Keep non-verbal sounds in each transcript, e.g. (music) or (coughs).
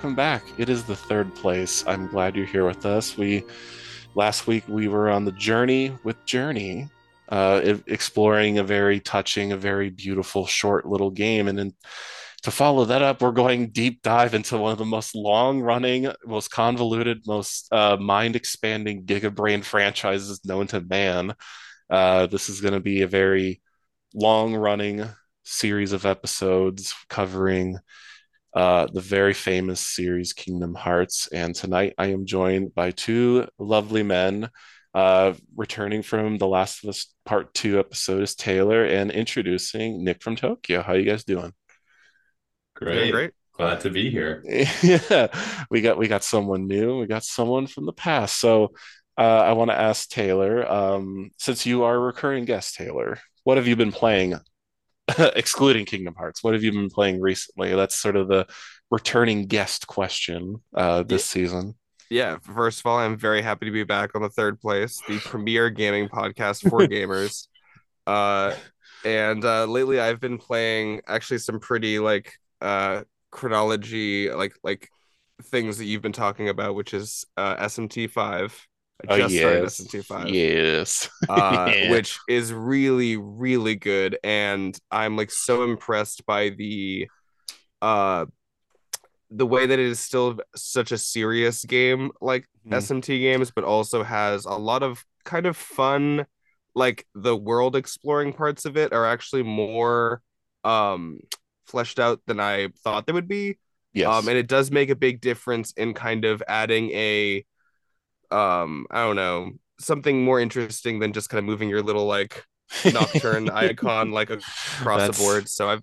welcome back. It is the third place. I'm glad you're here with us. We last week we were on the journey with Journey, uh, exploring a very touching, a very beautiful, short little game, and then to follow that up, we're going deep dive into one of the most long-running, most convoluted, most uh, mind-expanding Giga Brain franchises known to man. Uh, this is going to be a very long-running series of episodes covering uh, the very famous series Kingdom Hearts. And tonight I am joined by two lovely men. Uh, returning from The Last of Us Part 2 episode is Taylor and introducing Nick from Tokyo. How are you guys doing? Great. great. Glad to be here. (laughs) yeah, we got we got someone new. We got someone from the past. So uh, I want to ask Taylor, um, since you are a recurring guest, Taylor, what have you been playing, (laughs) excluding Kingdom Hearts? What have you been playing recently? That's sort of the returning guest question uh, this season. Yeah, first of all, I'm very happy to be back on the third place, the (laughs) premier gaming podcast for gamers. (laughs) Uh, and uh, lately I've been playing actually some pretty like uh chronology like like things that you've been talking about, which is uh SMT five. I Oh just started yes, SMT five. yes, uh, (laughs) Yeah. which is really really good and i'm like so impressed by the uh the way that it is still such a serious game like Mhm. smt games but also has a lot of kind of fun like the world exploring parts of it are actually more um fleshed out than i thought they would be yes. um and it does make a big difference in kind of adding a um i don't know something more interesting than just kind of moving your little like (laughs) nocturne icon like across That's- the board. So i've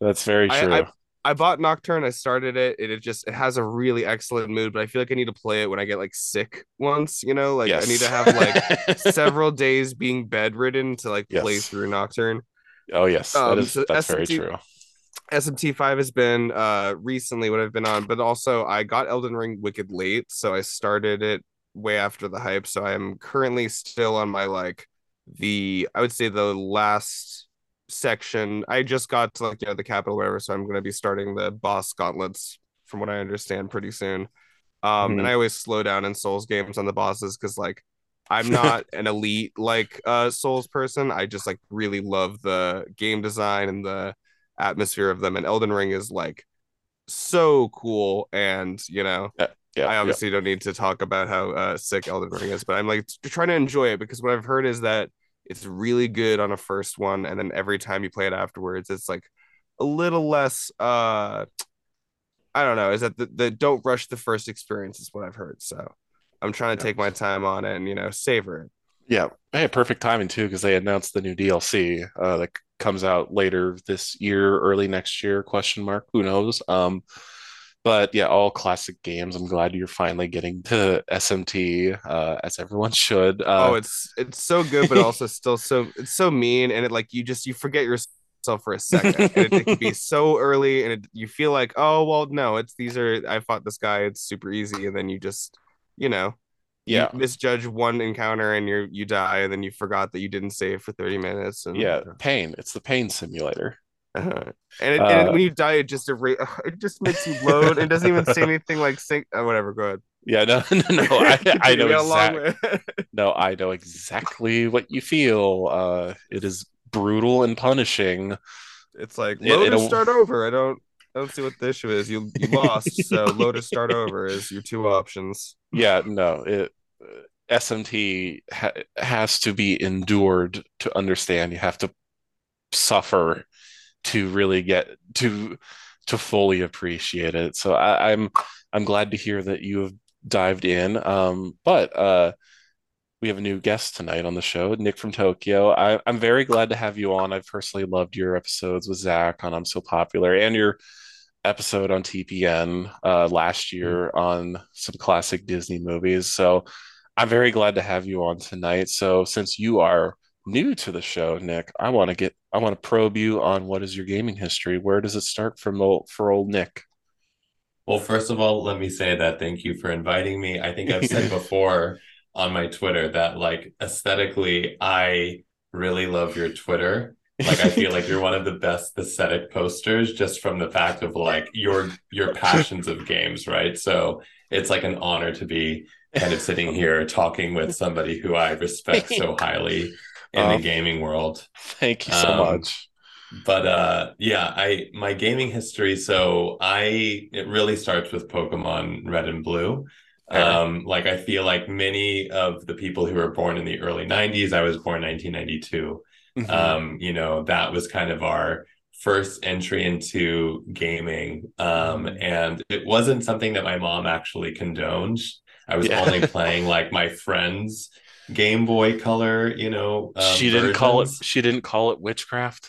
That's very I- true. I- i bought nocturne i started it it, it just it has a really excellent mood but i feel like i need to play it when i get like sick once you know? Like i need to have like (laughs) several days being bedridden to like play through nocturne. Oh yes, um, is so that's very true. SMT5 has been uh recently what I've been on, but also I got Elden Ring wicked late, so I started it way after the hype. So I am currently still on my like the I would say the last section. I just got to like you know the capital whatever, so I'm gonna be starting the boss gauntlets from what I understand pretty soon. Um Mhm. and I always slow down in Souls games on the bosses because like I'm not (laughs) an elite like uh Souls person. I just like really love the game design and the atmosphere of them and Elden Ring is like so cool and you know Yeah, yeah, I yeah. obviously don't need to talk about how uh, sick Elden Ring is but I'm like trying to enjoy it because what I've heard is that it's really good on a first one and then every time you play it afterwards it's like a little less uh I don't know is that the, the don't rush the first experience is what I've heard so I'm trying to Yeah. take my time on it and you know savor it Yeah, hey, perfect timing too, because they announced the new DLC uh, that comes out later this year, early next year, question mark, who knows? Um, but yeah, all classic games. I'm glad you're finally getting to SMT, uh, as everyone should. Uh, oh it's it's so good but (laughs) also still so it's so mean and it like you just you forget yourself for a second and it, it can be (laughs) so early and it, you feel like oh well no it's these are i fought this guy it's super easy and then you just you know you yeah, misjudge one encounter and you you die and then you forgot that you didn't save for 30 minutes and yeah, pain. It's the pain simulator. uh, and, it, and Uh, when you die it just erase, (laughs) it just makes you load it doesn't even say anything like sync uh, whatever go ahead Yeah, no, (laughs) no, no. I, (laughs) I know We got a long exactly. No, I know exactly what you feel. Uh, it is brutal and punishing. It's like It- load or it'll- start over. I don't I don't see what the issue is. You you lost, so (laughs) load or start over is your two options. Yeah, no, it SMT ha has to be endured to understand. You have to suffer to really get to to fully appreciate it. So I, I'm I'm glad to hear that you have dived in. Um, but uh, we have a new guest tonight on the show, Nick from Tokyo. I, I'm very glad to have you on. I've personally loved your episodes with Zach on I'm So Popular and your episode on TPN uh, last year on some classic Disney movies. So I'm very glad to have you on tonight. So since you are new to the show, Nick, I want to get I want to probe you on what is your gaming history. Where does it start from old, for old Nick? Well, first of all, let me say that thank you for inviting me. I think I've said (laughs) before on my Twitter that like aesthetically, I really love your Twitter like I feel (laughs) like you're one of the best aesthetic posters just from the fact of like your your passions of games, right? So it's like an honor to be kind of sitting here talking with somebody who I respect so (laughs) highly in um, the gaming world. Thank you so um, much. But uh yeah, I my gaming history so I it really starts with Pokemon Red and Blue. Um like I feel like many of the people who were born in the early 90s, I was born 1992. Mm-hmm. Um you know, that was kind of our first entry into gaming um mm-hmm. and it wasn't something that my mom actually condoned I was yeah. only (laughs) playing like my friends' Game Boy Color, you know. Um, she didn't versions. call it. She didn't call it witchcraft.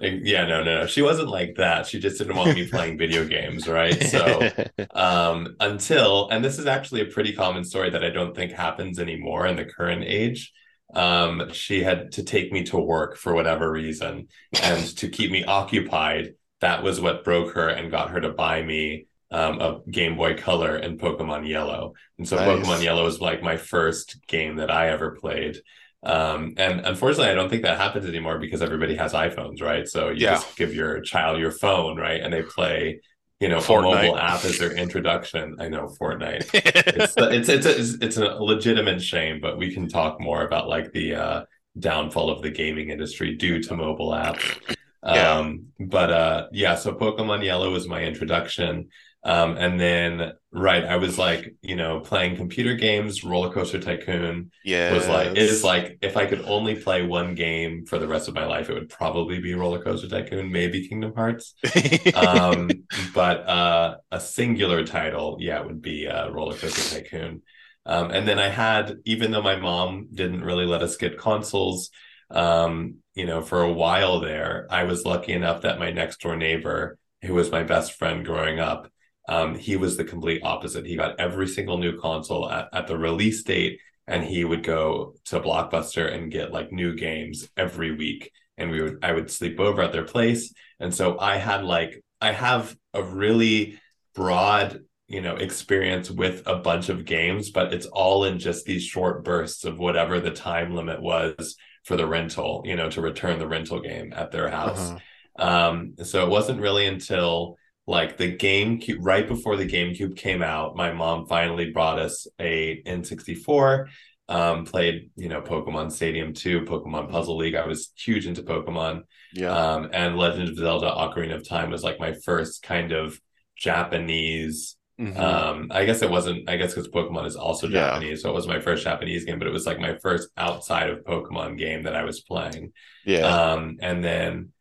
Yeah, no, no, no. She wasn't like that. She just didn't want me (laughs) playing video games, right? So, (laughs) um, until, and this is actually a pretty common story that I don't think happens anymore in the current age. Um, she had to take me to work for whatever reason, and (laughs) to keep me occupied. That was what broke her and got her to buy me um, of Game Boy Color and Pokemon Yellow. And so nice. Pokemon Yellow was like my first game that I ever played. Um, and unfortunately, I don't think that happens anymore because everybody has iPhones, right? So you yeah. just give your child your phone, right? And they play, you know, Fortnite. a mobile app as their introduction. I know Fortnite. (laughs) it's, it's, it's, a, it's a legitimate shame, but we can talk more about like the uh, downfall of the gaming industry due to mobile apps. Yeah. Um, but uh, yeah, so Pokemon Yellow was my introduction. Um, and then, right, I was like, you know, playing computer games, Roller Coaster Tycoon. Yeah. Was like, it is like, if I could only play one game for the rest of my life, it would probably be Roller Coaster Tycoon, maybe Kingdom Hearts. (laughs) um, but uh, a singular title, yeah, it would be uh, Roller Coaster Tycoon. Um, and then I had, even though my mom didn't really let us get consoles, um, you know, for a while there, I was lucky enough that my next door neighbor, who was my best friend growing up, um, he was the complete opposite. He got every single new console at, at the release date, and he would go to Blockbuster and get like new games every week. And we would, I would sleep over at their place, and so I had like, I have a really broad, you know, experience with a bunch of games, but it's all in just these short bursts of whatever the time limit was for the rental, you know, to return the rental game at their house. Uh-huh. Um, so it wasn't really until like the GameCube right before the GameCube came out, my mom finally brought us a N64. Um, played you know Pokemon Stadium 2, Pokemon Puzzle League. I was huge into Pokemon. Yeah. Um, and Legend of Zelda Ocarina of Time was like my first kind of Japanese. Mm-hmm. Um, I guess it wasn't, I guess because Pokemon is also yeah. Japanese, so it was my first Japanese game, but it was like my first outside of Pokemon game that I was playing. Yeah. Um, and then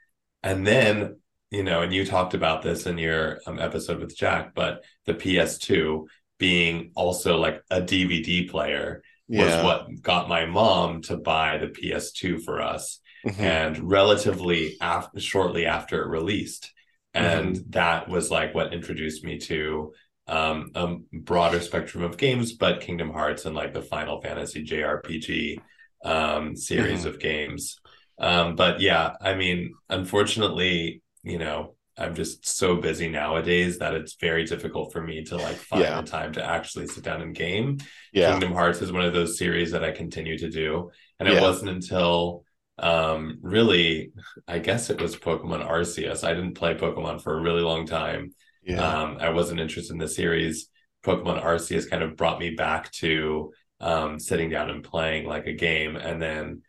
and then you know, and you talked about this in your um, episode with Jack, but the PS2 being also like a DVD player was what got my mom to buy the PS2 for us, mm-hmm. and relatively after, shortly after it released, and mm-hmm. that was like what introduced me to um, a broader spectrum of games, but Kingdom Hearts and like the Final Fantasy JRPG um, series mm-hmm. of games. Um, but yeah, I mean, unfortunately, you know, I'm just so busy nowadays that it's very difficult for me to like find yeah. the time to actually sit down and game. Yeah. Kingdom Hearts is one of those series that I continue to do. And yeah. it wasn't until um really I guess it was Pokemon Arceus. I didn't play Pokemon for a really long time. Yeah. Um I wasn't interested in the series. Pokemon Arceus kind of brought me back to um sitting down and playing like a game and then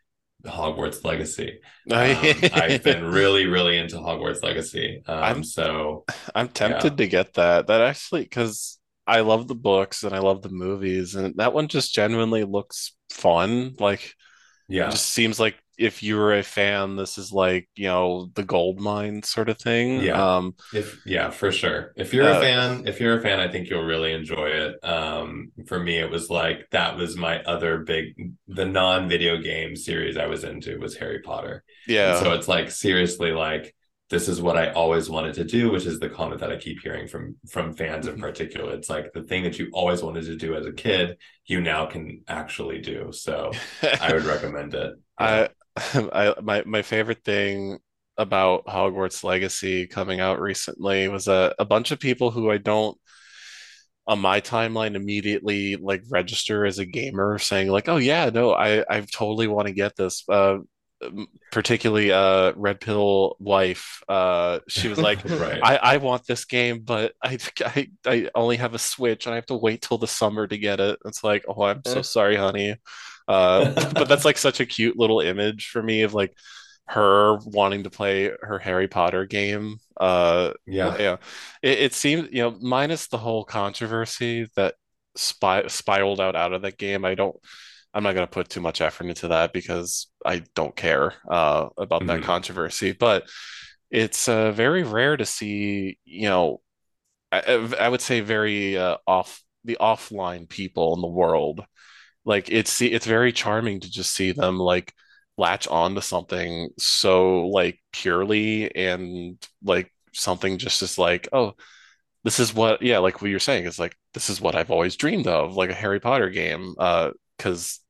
Hogwarts Legacy. (laughs) Um, I've been really, really into Hogwarts Legacy. Um, I'm so I'm tempted yeah. to get that. That actually because I love the books and I love the movies, and that one just genuinely looks fun. Like, yeah, it just seems like if you were a fan, this is like you know the gold mine sort of thing. Yeah, um, if yeah, for sure. If you're uh, a fan, if you're a fan, I think you'll really enjoy it. Um, for me, it was like that was my other big the non video game series I was into was Harry Potter. Yeah, and so it's like seriously like this is what I always wanted to do, which is the comment that I keep hearing from from fans in mm-hmm. particular. It's like the thing that you always wanted to do as a kid, you now can actually do. So (laughs) I would recommend it. I (laughs) I my my favorite thing about Hogwarts Legacy coming out recently was a, a bunch of people who I don't on my timeline immediately like register as a gamer saying like oh yeah no I I totally want to get this uh particularly uh red pill wife uh she was like (laughs) right. I, I want this game but I, I i only have a switch and i have to wait till the summer to get it. It's like oh i'm so sorry honey uh (laughs) but that's like such a cute little image for me of like her wanting to play her harry potter game uh yeah yeah it, it seems you know minus the whole controversy that spy, spiraled out out of that game i don't I'm not going to put too much effort into that because I don't care uh, about mm-hmm. that controversy. But it's uh, very rare to see, you know, I, I would say very uh, off the offline people in the world. Like it's it's very charming to just see them like latch on to something so like purely and like something just as like oh this is what yeah like what you're saying is like this is what I've always dreamed of like a Harry Potter game uh because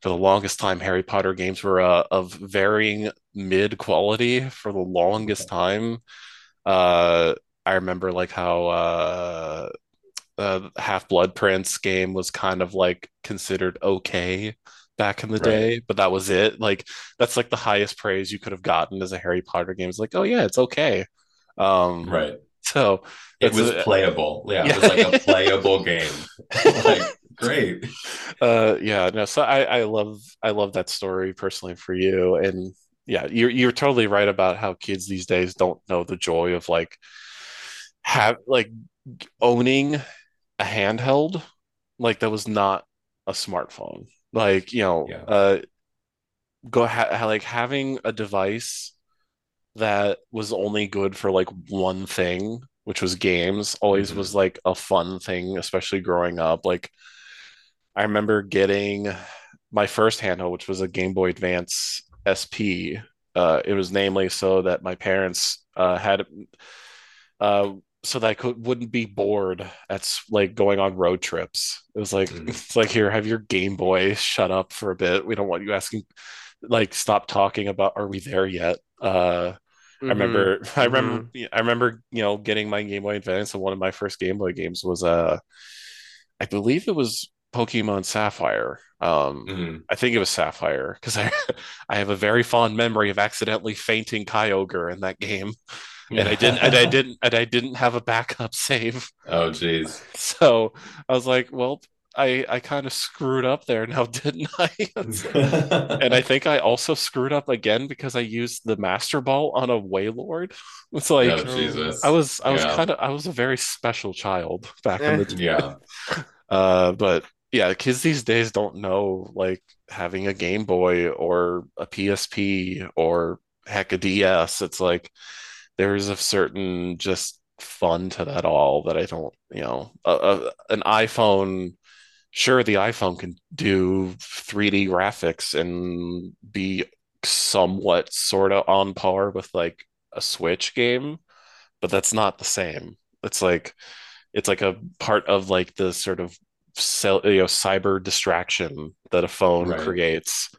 for the longest time, Harry Potter games were uh, of varying mid quality for the longest time. Uh, I remember like how uh, uh, Half Blood Prince game was kind of like considered okay back in the right. day, but that was it. Like that's like the highest praise you could have gotten as a Harry Potter game. It's like, oh yeah, it's okay. Um, right. So it was a, playable. Yeah, yeah, it was like a (laughs) playable game. (laughs) like great. Uh, yeah, no. So I, I love, I love that story personally for you, and yeah, you're you're totally right about how kids these days don't know the joy of like have like owning a handheld like that was not a smartphone. Like you know, yeah. uh, go ha- like having a device that was only good for like one thing which was games always mm-hmm. was like a fun thing especially growing up like I remember getting my first handheld, which was a Game Boy Advance SP. Uh, it was namely so that my parents uh, had, uh, so that I could wouldn't be bored at like going on road trips. It was like mm. it's like here, have your Game Boy. Shut up for a bit. We don't want you asking. Like, stop talking about. Are we there yet? Uh, Mm-hmm. I remember, I remember, mm-hmm. I remember, you know, getting my Game Boy Advance, and one of my first Game Boy games was, uh, I believe it was Pokemon Sapphire. Um, mm-hmm. I think it was Sapphire because I (laughs) I have a very fond memory of accidentally fainting Kyogre in that game, and I didn't and I didn't and I didn't have a backup save. Oh jeez. So I was like, well, I I kind of screwed up there now, (laughs) didn't I? and I think I also screwed up again because I used the Master Ball on a Wailord. It's like oh, Jesus. I was I was yeah. kind of I was a very special child back in the day. Yeah. (laughs) Uh, but yeah, kids these days don't know like having a Game Boy or a PSP or heck a DS. It's like there's a certain just fun to that all that I don't, you know, a, a, an iPhone. Sure, the iPhone can do 3D graphics and be somewhat sort of on par with like a Switch game, but that's not the same. It's like it's like a part of like the sort of cell, you know cyber distraction that a phone right. creates.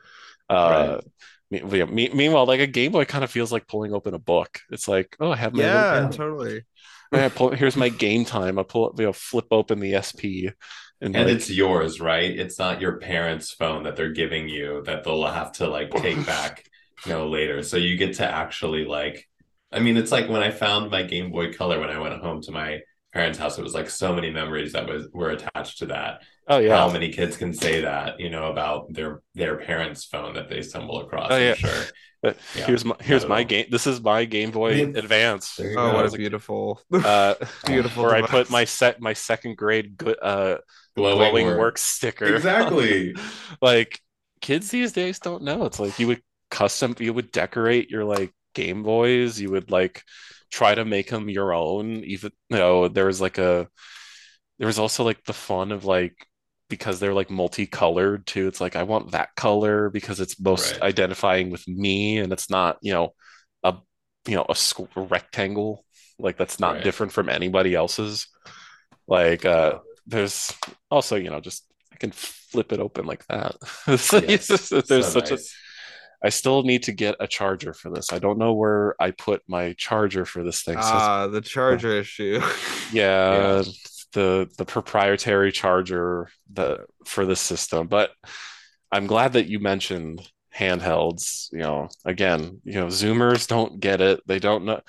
Uh, right. Me, meanwhile, like a Game Boy kind of feels like pulling open a book. It's like, oh, I have my yeah, totally. I pull, here's my game time. I pull, you know, flip open the SP, and, and like, it's yours, right? It's not your parents' phone that they're giving you that they'll have to like take back, you know, later. So you get to actually like, I mean, it's like when I found my Game Boy Color when I went home to my parents' house. It was like so many memories that was were attached to that. Oh yeah. How many kids can say that, you know, about their their parents' phone that they stumble across? Oh, yeah. sure. (laughs) Yeah, here's my here's my game. This is my Game Boy Advance. Oh, go. what a beautiful, uh, (laughs) beautiful. Where device. I put my set my second grade good uh glowing, glowing work. work sticker. Exactly. (laughs) like kids these days don't know. It's like you would custom, you would decorate your like Game Boys. You would like try to make them your own even you know there was like a there was also like the fun of like because they're like multicolored too it's like i want that color because it's most right. identifying with me and it's not you know a you know a, squ- a rectangle like that's not right. different from anybody else's like uh there's also you know just i can flip it open like that yes. (laughs) there's so such nice. a I still need to get a charger for this. I don't know where I put my charger for this thing. Ah, so the charger uh, issue. (laughs) yeah, yeah, the the proprietary charger the for the system. But I'm glad that you mentioned handhelds. You know, again, you know, Zoomers don't get it. They don't know.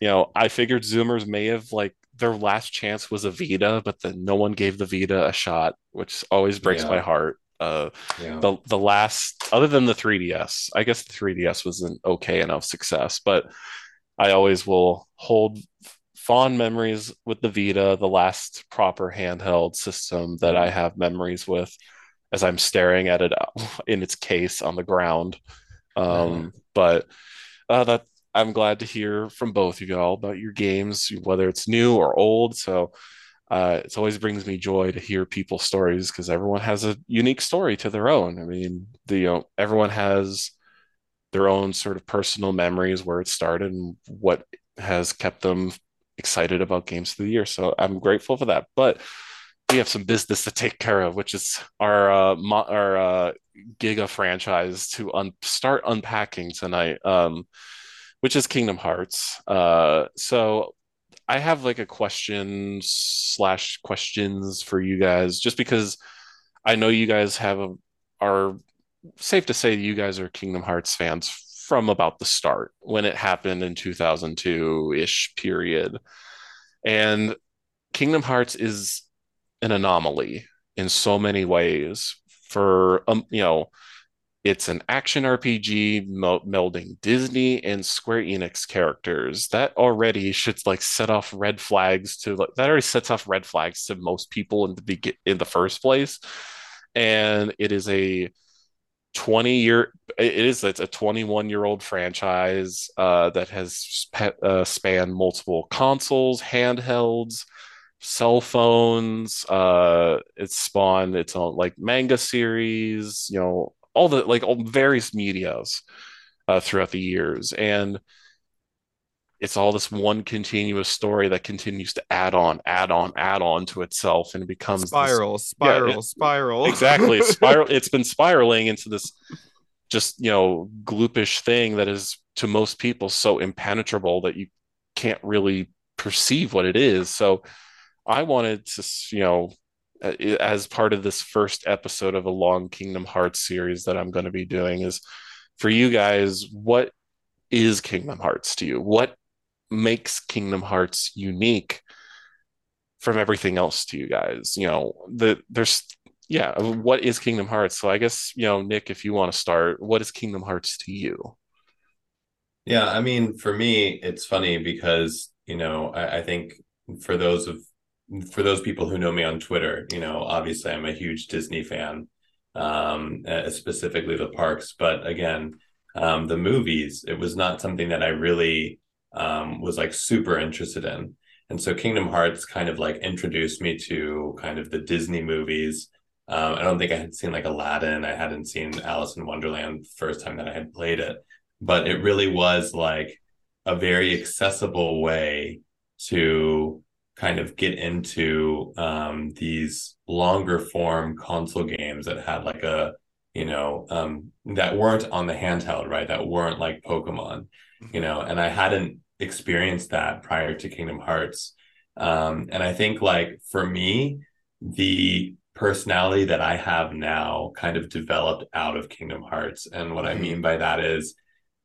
You know, I figured Zoomers may have like their last chance was a Vita, but then no one gave the Vita a shot, which always breaks yeah. my heart. Uh, yeah. the the last other than the 3DS, I guess the 3DS was an okay enough success, but I always will hold fond memories with the Vita, the last proper handheld system that I have memories with as I'm staring at it (laughs) in its case on the ground. Um, But uh, that I'm glad to hear from both of y'all about your games, whether it's new or old. So uh, it always brings me joy to hear people's stories because everyone has a unique story to their own. I mean, the you know everyone has their own sort of personal memories where it started and what has kept them excited about games of the year. So I'm grateful for that. But we have some business to take care of, which is our uh, mo- our uh, Giga franchise to un- start unpacking tonight, um, which is Kingdom Hearts. Uh, so I have like a question slash questions for you guys, just because I know you guys have a are safe to say you guys are Kingdom Hearts fans from about the start when it happened in 2002 ish period. And Kingdom Hearts is an anomaly in so many ways for um, you know it's an action RPG melding Disney and Square Enix characters. That already should like set off red flags to like that already sets off red flags to most people in the begin in the first place. And it is a 20 year it is it's a 21 year old franchise uh, that has uh, spanned multiple consoles handhelds cell phones uh it's spawned its own like manga series you know all the like all various medias uh, throughout the years. And it's all this one continuous story that continues to add on, add on, add on to itself, and it becomes spiral, this, spiral, yeah, it, spiral. Exactly, (laughs) spiral. It's been spiraling into this just you know gloopish thing that is to most people so impenetrable that you can't really perceive what it is. So, I wanted to you know as part of this first episode of a long Kingdom Hearts series that I'm going to be doing is for you guys what is Kingdom Hearts to you? What makes Kingdom Hearts unique from everything else to you guys. You know, the there's yeah, what is Kingdom Hearts? So I guess, you know, Nick, if you want to start, what is Kingdom Hearts to you? Yeah, I mean, for me, it's funny because, you know, I, I think for those of for those people who know me on Twitter, you know, obviously I'm a huge Disney fan, um, uh, specifically the parks. But again, um, the movies, it was not something that I really um, was like super interested in. And so Kingdom Hearts kind of like introduced me to kind of the Disney movies. Um, I don't think I had seen like Aladdin. I hadn't seen Alice in Wonderland first time that I had played it, but it really was like a very accessible way to kind of get into um, these longer form console games that had like a you know um, that weren't on the handheld right that weren't like pokemon you know, and I hadn't experienced that prior to Kingdom Hearts. Um, and I think like for me, the personality that I have now kind of developed out of Kingdom Hearts. And what mm-hmm. I mean by that is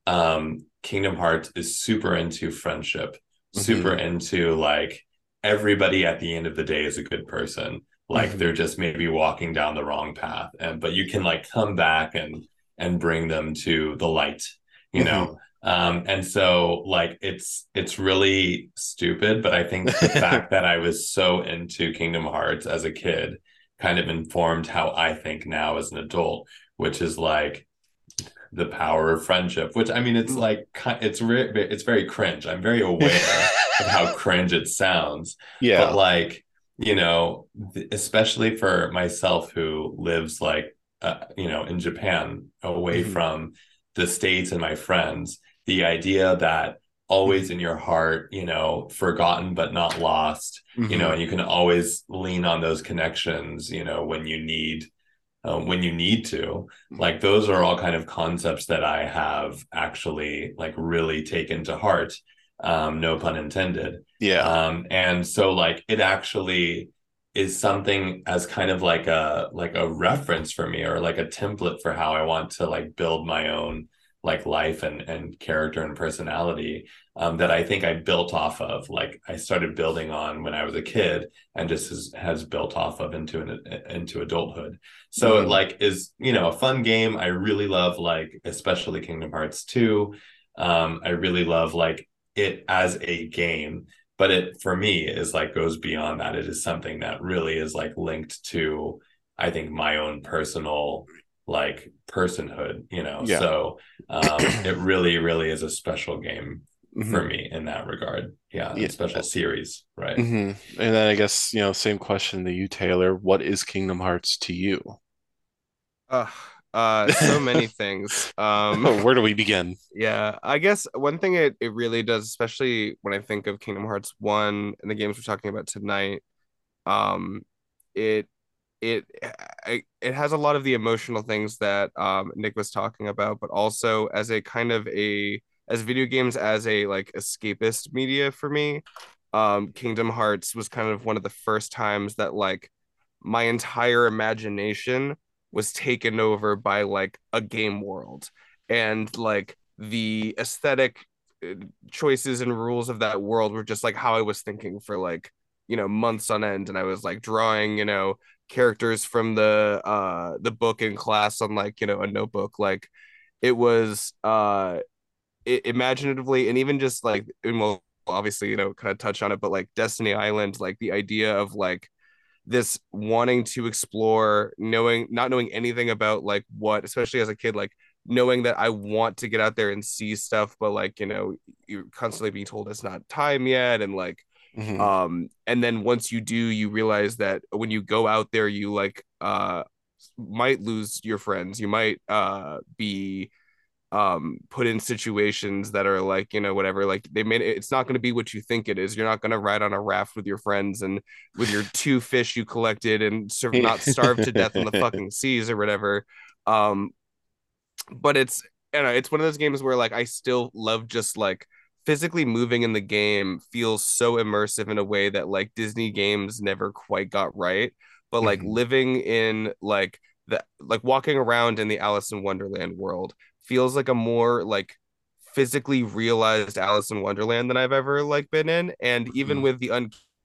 um, Kingdom Hearts is super into friendship, mm-hmm. super into like everybody at the end of the day is a good person. Like mm-hmm. they're just maybe walking down the wrong path. And but you can like come back and and bring them to the light, you know. Um, and so like it's it's really stupid, but I think the (laughs) fact that I was so into Kingdom Hearts as a kid kind of informed how I think now as an adult, which is like the power of friendship. Which I mean, it's mm. like it's re- it's very cringe. I'm very aware (laughs) of how cringe it sounds. Yeah, but like you know, especially for myself who lives like uh, you know in Japan, away mm-hmm. from the states and my friends the idea that always in your heart, you know, forgotten but not lost, mm-hmm. you know, mm-hmm. and you can always lean on those connections, you know, when you need um, when you need to like those are all kind of concepts that i have actually like really taken to heart um no pun intended yeah um and so like it actually is something as kind of like a like a reference for me or like a template for how I want to like build my own like life and and character and personality um, that I think I built off of. Like I started building on when I was a kid, and just has, has built off of into an into adulthood. So mm-hmm. it like is you know a fun game. I really love like especially Kingdom Hearts two. Um, I really love like it as a game but it for me is like goes beyond that it is something that really is like linked to i think my own personal like personhood you know yeah. so um (clears throat) it really really is a special game mm-hmm. for me in that regard yeah, yeah. special series right mm-hmm. and then i guess you know same question to you taylor what is kingdom hearts to you uh uh so many (laughs) things um (laughs) where do we begin yeah i guess one thing it, it really does especially when i think of kingdom hearts 1 and the games we're talking about tonight um it it it has a lot of the emotional things that um nick was talking about but also as a kind of a as video games as a like escapist media for me um kingdom hearts was kind of one of the first times that like my entire imagination was taken over by like a game world. And like the aesthetic uh, choices and rules of that world were just like how I was thinking for like you know months on end. And I was like drawing you know characters from the uh the book in class on like you know a notebook like it was uh it, imaginatively and even just like and well obviously you know kind of touch on it but like Destiny Island like the idea of like this wanting to explore knowing not knowing anything about like what especially as a kid like knowing that I want to get out there and see stuff but like you know you're constantly being told it's not time yet and like mm-hmm. um and then once you do you realize that when you go out there you like uh might lose your friends. You might uh be um put in situations that are like you know whatever like they made it's not going to be what you think it is. You're not going to ride on a raft with your friends and with your (laughs) two fish you collected and serve, not starve to death in the fucking (laughs) seas or whatever. Um but it's you know it's one of those games where like I still love just like physically moving in the game feels so immersive in a way that like Disney games never quite got right but like mm-hmm. living in like the like walking around in the Alice in Wonderland world feels like a more like physically realized Alice in Wonderland than I've ever like been in. And even mm-hmm. with the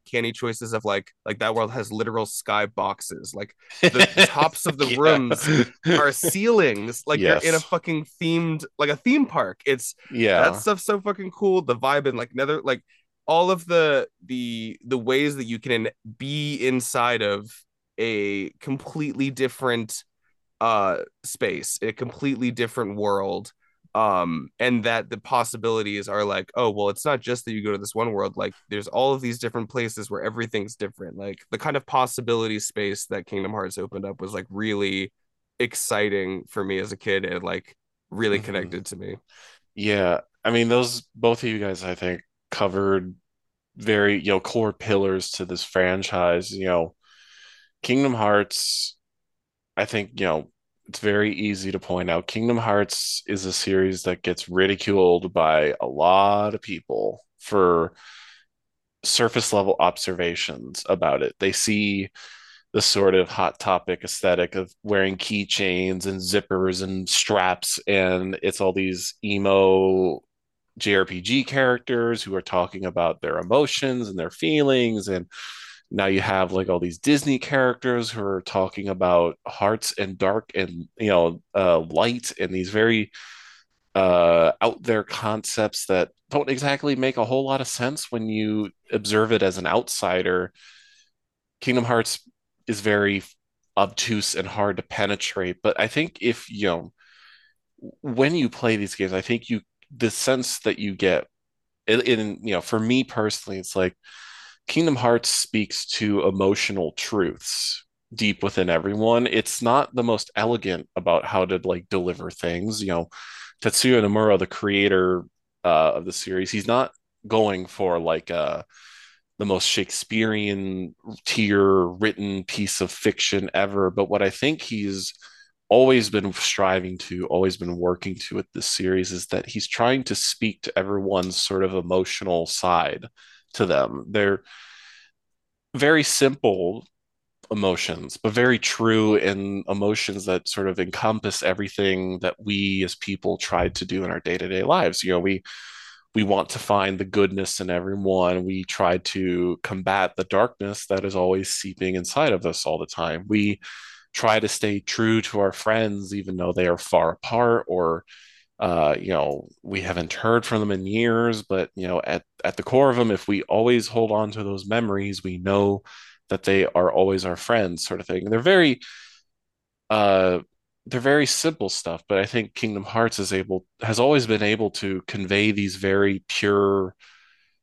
uncanny choices of like like that world has literal sky boxes. Like the, (laughs) the tops of the yeah. rooms are ceilings. Like yes. you're in a fucking themed like a theme park. It's yeah that stuff's so fucking cool. The vibe and like nether like all of the the the ways that you can be inside of a completely different uh space a completely different world um and that the possibilities are like oh well it's not just that you go to this one world like there's all of these different places where everything's different. Like the kind of possibility space that kingdom hearts opened up was like really exciting for me as a kid and like really mm-hmm. connected to me. Yeah. I mean those both of you guys i think covered very you know core pillars to this franchise. You know kingdom hearts I think, you know, it's very easy to point out Kingdom Hearts is a series that gets ridiculed by a lot of people for surface level observations about it. They see the sort of hot topic aesthetic of wearing keychains and zippers and straps, and it's all these emo JRPG characters who are talking about their emotions and their feelings and now you have like all these Disney characters who are talking about hearts and dark and you know uh, light and these very uh, out there concepts that don't exactly make a whole lot of sense when you observe it as an outsider. Kingdom Hearts is very obtuse and hard to penetrate, but I think if you know when you play these games, I think you the sense that you get in, in you know for me personally, it's like Kingdom Hearts speaks to emotional truths deep within everyone. It's not the most elegant about how to like deliver things. You know, Tetsuya Nomura, the creator uh, of the series, he's not going for like uh, the most Shakespearean tier written piece of fiction ever. But what I think he's always been striving to, always been working to with this series is that he's trying to speak to everyone's sort of emotional side to them. They're very simple emotions, but very true in emotions that sort of encompass everything that we as people try to do in our day-to-day lives. You know, we we want to find the goodness in everyone. We try to combat the darkness that is always seeping inside of us all the time. We try to stay true to our friends, even though they are far apart or uh, you know, we haven't heard from them in years, but you know, at, at the core of them, if we always hold on to those memories, we know that they are always our friends, sort of thing. And they're very uh they're very simple stuff, but I think Kingdom Hearts is able has always been able to convey these very pure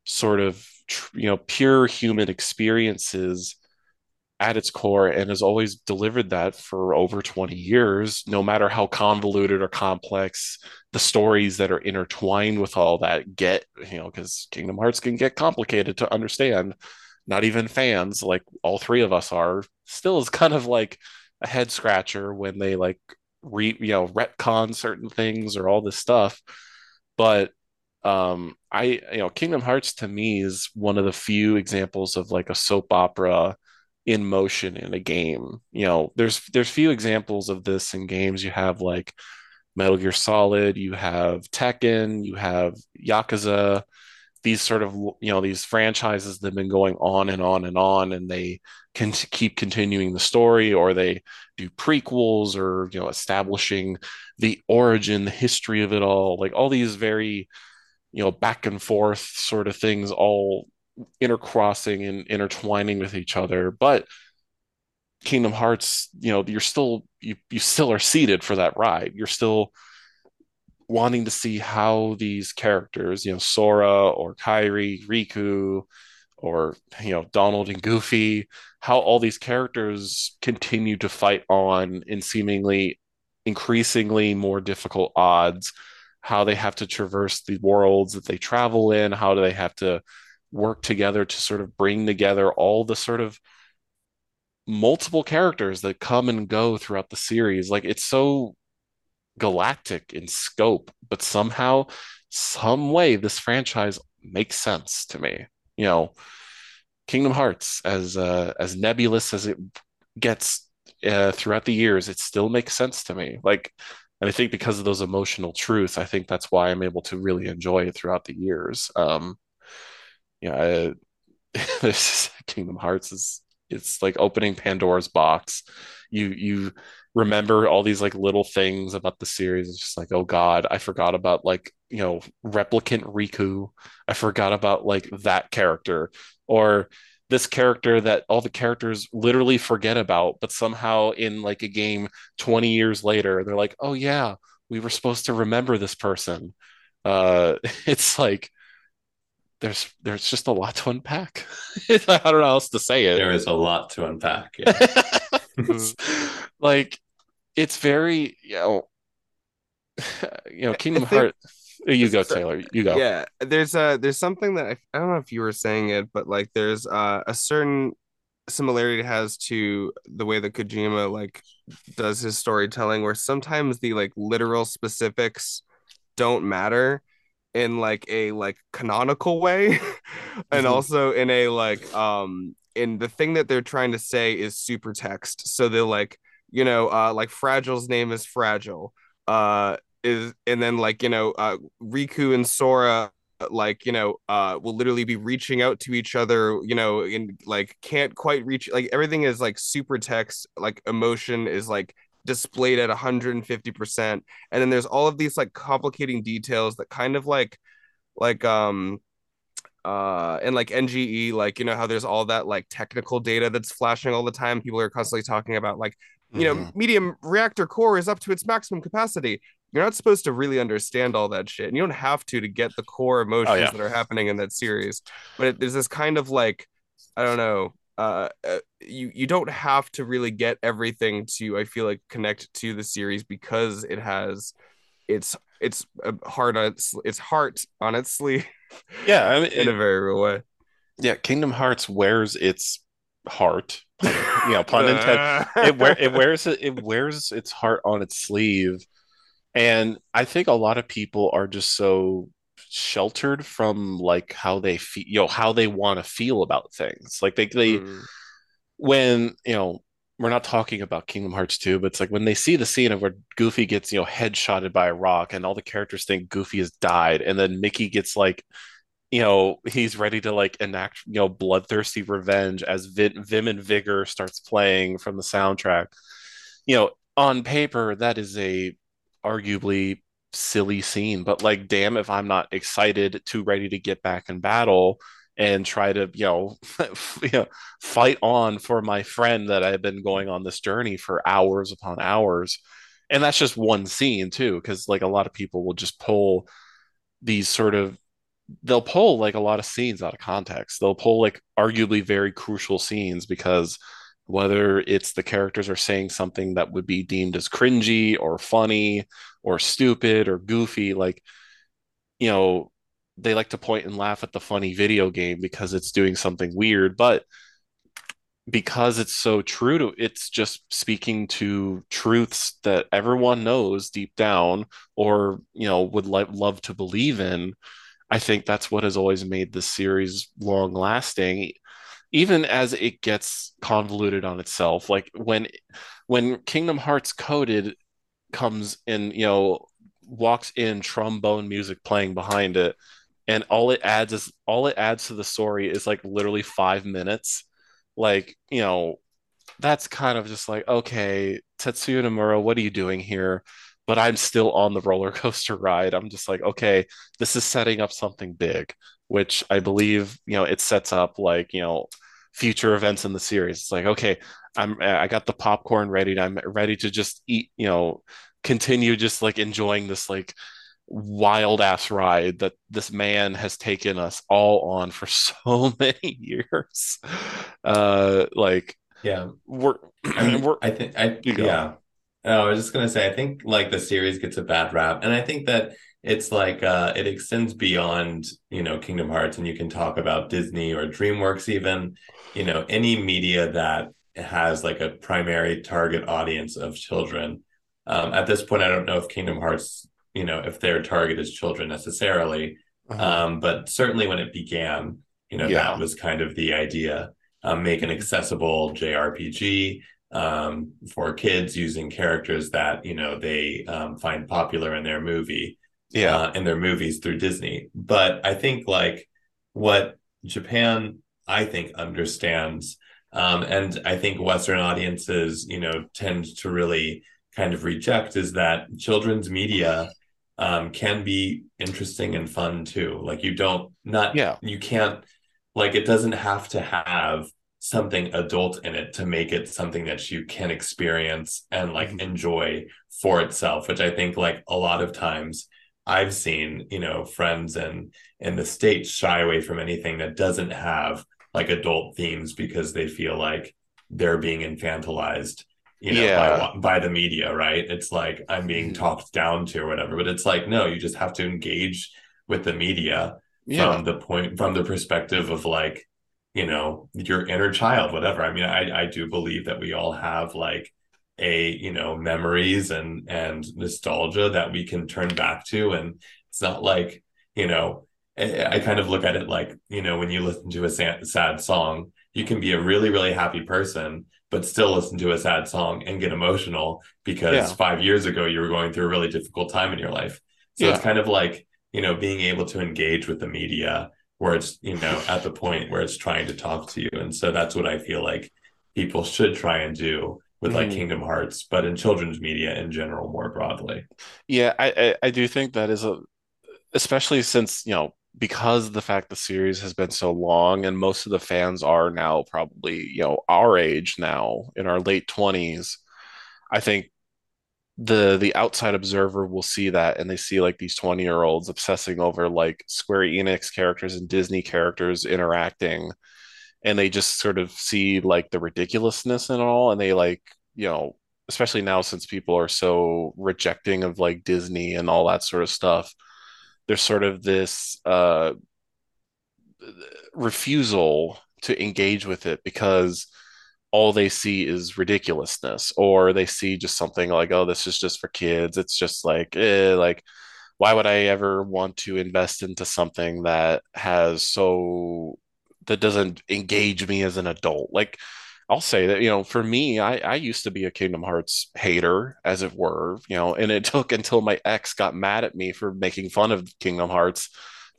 sort of you know pure human experiences at its core and has always delivered that for over 20 years no matter how convoluted or complex the stories that are intertwined with all that get you know because kingdom hearts can get complicated to understand. Not even fans like all three of us are still is kind of like a head scratcher when they like re you know retcon certain things or all this stuff. But um i you know kingdom hearts to me is one of the few examples of like a soap opera in motion in a game. You know there's there's few examples of this in games. You have like metal gear solid you have tekken you have yakuza. These sort of you know these franchises that have been going on and on and on and they can keep continuing the story or they do prequels or you know establishing the origin the history of it all. Like all these very you know back and forth sort of things all intercrossing and intertwining with each other but kingdom hearts you know you're still you, you still are seated for that ride. You're still wanting to see how these characters, you know, Sora or Kairi, Riku, or you know Donald and Goofy, how all these characters continue to fight on in seemingly increasingly more difficult odds, how they have to traverse the worlds that they travel in, how do they have to work together to sort of bring together all the sort of multiple characters that come and go throughout the series. Like it's so galactic in scope, but somehow, some way, this franchise makes sense to me. You know, Kingdom Hearts, as uh, as nebulous as it gets uh, throughout the years, it still makes sense to me. Like, and I think because of those emotional truths, I think that's why I'm able to really enjoy it throughout the years. Um, yeah, (laughs) this (laughs) Kingdom Hearts is it's like opening Pandora's box. You you remember all these like little things about the series. It's just like, oh God, I forgot about like, you know, replicant Riku. I forgot about like that character or this character that all the characters literally forget about, but somehow in like a game 20 years later, they're like, oh yeah, we were supposed to remember this person. Uh, (laughs) it's like, there's there's just a lot to unpack. (laughs) I don't know how else to say it. There is a lot to unpack. Yeah. (laughs) (laughs) like it's very you know you know Kingdom Hearts. You go, Taylor. You go. Yeah, there's a there's something that I, I don't know if you were saying it, but like there's uh, a certain similarity it has to the way that Kojima like does his storytelling, where sometimes the like literal specifics don't matter in like a like canonical way, (laughs) and mm-hmm. also in a like um in the thing that they're trying to say is super text. So they're like you know, uh, like Fragile's name is Fragile. Uh, is and then like you know, uh, Riku and Sora like you know uh will literally be reaching out to each other you know and like can't quite reach like everything is like super text like emotion is like displayed at 150% and then there's all of these like complicating details that kind of like like um uh and like NGE like you know how there's all that like technical data that's flashing all the time people are constantly talking about like you know, mm-hmm. medium reactor core is up to its maximum capacity. You're not supposed to really understand all that shit, and you don't have to to get the core emotions oh, yeah. that are happening in that series. But it, there's this kind of like, I don't know, uh, uh, you you don't have to really get everything to I feel like connect to the series because it has its its heart on its its heart on its sleeve. Yeah, I mean, (laughs) in a very real way. Yeah, Kingdom Hearts wears its heart you know pun (laughs) intended it, wear, it wears it, it wears its heart on its sleeve and i think a lot of people are just so sheltered from like how they feel you know how they want to feel about things like they they mm. when you know we're not talking about Kingdom Hearts 2, but it's like when they see the scene of where Goofy gets, you know, headshotted by a rock and all the characters think Goofy has died, and then Mickey gets like, you know, he's ready to like enact, you know, bloodthirsty revenge as Vim and Vigor starts playing from the soundtrack. You know, on paper, that is a arguably silly scene, but like, damn, if I'm not excited to ready to get back in battle and try to you know, (laughs) you know fight on for my friend that I've been going on this journey for hours upon hours. And that's just one scene too, because like a lot of people will just pull these sort of they'll pull like a lot of scenes out of context. They'll pull like arguably very crucial scenes because whether it's the characters are saying something that would be deemed as cringy or funny or stupid or goofy, like you know, they like to point and laugh at the funny video game because it's doing something weird, but because it's so true to it's just speaking to truths that everyone knows deep down or you know would like love to believe in i think that's what has always made this series long lasting even as it gets convoluted on itself. Like when when kingdom hearts coded comes in you know walks in trombone music playing behind it and all it adds is all it adds to the story is like literally five minutes. Like you know that's kind of just like okay tetsuya nomura what are you doing here? But i'm still on the roller (laughs) coaster ride. I'm just like okay this is setting up something big which i believe you know it sets up like you know future events in the series. It's like okay i'm i got the popcorn ready i'm ready to just eat you know continue just like enjoying this like wild ass ride that this man has taken us all on for (laughs) so many years. Uh, like, yeah, we're, I (clears throat) mean, we're, I think, I, yeah. Oh, I was just gonna say, I think like the series gets a bad rap, and I think that it's like uh, it extends beyond you know Kingdom Hearts, and you can talk about Disney or DreamWorks, even you know any media that has like a primary target audience of children. Um, at this point, I don't know if Kingdom Hearts you know if their target is children necessarily uh-huh. um, but certainly when it began you know yeah. that was kind of the idea um, make an accessible jrpg um, for kids using characters that you know they um, find popular in their movie yeah uh, in their movies through disney but i think like what japan i think understands um, and i think western audiences you know tend to really kind of reject is that children's media um, can be interesting and fun too. Like you don't not yeah you can't like it doesn't have to have something adult in it to make it something that you can experience and like mm-hmm. enjoy for itself which i think like a lot of times i've seen you know friends and in the states shy away from anything that doesn't have like adult themes because they feel like they're being infantilized you know yeah. by, by the media right it's like i'm being mm-hmm. talked down to or whatever but it's like no you just have to engage with the media yeah. from the point from the perspective of like you know your inner child whatever i mean i i do believe that we all have like a you know memories and and nostalgia that we can turn back to and it's not like you know I, kind of look at it like you know when you listen to a sad, sad song you can be a really really happy person but still listen to a sad song and get emotional because yeah. five years ago you were going through a really difficult time in your life. So yeah. it's kind of like, you know, being able to engage with the media where it's, you know, at the point where it's trying to talk to you. And so that's what I feel like people should try and do with like mm-hmm. Kingdom Hearts, but in children's media in general more broadly. Yeah, I, I, I do think that is a especially since, you know, because the fact the series has been so long and most of the fans are now probably you know our age now in our late 20s i think the the outside observer will see that and they see like these 20 year olds obsessing over like square enix characters and disney characters interacting and they just sort of see like the ridiculousness it all and they like you know especially now since people are so rejecting of like disney and all that sort of stuff there's sort of this uh, refusal to engage with it because all they see is ridiculousness or they see just something like oh this is just for kids. It's just like eh, like why would i ever want to invest into something that has so that doesn't engage me as an adult? Like I'll say that, you know, for me, I, I used to be a Kingdom Hearts hater, as it were, you know, and it (laughs) took until my ex got mad at me for making fun of Kingdom Hearts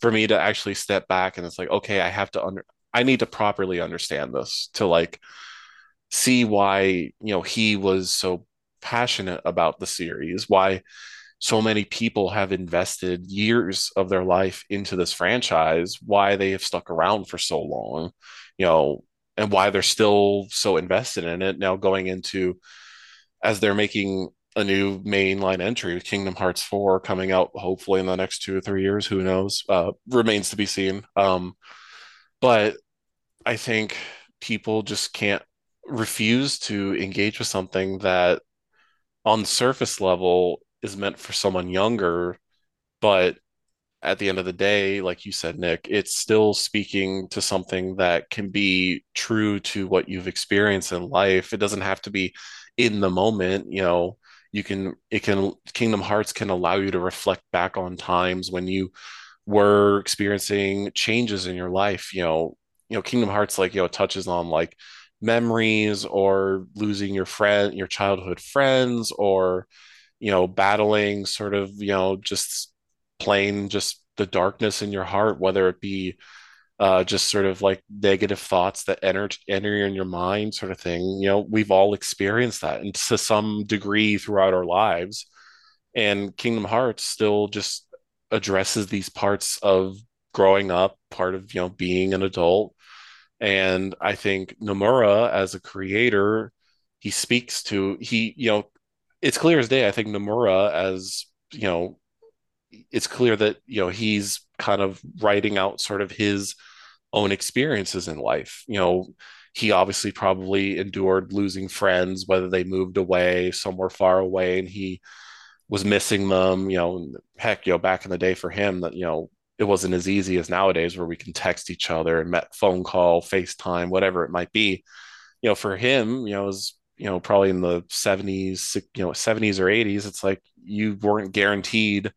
for me to actually step back and it's like, okay, I have to under I need to properly understand this to like see why, you know, he was so passionate about the series, why so many people have invested years of their life into this franchise, why they have stuck around for so long, you know, and why they're still so invested in it now going into as they're making a new mainline entry with kingdom hearts 4 coming out hopefully in the next two or three years who knows uh, remains to be seen. Um, but i think people just can't refuse to engage with something that on surface level is meant for someone younger but at the end of the day, like you said, Nick, it's still speaking to something that can be true to what you've experienced in life. It doesn't have to be in the moment, you know. You can, it can, Kingdom Hearts can allow you to reflect back on times when you were experiencing changes in your life. You know, you know, Kingdom Hearts, like, you know, touches on like memories or losing your friend, your childhood friends, or, you know, battling sort of, you know, just plain just the darkness in your heart, whether it be uh, just sort of like negative thoughts that enter enter in your mind, sort of thing. You know, we've all experienced that, and to some degree throughout our lives. And Kingdom Hearts still just addresses these parts of growing up, part of you know being an adult. And I think Nomura, as a creator, he speaks to he you know it's clear as day. I think Nomura, as you know, it's clear that you know he's kind of writing out sort of his own experiences in life. You know, he obviously probably endured losing friends, whether they moved away somewhere far away, and he was missing them. You know, heck, you know, back in the day for him, that you know, it wasn't as easy as nowadays where we can text each other and met phone call, FaceTime, whatever it might be. You know, for him, you know, was you know probably in the 70s, you know, 70s or 80s. It's like you weren't guaranteed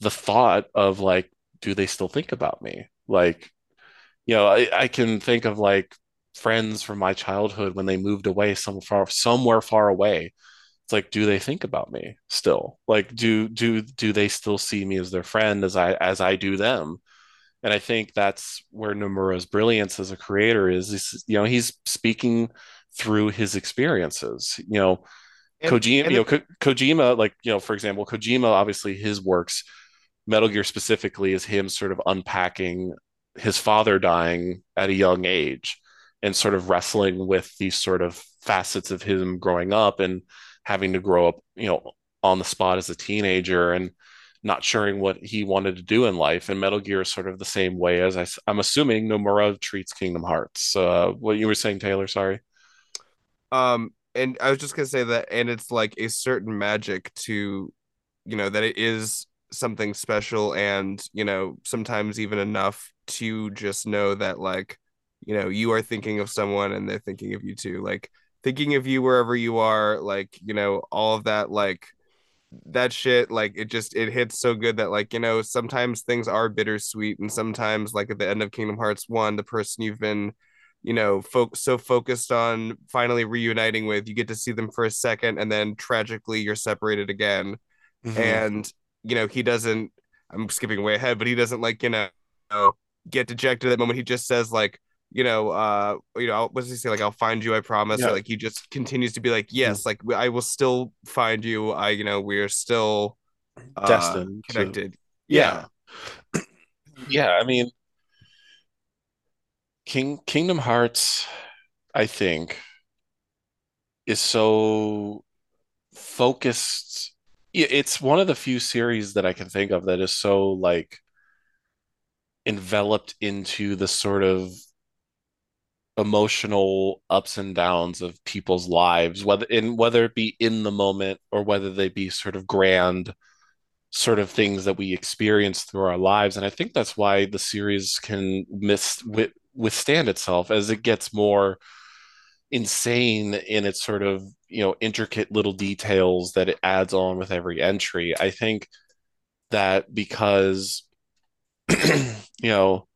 the thought of like, do they still think about me? Like, you know, I, I can think of like friends from my childhood when they moved away somewhere far, somewhere far away. It's like, do they think about me still? Like, do do do they still see me as their friend as I as I do them? And I think that's where Nomura's brilliance as a creator is. is you know, he's speaking through his experiences. You know, and, Kojima, and you know, Ko- Kojima, like you know, for example, Kojima, obviously his works Metal Gear specifically is him sort of unpacking his father dying at a young age and sort of wrestling with these sort of facets of him growing up and having to grow up, you know, on the spot as a teenager and not sure what he wanted to do in life. And Metal Gear is sort of the same way as I, I'm assuming Nomura treats Kingdom Hearts. Uh, what you were saying, Taylor? Sorry. Um, and I was just gonna say that, and it's like a certain magic to, you know, that it is something special and you know sometimes even enough to just know that like you know you are thinking of someone and they're thinking of you too like thinking of you wherever you are like you know all of that like that shit like it just it hits so good that like you know sometimes things are bittersweet and sometimes like at the end of kingdom hearts 1 the person you've been you know fo- so focused on finally reuniting with you get to see them for a second and then tragically you're separated again mm-hmm. and you know, he doesn't, I'm skipping way ahead, but he doesn't like, you know, get dejected at that moment. He just says, like, you know, uh, you know, what does he say? Like, I'll find you, I promise. Yeah. Or like he just continues to be like, yes, like I will still find you. I, you know, we are still uh, destined, connected. To... Yeah. yeah. (clears throat) yeah. I mean, King Kingdom Hearts, I think, is so focused it's one of the few series that I can think of that is so like enveloped into the sort of emotional ups and downs of people's lives whether in whether it be in the moment or whether they be sort of grand sort of things that we experience through our lives. And i think that's why the series can miss withstand itself as it gets more insane in its sort of you know intricate little details that it adds on with every entry i think that because (clears throat) you know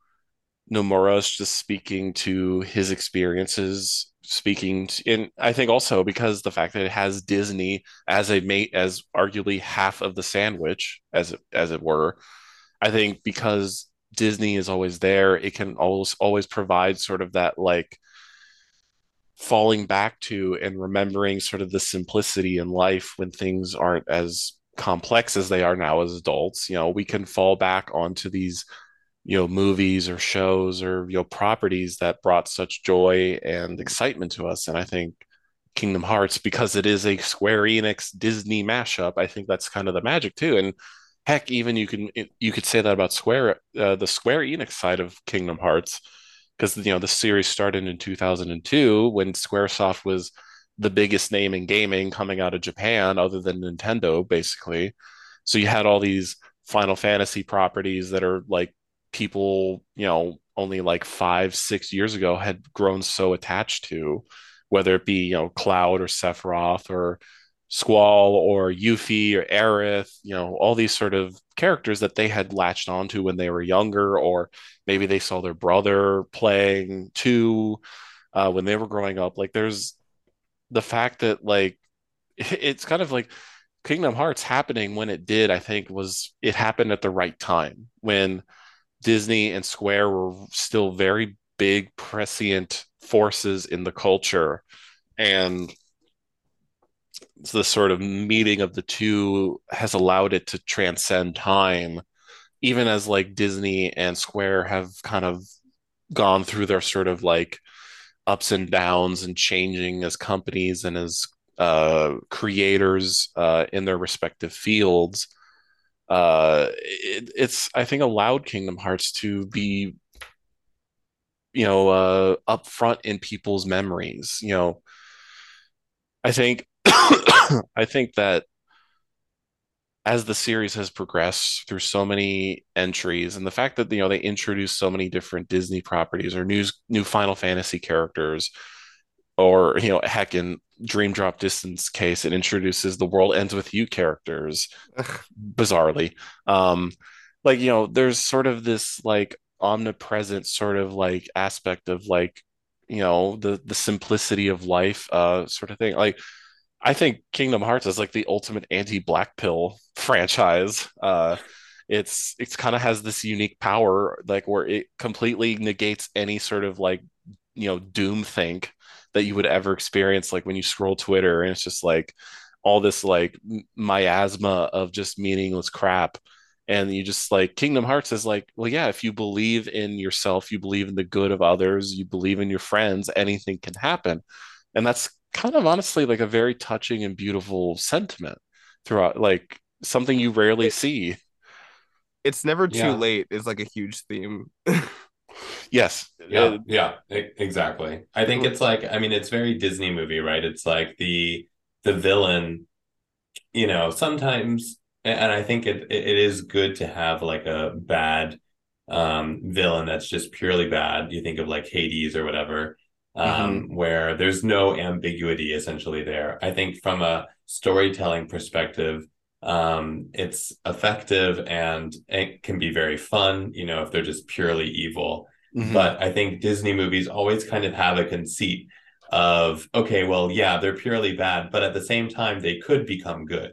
Nomura is just speaking to his experiences, speaking to, and I think also because the fact that it has Disney as a mate as arguably half of the sandwich, as as it were. I think because Disney is always there, it can always always provide sort of that like falling back to and remembering sort of the simplicity in life when things aren't as complex as they are now as adults. You know, we can fall back onto these you know movies or shows or you know properties that brought such joy and excitement to us. And i think kingdom hearts because it is a square enix disney mashup i think that's kind of the magic too. And heck even you can you could say that about square uh, the square enix side of kingdom hearts because you know the series started in 2002 when squaresoft was the biggest name in gaming coming out of japan other than nintendo basically. So you had all these final fantasy properties that are like people, you know, only like five, six years ago had grown so attached to, whether it be, you know, Cloud or Sephiroth or Squall or Yuffie or Aerith, you know, all these sort of characters that they had latched onto when they were younger, or maybe they saw their brother playing too uh, when they were growing up. Like there's the fact that like (laughs) it's kind of like Kingdom Hearts happening when it did, I think was it happened at the right time when Disney and Square were still very big prescient forces in the culture. And the sort of meeting of the two has allowed it to transcend time, even as like Disney and Square have kind of gone through their sort of like ups and downs and changing as companies and as uh, creators uh, in their respective fields uh, it, it's I think allowed Kingdom Hearts to be you know uh, up front in people's memories. You know, I think (coughs) I think that as the series has progressed through so many entries and the fact that you know they introduced so many different Disney properties or new new Final Fantasy characters or you know heck in dream drop distance case it introduces the world ends with you characters bizarrely. Um like you know there's sort of this like omnipresent sort of like aspect of like you know the the simplicity of life uh sort of thing. Like i think kingdom hearts is like the ultimate anti black pill franchise. Uh it's it's kind of has this unique power like where it completely negates any sort of like you know doom think that you would ever experience like when you scroll twitter and it's just like all this like miasma of just meaningless crap. And you just like kingdom hearts is like well yeah if you believe in yourself you believe in the good of others you believe in your friends anything can happen. And that's kind of honestly like a very touching and beautiful sentiment throughout like something you rarely see it's never too yeah. late is like a huge theme (laughs) Yes. Yeah. Uh, yeah. Exactly. I think it's like, I mean, it's very Disney movie, right? It's like the the villain, you know, sometimes and I think it it is good to have like a bad um villain that's just purely bad. You think of like Hades or whatever, um, mm-hmm. where there's no ambiguity essentially there. I think from a storytelling perspective, um, it's effective and it can be very fun, you know, if they're just purely evil. Mm-hmm. But I think Disney movies always kind of have a conceit of, okay, well, yeah, they're purely bad, but at the same time, they could become good,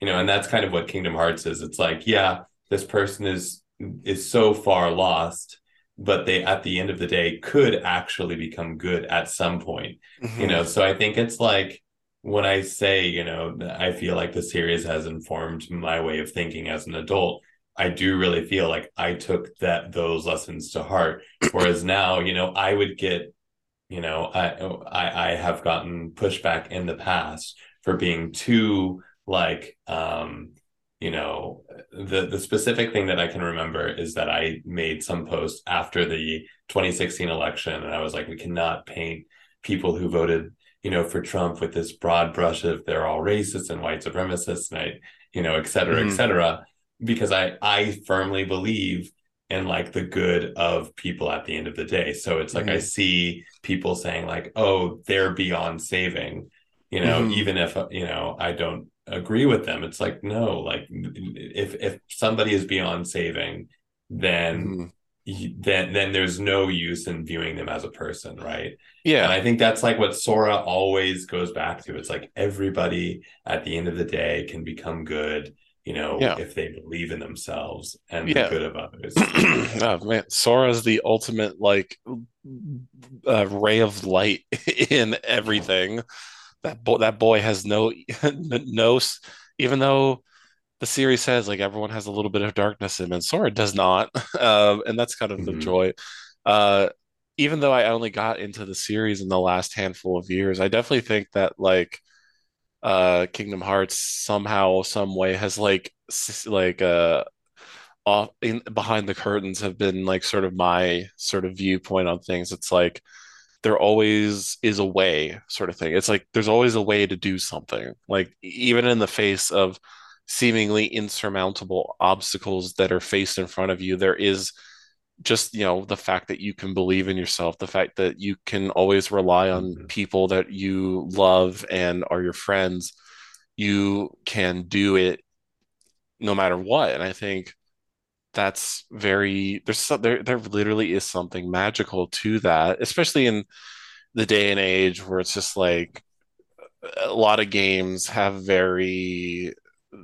you know, and that's kind of what Kingdom Hearts is. It's like, yeah, this person is is so far lost but they at the end of the day could actually become good at some point mm-hmm. you know so i think it's like when I say, you know, I feel like the series has informed my way of thinking as an adult, I do really feel like I took that those lessons to heart. (clears throat) Whereas now, you know, I would get, you know, I I, I have gotten pushback in the past for being too like um you know the the specific thing that i can remember is that i made some post after the 2016 election and i was like we cannot paint people who voted you know, for Trump with this broad brush of they're all racist and white supremacists and I, you know, et cetera, mm-hmm. et cetera, because I I firmly believe in like the good of people at the end of the day. So it's like mm-hmm. I see people saying like, oh, they're beyond saving, you know, mm-hmm. even if you know I don't agree with them. It's like no, like if if somebody is beyond saving, then mm-hmm. then then there's no use in viewing them as a person, right? Yeah. And I think that's like what Sora always goes back to. It's like everybody at the end of the day can become good, you know, yeah. if they believe in themselves and yeah. the good of others. (clears throat) oh man, Sora's the ultimate like uh, ray of light (laughs) in everything. That boy, that boy has no (laughs) no even though the series says like everyone has a little bit of darkness in them, Sora does not, (laughs) um, and that's kind of mm-hmm. the joy. Uh, even though I only got into the series in the last handful of years, I definitely think that like uh, Kingdom Hearts somehow, some way has like like uh off in behind the curtains have been like sort of my sort of viewpoint on things. It's like there always is a way sort of thing. It's like there's always a way to do something. Like even in the face of seemingly insurmountable obstacles that are faced in front of you there is just you know the fact that you can believe in yourself the fact that you can always rely on mm-hmm. people that you love and are your friends you can do it no matter what and i think that's very there's so, there there literally is something magical to that especially in the day and age where it's just like a lot of games have very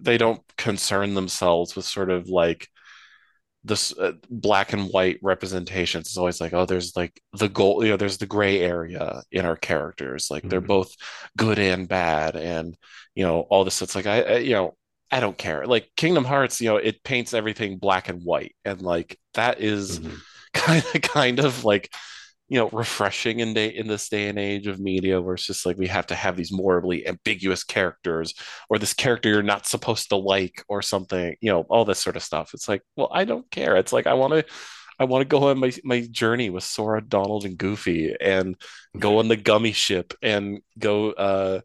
they don't concern themselves with sort of like this uh, black and white representations. It's always like, oh, there's like the goal, you know, there's the gray area in our characters. Like mm-hmm. they're both good and bad, and you know, all this. It's like I, I, you know, I don't care. Like Kingdom Hearts, you know, it paints everything black and white, and like that is mm-hmm. (laughs) kind of kind of like you know refreshing in day in this day and age of media where it's just like we have to have these morally ambiguous characters or this character you're not supposed to like or something you know all this sort of stuff it's like well i don't care it's like i want to i want to go on my, my journey with sora donald and goofy and go on the gummy ship and go uh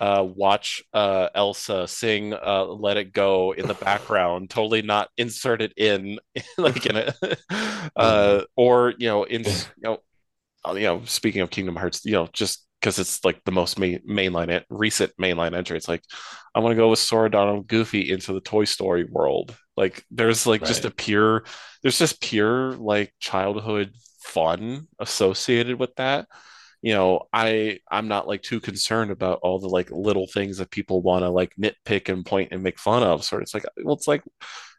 uh, watch uh, Elsa sing uh, "Let It Go" in the background, totally not inserted in (laughs) like in it, (laughs) uh, or you know, in you know, uh, you know, speaking of Kingdom Hearts, you know, just because it's like the most main, mainline recent mainline entry. It's like I want to go with Sora, Donald, Goofy into the Toy Story world. Like there's like right. just a pure, there's just pure like childhood fun associated with that. You know, I I'm not like too concerned about all the like little things that people want to like nitpick and point and make fun of. Sort of, it's like well, it's like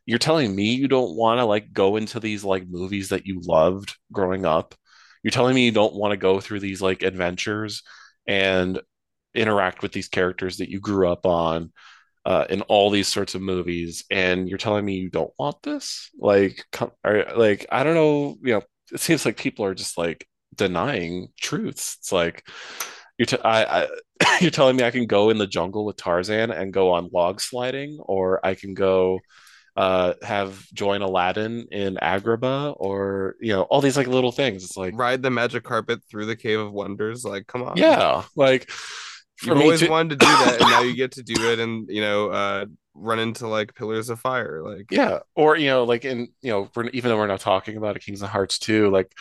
you're telling me you don't want to like go into these like movies that you loved growing up you're telling me you don't want to go through these like adventures and interact with these characters that you grew up on uh, in all these sorts of movies, and you're telling me you don't want this? Like, come, are, like I don't know. You know, it seems like people are just like denying truths. It's like you're t- I, I (coughs) you're telling me I can go in the jungle with Tarzan and go on log sliding, or I can go uh have join Aladdin in Agrabah or you know all these like little things. It's like ride the magic carpet through the cave of wonders? Like come on. Yeah like you've always to... wanted to do that and now (coughs) you get to do it and you know uh run into like pillars of fire like yeah or you know like in you know even though we're not talking about a Kingdom Hearts too like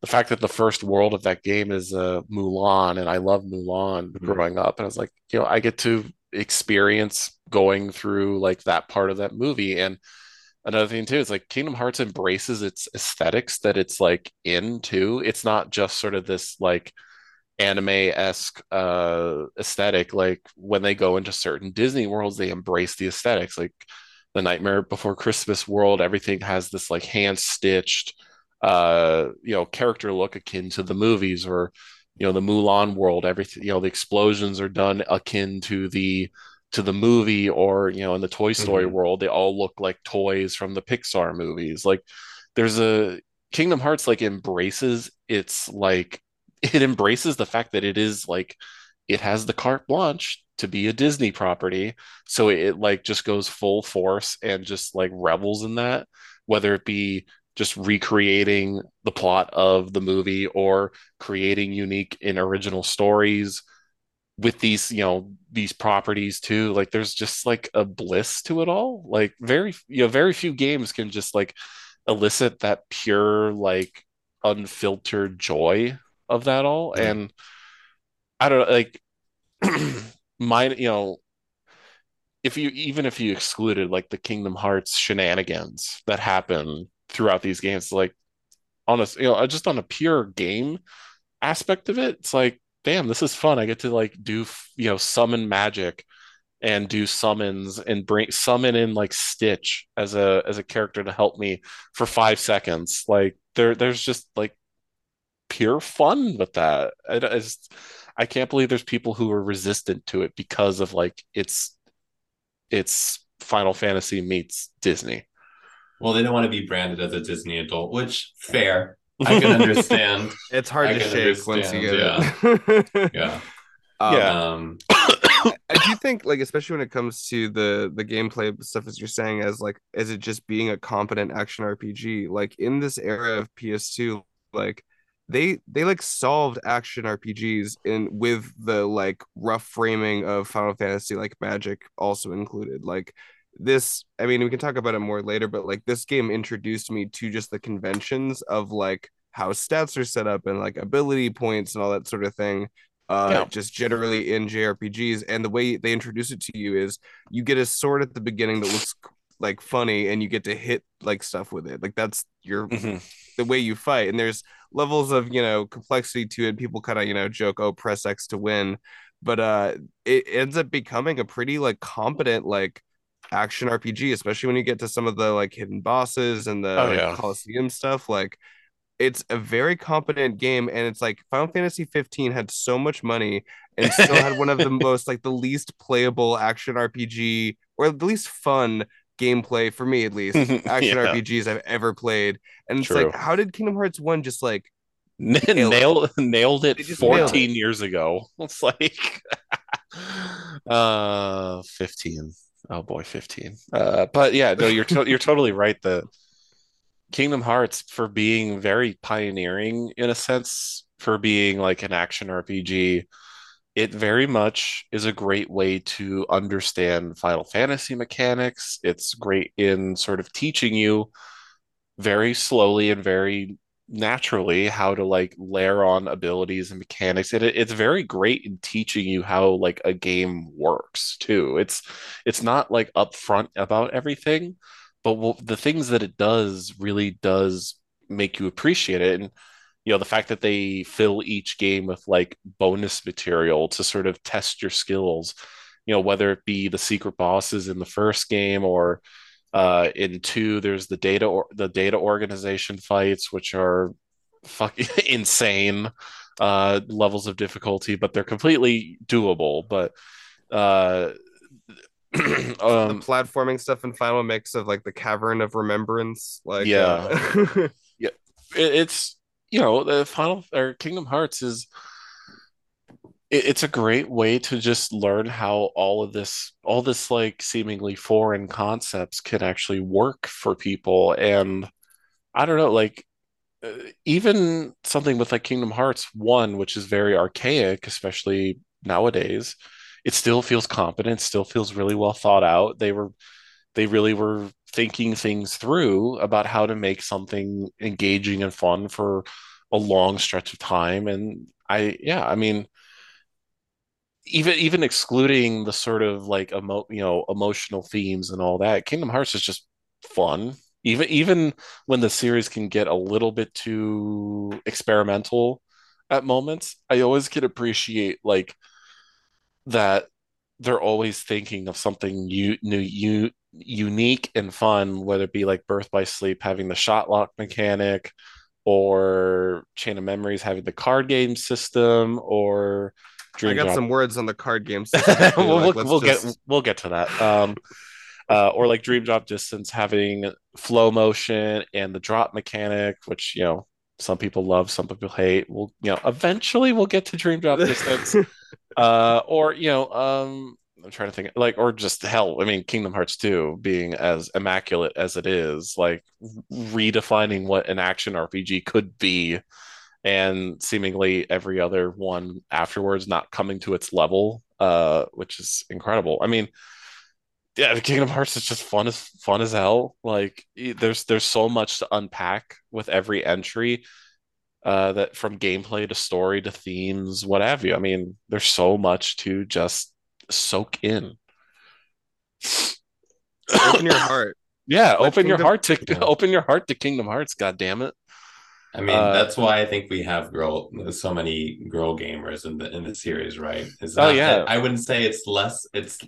the fact that the first world of that game is uh Mulan and I love Mulan mm-hmm. growing up and I was like you know I get to experience going through like that part of that movie. And another thing too is like kingdom hearts embraces its aesthetics that it's like into it's not just sort of this like anime-esque uh aesthetic. Like when they go into certain disney worlds they embrace the aesthetics. Like the nightmare before christmas world everything has this like hand stitched uh you know character look akin to the movies or you know the Mulan world. Everything you know the explosions are done akin to the to the movie or you know in the Toy Story mm-hmm. world they all look like toys from the Pixar movies. Like there's a Kingdom Hearts like embraces it's like (laughs) it embraces the fact that it is like it has the carte blanche to be a Disney property. So it, it like just goes full force and just like revels in that whether it be just recreating the plot of the movie or creating unique and original stories with these you know these properties too. Like there's just like a bliss to it all. Like very you know very few games can just like elicit that pure like unfiltered joy of that all. And i don't know, like (clears throat) mine you know if you even if you excluded like the kingdom hearts shenanigans that happen throughout these games. Like on a you know just on a pure game aspect of it, it's like damn, this is fun. I get to like do you know summon magic and do summons and bring summon in like Stitch as a as a character to help me for five seconds. Like there there's just like pure fun with that. I, I just I can't believe there's people who are resistant to it because of like it's it's Final Fantasy meets Disney. Well, they don't want to be branded as a Disney adult, which fair. I can (laughs) understand. it's hard I to shake once you get yeah. it. (laughs) yeah. Um, Yeah. Um, (coughs) I do think like especially when it comes to the the gameplay stuff as you're saying as like as it just being a competent action RPG like in this era of PS2 like they they like solved action RPGs in with the like rough framing of Final Fantasy like magic also included like this I mean we can talk about it more later but like this game introduced me to just the conventions of like how stats are set up and like ability points and all that sort of thing uh Yeah. just generally in JRPGs and the way they introduce it to you is you get a sword at the beginning that looks like funny and you get to hit like stuff with it. Like that's your Mhm. the way you fight. And there's levels of you know complexity to it. People kind of you know joke oh press X to win. But uh it ends up becoming a pretty like competent like action RPG especially when you get to some of the like hidden bosses and the Oh, like, yeah. Coliseum stuff like it's a very competent game and it's like Final Fantasy 15 had so much money and still had one of the (laughs) most like the least playable action RPG or the least fun gameplay for me at least (laughs) action Yeah. RPGs I've ever played and it's True. like how did Kingdom Hearts 1 just like (laughs) nailed nailed it They just nailed 14 years ago. It's like uh 15. Oh boy, 15. Uh but yeah, no, you're to- you're totally right. The Kingdom Hearts for being very pioneering in a sense, for being like an action RPG, it very much is a great way to understand Final Fantasy mechanics. It's great in sort of teaching you very slowly and very naturally how to like layer on abilities and mechanics and it, it's very great in teaching you how like a game works too. It's it's not like upfront about everything but the things that it does really does make you appreciate it. And you know the fact that they fill each game with like bonus material to sort of test your skills you know whether it be the secret bosses in the first game or uh, in two, there's the data or the data organization fights, which are fucking (laughs) insane uh, levels of difficulty, but they're completely doable. But uh, (clears throat) the um, platforming stuff in Final Mix of like the Cavern of Remembrance like Yeah. uh, (laughs) it, it's you know the Final or Kingdom Hearts is it, it's a great way to just learn how all of this all this like seemingly foreign concepts can actually work for people. And I don't know like uh, even something with like Kingdom Hearts 1 which is very archaic especially nowadays it still feels competent still feels really well thought out. They were they really were thinking things through about how to make something engaging and fun for a long stretch of time. And I yeah I mean even even excluding the sort of like emo you know emotional themes and all that Kingdom Hearts is just fun. Even even when the series can get a little bit too experimental at moments I always can appreciate like that they're always thinking of something new u- unique and fun whether it be like Birth by Sleep having the shot lock mechanic or Chain of Memories having the card game system or I got Drop some words on the card game (laughs) system we'll, like, we'll, we'll just- get we'll get to that. Um, uh, or like Dream Drop Distance having flow motion and the drop mechanic, which you know some people love, some people hate. We'll you know eventually we'll get to Dream Drop Distance. (laughs) uh, or you know um, I'm trying to think like or just hell. I mean Kingdom Hearts 2 being as immaculate as it is, like redefining what an action RPG could be and seemingly every other one afterwards not coming to its level, uh, which is incredible. I mean, yeah, the Kingdom Hearts is just fun as fun as hell. Like there's there's so much to unpack with every entry, uh, that from gameplay to story to themes, what have you. I mean, there's so much to just soak in. open your heart Yeah, Let open your heart to Yeah. (laughs) open your heart to Kingdom Hearts. God damn it! I mean, uh, that's why I think we have girl so many girl gamers in the in the series, right? It's oh yeah. I wouldn't say it's less. It's.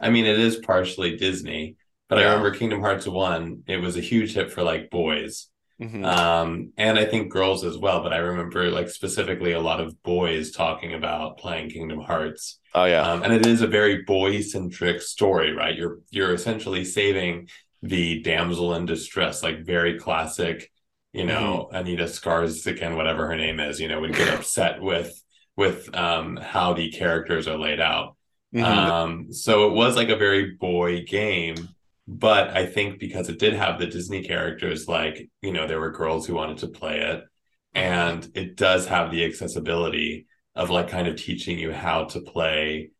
I mean, it is partially Disney, but yeah. I remember Kingdom Hearts one. It was a huge hit for like boys, mm-hmm. um, and I think girls as well. But I remember like specifically a lot of boys talking about playing Kingdom Hearts. Oh yeah, um, and it is a very boy centric story, right? You're you're essentially saving the damsel in distress, like very classic. You know, mm-hmm. Anita Skarsgård, whatever her name is, you know, would get (laughs) upset with with um, how the characters are laid out. Mm-hmm. Um, so it was like a very boy game, but I think because it did have the Disney characters, like, you know, there were girls who wanted to play it. And it does have the accessibility of like kind of teaching you how to play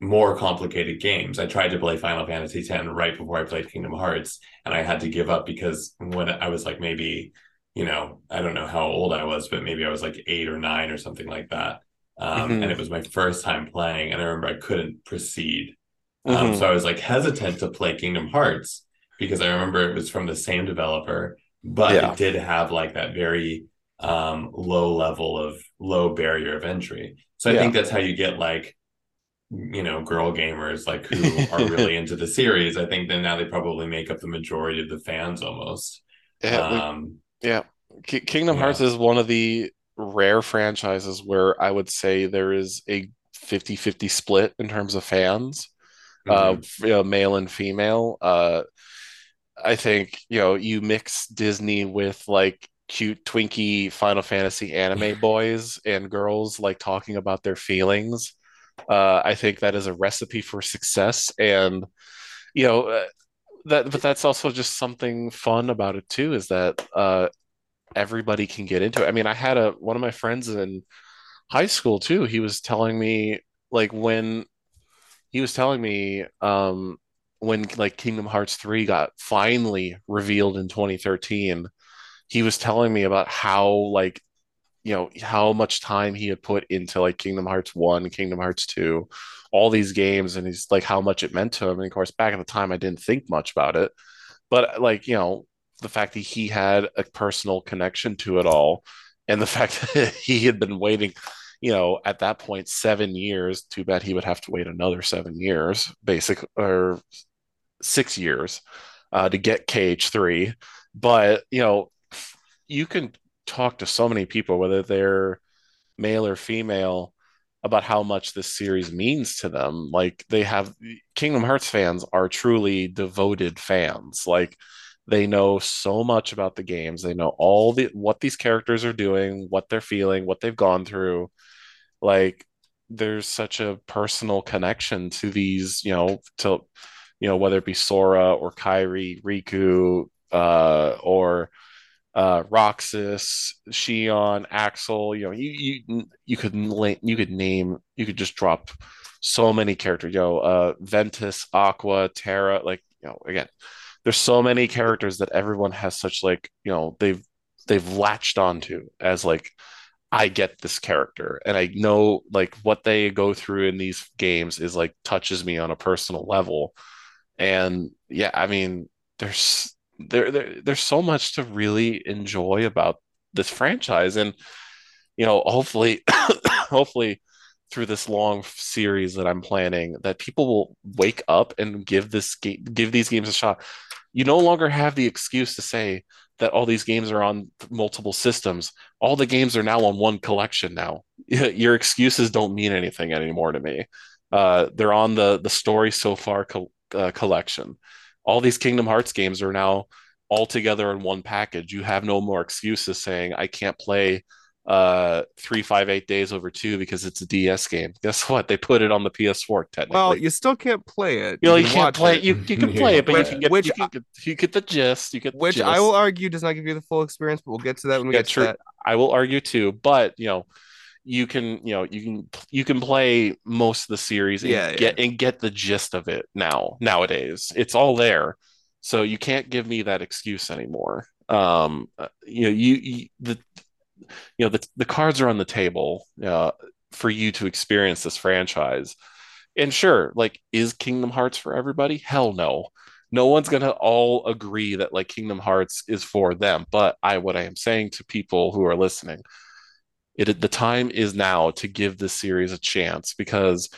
more complicated games. I tried to play Final Fantasy X right before I played Kingdom Hearts, and I had to give up because when I was like maybe, you know, I don't know how old I was, but maybe I was like eight or nine or something like that. Um, mm-hmm. And it was my first time playing, and I remember I couldn't proceed um, mm-hmm. so I was like hesitant to play Kingdom Hearts because I remember it was from the same developer, but yeah. it did have like that very um, low level of low barrier of entry. So I yeah. think that's how you get like you know girl gamers like who are (laughs) really into the series. I think then now they probably make up the majority of the fans almost. Yeah, um, yeah. K- Kingdom yeah. Hearts is one of the rare franchises where I would say there is a 50-50 split in terms of fans uh, mm-hmm. uh, you know, male and female. Uh, I think you know you mix Disney with like cute Twinkie Final Fantasy anime (laughs) boys and girls like talking about their feelings. Uh, I think that is a recipe for success, and you know uh, that. But that's also just something fun about it too. Is that uh, everybody can get into it. I mean, I had a one of my friends in high school too. He was telling me like when he was telling me um, when like Kingdom Hearts 3 got finally revealed in 2013, he was telling me about how like you know how much time he had put into like Kingdom Hearts 1, Kingdom Hearts 2, all these games and he's like how much it meant to him. And of course back at the time I didn't think much about it. But like, you know, the fact that he had a personal connection to it all and the (laughs) fact that he had been waiting you know, at that point, seven years. Too bad he would have to wait another seven years, basic or six years, uh, to get KH3. But you know, you can talk to so many people, whether they're male or female, about how much this series means to them. Like they have Kingdom Hearts fans are truly devoted fans. Like they know so much about the games. They know all the what these characters are doing, what they're feeling, what they've gone through like there's such a personal connection to these, you know, to you know, whether it be Sora or Kairi, Riku, uh, or uh, Roxas, Xion, Axel, you know, you you you could you could name you could just drop so many characters, you know, uh, Ventus, Aqua, Terra, like you know, again, there's so many characters that everyone has such like you know they've they've latched onto as like I get this character and I know like what they go through in these games is like touches me on a personal level. And yeah, I mean, there's there, there there's so much to really enjoy about this franchise and you know, hopefully (coughs) hopefully through this long series that I'm planning that people will wake up and give this game give these games a shot. You no longer have the excuse to say that all these games are on multiple systems. All the games are now on one collection now. (laughs) Your excuses don't mean anything anymore to me. Uh, they're on the the story so far co- uh, collection. All these Kingdom Hearts games are now all together in one package. You have no more excuses saying I can't play uh three five eight days over two because it's a DS game. (laughs) Guess what? They put it on the PS4 technically. Well, you still can't play it. You, know, you, you can't play it. You, you can (laughs) play it, but you can get which you, can get, you get the gist. You get which gist. I will argue does not give you the full experience, but we'll get to that when we yeah, get true. to that. I will argue too, but you know, you can you know you can you can play most of the series and yeah, get yeah. and get the gist of it now nowadays. It's all there, so you can't give me that excuse anymore. Um, uh, you know, you, you the you know the, the cards are on the table uh, for you to experience this franchise and sure like is kingdom hearts for everybody hell no no one's gonna all agree that like Kingdom Hearts is for them. But I what I am saying to people who are listening, it the time is now to give this series a chance because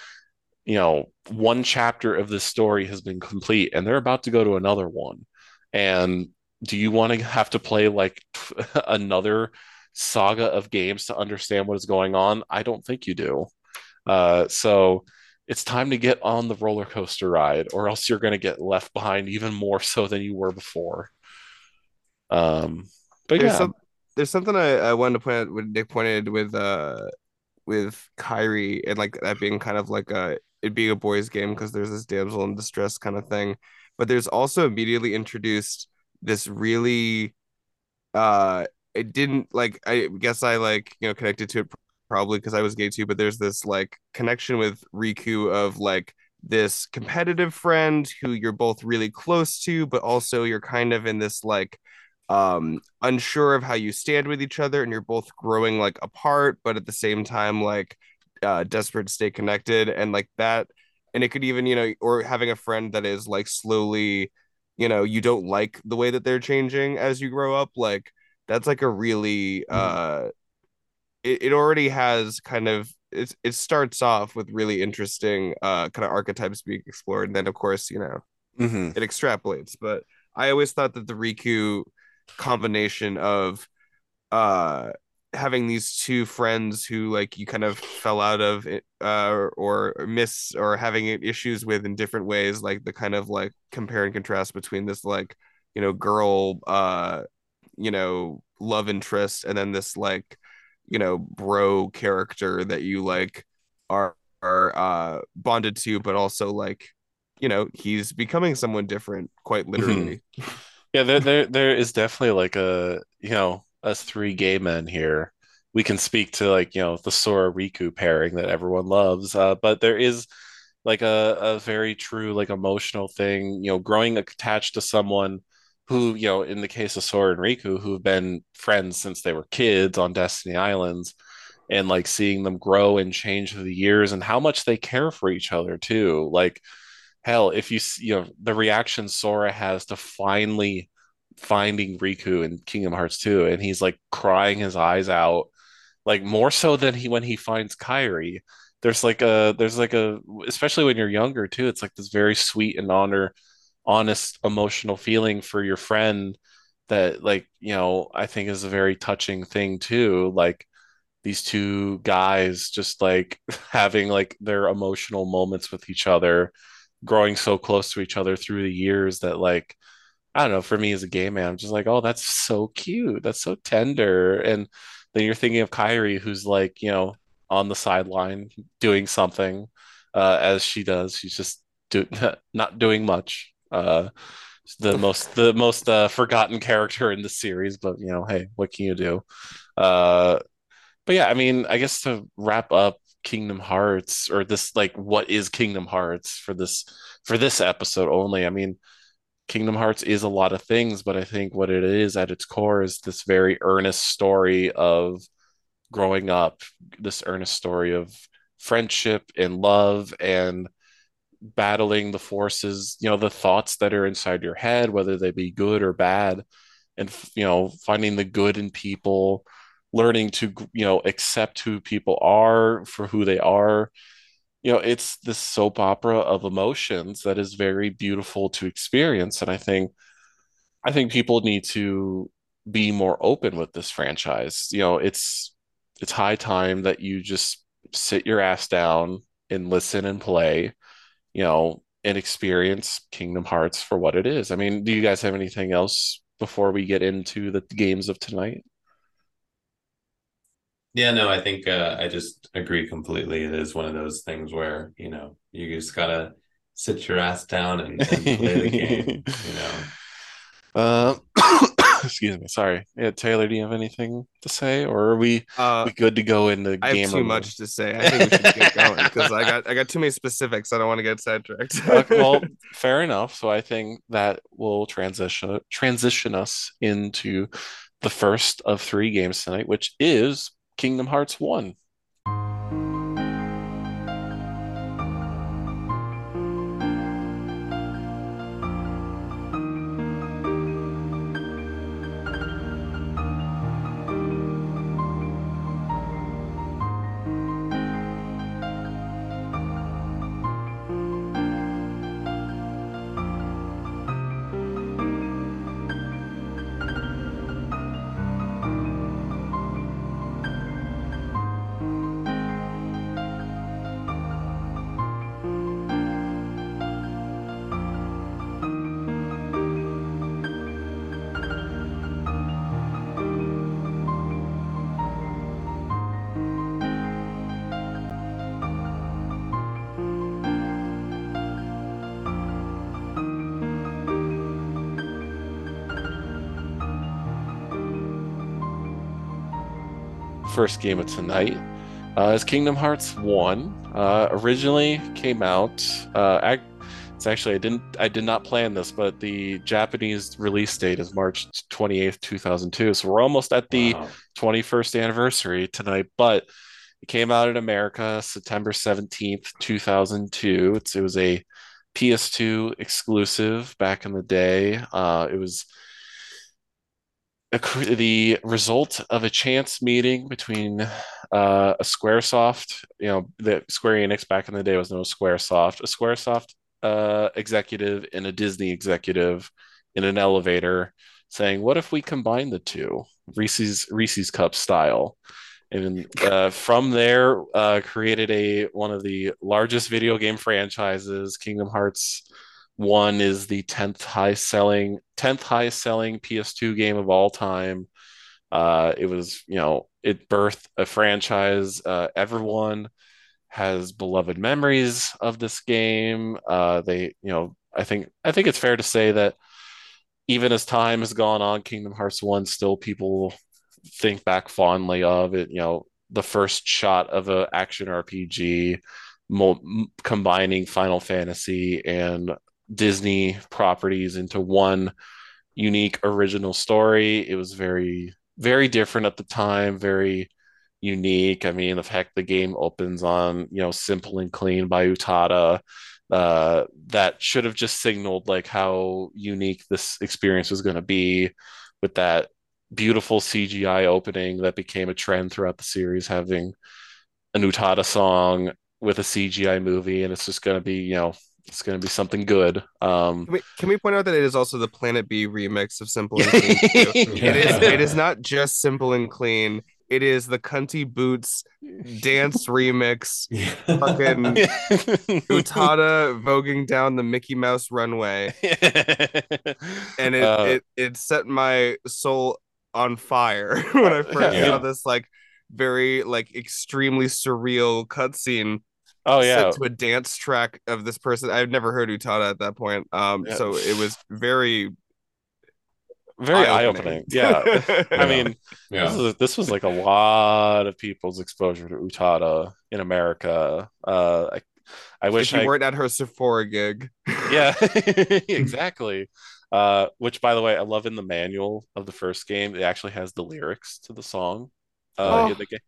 you know one chapter of this story has been complete and they're about to go to another one. And do you want to have to play like (laughs) another saga of games to understand what is going on? I don't think you do. Uh, so it's time to get on the roller coaster ride or else you're going to get left behind even more so than you were before. Um but there's yeah. some, there's something I, I wanted to point out what Nick pointed with uh with Kairi and like that being kind of like a it being a boys game because there's this damsel in distress kind of thing. But there's also immediately introduced this really uh it didn't like I guess I like you know connected to it probably because I was gay too but there's this like connection with Riku of like this competitive friend who you're both really close to but also you're kind of in this like um unsure of how you stand with each other and you're both growing like apart but at the same time like uh desperate to stay connected and like that and it could even you know or having a friend that is like slowly you know you don't like the way that they're changing as you grow up like that's like a really mm-hmm. uh it, it already has kind of it, it starts off with really interesting uh kind of archetypes being explored and then of course you know mm-hmm. it extrapolates but i always thought that the riku combination of uh having these two friends who like you kind of fell out of uh or, or miss or having issues with in different ways like the kind of like compare and contrast between this like you know girl uh you know love interest and then this like you know bro character that you like are are uh bonded to but also like you know he's becoming someone different quite mm-hmm. literally (laughs) yeah there, there there is definitely like a you know us three gay men here, we can speak to like you know the Sora Riku pairing that everyone loves. Uh, but there is like a, a very true like emotional thing. You know, growing attached to someone who you know in the case of Sora and Riku who've been friends since they were kids on Destiny Islands. And like seeing them grow and change through the years, and how much they care for each other too. Like, hell, if you you know the reaction Sora has to finally finding Riku in Kingdom Hearts 2 and he's like crying his eyes out like more so than he when he finds Kairi. There's like a there's like a especially when you're younger too it's like this very sweet and honor honest emotional feeling for your friend that like you know I think is a very touching thing too like these two guys just like (laughs) having like their emotional moments with each other growing so close to each other through the years that like I don't know, for me as a gay man, I'm just like, oh, that's so cute. That's so tender. And then you're thinking of Kairi, who's like, you know, on the sideline doing something uh, as she does. She's just do- (laughs) not doing much. Uh, the (laughs) most the most uh, forgotten character in the series, but you know, hey, what can you do? Uh, but yeah, I mean, I guess to wrap up Kingdom Hearts or this like what is Kingdom Hearts for this for this episode only. I mean, Kingdom Hearts is a lot of things, but I think what it is at its core is this very earnest story of growing up, this earnest story of friendship and love and battling the forces, you know, the thoughts that are inside your head, whether they be good or bad, and, you know, finding the good in people, learning to, you know, accept who people are for who they are. You know it's this soap opera of emotions that is very beautiful to experience and i think i think people need to be more open with this franchise. You know it's it's high time that you just sit your ass down and listen and play you know and experience kingdom hearts for what it is. I mean do you guys have anything else before we get into the games of tonight yeah, no, I think uh, I just agree completely. It is one of those things where you know you just gotta sit your ass down and, and play the game. (laughs) You know. Uh, (coughs) excuse me. Sorry. Yeah, Taylor, do you have anything to say, or are we uh, we good to go in the I have too much to say. I think we should get going because I got I got too many specifics. I don't want to get sidetracked. (laughs) well, fair enough. So I think that will transition transition us into the first of three games tonight, which is Kingdom Hearts 1. First game of tonight uh, is Kingdom Hearts 1. Uh, originally came out. Uh, it's actually I didn't I did not plan this, but the Japanese release date is March 28th, 2002. So we're almost at the wow. 21st anniversary tonight, but it came out in America September 17th, 2002. It's, it was a PS2 exclusive back in the day. Uh, it was the result of a chance meeting between uh, a SquareSoft, you know, the Square Enix back in the day was no SquareSoft, a SquareSoft uh, executive and a Disney executive in an elevator saying, "What if we combine the two, Reese's Reese's Cup style?" And uh, from there, uh, created a one of the largest video game franchises, Kingdom Hearts one is the 10th highest selling 10th highest selling PS2 game of all time. Uh, it was, you know, it birthed a franchise. Uh, everyone has beloved memories of this game. Uh, they, you know, I think I think it's fair to say that even as time has gone on, Kingdom Hearts One still people think back fondly of it. You know, the first shot of an action RPG, mo- combining Final Fantasy and Disney properties into one unique original story. It was very, very different at the time, very unique. I mean, the fact the game opens on, you know, simple and clean by Utada. Uh, that should have just signaled like how unique this experience was going to be with that beautiful CGI opening that became a trend throughout the series, having an Utada song with a CGI movie, and it's just going to be, you know, it's going to be something good. Um, can we, can we point out that it is also the PLANiTb remix of Simple and Clean? (laughs) It is. It is not just Simple and Clean. It is the Cunty Boots dance remix. Fucking (laughs) Utada voguing down the Mickey Mouse runway, (laughs) and it, uh, it it set my soul on fire when I first yeah. saw this like very like extremely surreal cutscene Oh yeah, to a dance track of this person. I've never heard Utada at that point. Um, yeah. so it was very, very eye opening. Yeah, (laughs) I mean, yeah. This, was, this was like a lot of people's exposure to Utada in America. Uh, I, I wish if you I... weren't at her Sephora gig. yeah, (laughs) (laughs) exactly. Uh, which, by the way, I love in the manual of the first game. It actually has the lyrics to the song uh, oh. in the game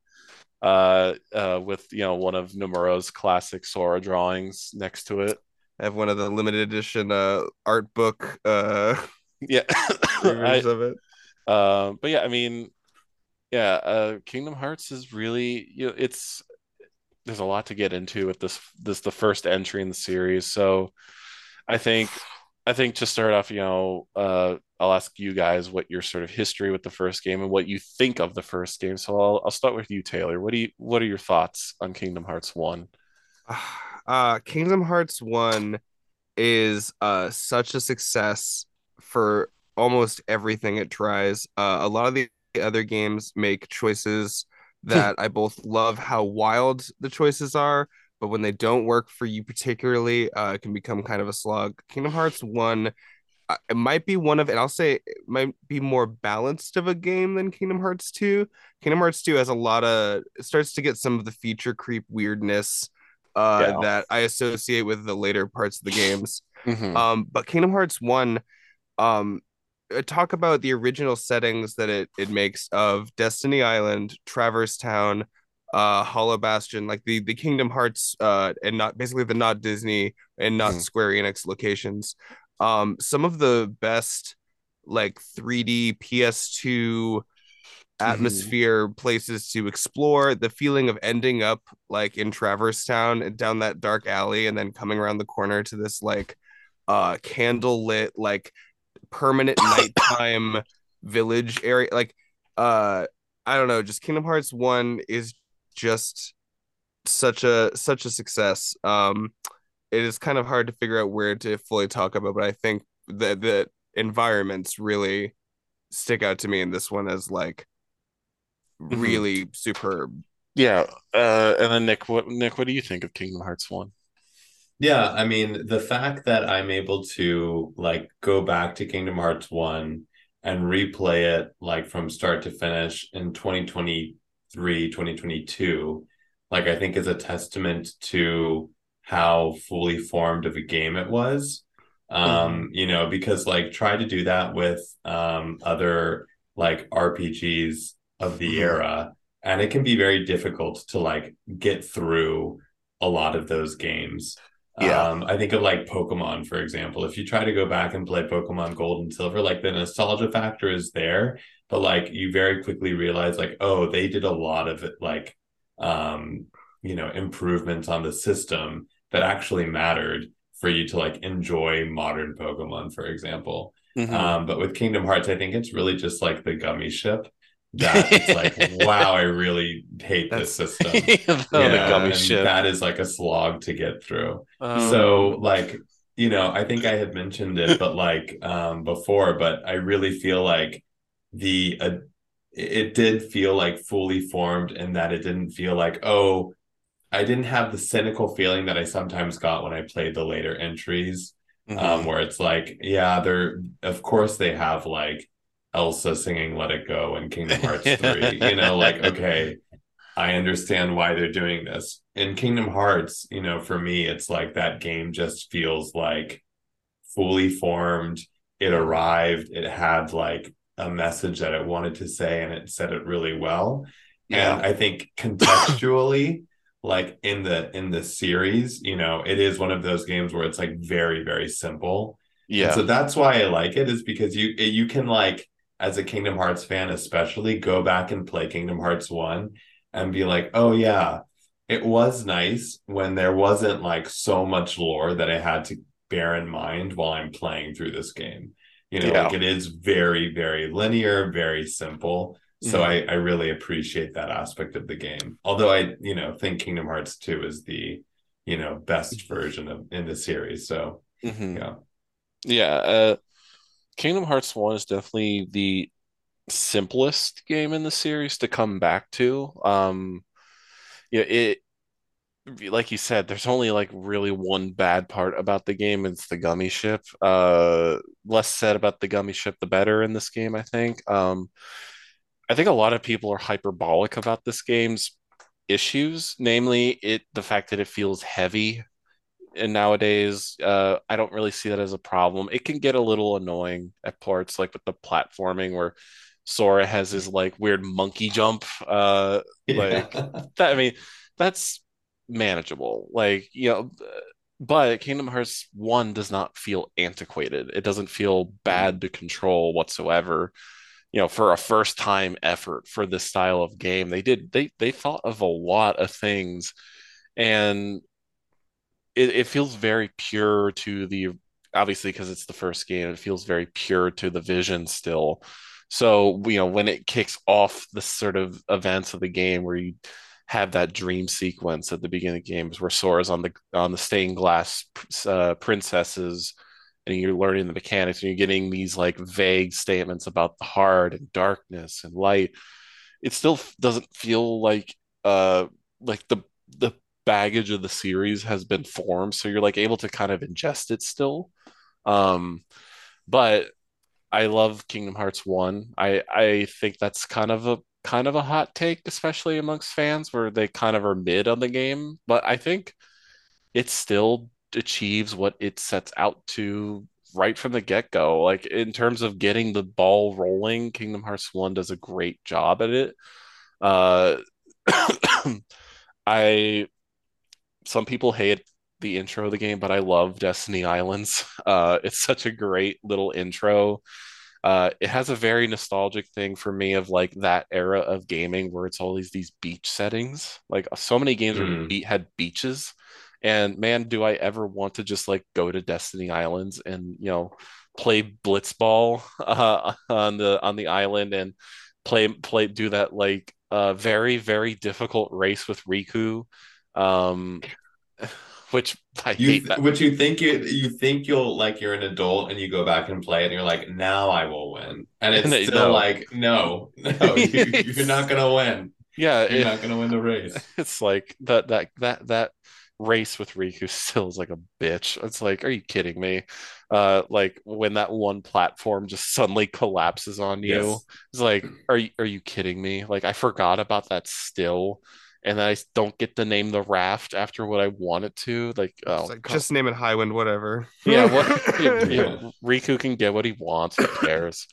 uh, uh, with you know one of Nomura's classic Sora drawings next to it. I have one of the limited edition uh, art book uh, (laughs) yeah (laughs) I, of it. Uh, but yeah, I mean, yeah, uh, Kingdom Hearts is really you know it's there's a lot to get into with this this the first entry in the series. So I think I think to start off, you know, uh, I'll ask you guys what your sort of history with the first game and what you think of the first game. So I'll I'll start with you, Taylor. What do you what are your thoughts on Kingdom Hearts One? (sighs) Uh, Kingdom Hearts One is uh such a success for almost everything it tries. Uh, a lot of the other games make choices that I both love how wild the choices are, but when they don't work for you particularly, uh, it can become kind of a slog. Kingdom Hearts One it might be one of and I'll say it might be more balanced of a game than Kingdom Hearts 2. Kingdom Hearts 2 has a lot of it starts to get some of the feature creep weirdness uh yeah. that I associate with the later parts of the games. Mm-hmm. Um but Kingdom Hearts 1 um uh, talk about the original settings that it it makes of Destiny Island, Traverse Town, uh Hollow Bastion, like the the Kingdom Hearts uh and not basically the not Disney and not mm-hmm. Square Enix locations um some of the best like 3D PS2 atmosphere mm-hmm. places to explore the feeling of ending up like in Traverse Town and down that dark alley and then coming around the corner to this like uh candle lit like permanent (coughs) nighttime village area like uh I don't know just Kingdom Hearts 1 is just such a such a success um it is kind of hard to figure out where to fully talk about, but I think the the environments really stick out to me in this one as like mm-hmm. really mm-hmm. superb. Yeah, uh, and then Nick, what Nick, what do you think of Kingdom Hearts one? Yeah, I mean the fact that I'm able to like go back to Kingdom Hearts one and replay it like from start to finish in 2023 2022, like I think is a testament to how fully formed of a game it was. Um, mm-hmm. you know, because like try to do that with um other like RPGs of the mm-hmm. era, and it can be very difficult to like get through a lot of those games. Yeah. Um, I think of like Pokemon, for example. If you try to go back and play Pokemon Gold and Silver, like the nostalgia factor is there, but like you very quickly realize, like, oh, they did a lot of it, like, um, you know, improvements on the system that actually mattered for you to like enjoy modern Pokemon, for example. Mm-hmm. Um, but with Kingdom Hearts, I think it's really just like the gummy ship that (laughs) it's like, wow, I really hate That's, this system. (laughs) the, yeah, gummy ship. That is like a slog to get through. Um, so like, you know, I think I had mentioned it, but like um before, but I really feel like the uh, it did feel like fully formed and that it didn't feel like, oh, I didn't have the cynical feeling that I sometimes got when I played the later entries. Mm-hmm. Um, where it's like, yeah, they're of course they have like Elsa singing Let It Go in Kingdom Hearts (laughs) 3. you know, like, okay, I understand why they're doing this. In Kingdom Hearts, you know, for me, it's like that game just feels like fully formed. It arrived, it had like a message that it wanted to say, and it said it really well. Yeah. And I think contextually, like in the in the series, you know, it is one of those games where it's like very, very simple. Yeah. And so that's why I like it, is because you you can like as a Kingdom Hearts fan, especially, go back and play Kingdom Hearts 1 and be like, oh, yeah, it was nice when there wasn't like so much lore that I had to bear in mind while I'm playing through this game. You know, yeah. like it is very, very linear, very simple. So mm-hmm. I, I really appreciate that aspect of the game. Although I, you know, think Kingdom Hearts 2 is the, you know, best version of in the series. So mm-hmm. yeah. Yeah. Uh Kingdom Hearts 1 is definitely the simplest game in the series to come back to. Um yeah, it like you said, there's only like really one bad part about the game. It's the gummy ship. Uh less said about the gummy ship, the better in this game, I think. Um I think a lot of people are hyperbolic about this game's issues, namely it the fact that it feels heavy. And nowadays uh, i don't really see that as a problem. It can get a little annoying at parts like with the platforming where sora has his like weird monkey jump uh (laughs) like that i mean that's manageable. Like you know but kingdom hearts 1 does not feel antiquated. It doesn't feel bad to control whatsoever you know for a first time effort for this style of game. They did they they thought of a lot of things and it, it feels very pure to the obviously because it's the first game it feels very pure to the vision still. So you know when it kicks off the sort of events of the game where you have that dream sequence at the beginning of games where Sora's on the on the stained glass uh, princesses and you're learning the mechanics and you're getting these like vague statements about the heart and darkness and light it still doesn't feel like uh like the the baggage of the series has been formed so you're like able to kind of ingest it still. Um but i love kingdom hearts 1 i i think that's kind of a kind of a hot take especially amongst fans where they kind of are mid on the game but i think it's still achieves what it sets out to right from the get-go like in terms of getting the ball rolling kingdom hearts 1 does a great job at it uh (coughs) I some people hate the intro of the game, but I love Destiny Islands. (laughs) Uh, it's such a great little intro. Uh, it has a very nostalgic thing for me of like that era of gaming where it's always these beach settings. Like so many games mm. had beaches, and man, do I ever want to just like go to Destiny Islands and you know play blitzball (laughs) uh, on the on the island and play play do that like uh, very very difficult race with Riku um, (laughs) which I you, hate that. Which you think you you think you'll like you're an adult and you go back and play it and you're like now I will win and (laughs) it's and still no. like no no you, are not gonna win yeah you're it, not gonna win the race it's like that that that that race with Riku (laughs) still is like a bitch. It's like, are you kidding me? Uh, like when that one platform just suddenly collapses on you, yes. it's like, are you are you kidding me? Like I forgot about that still, and I don't get to name the raft after what I wanted to. Like, oh, like just name it Highwind, whatever. (laughs) Yeah, what, (laughs) yeah, yeah, Riku can get what he wants. Who cares?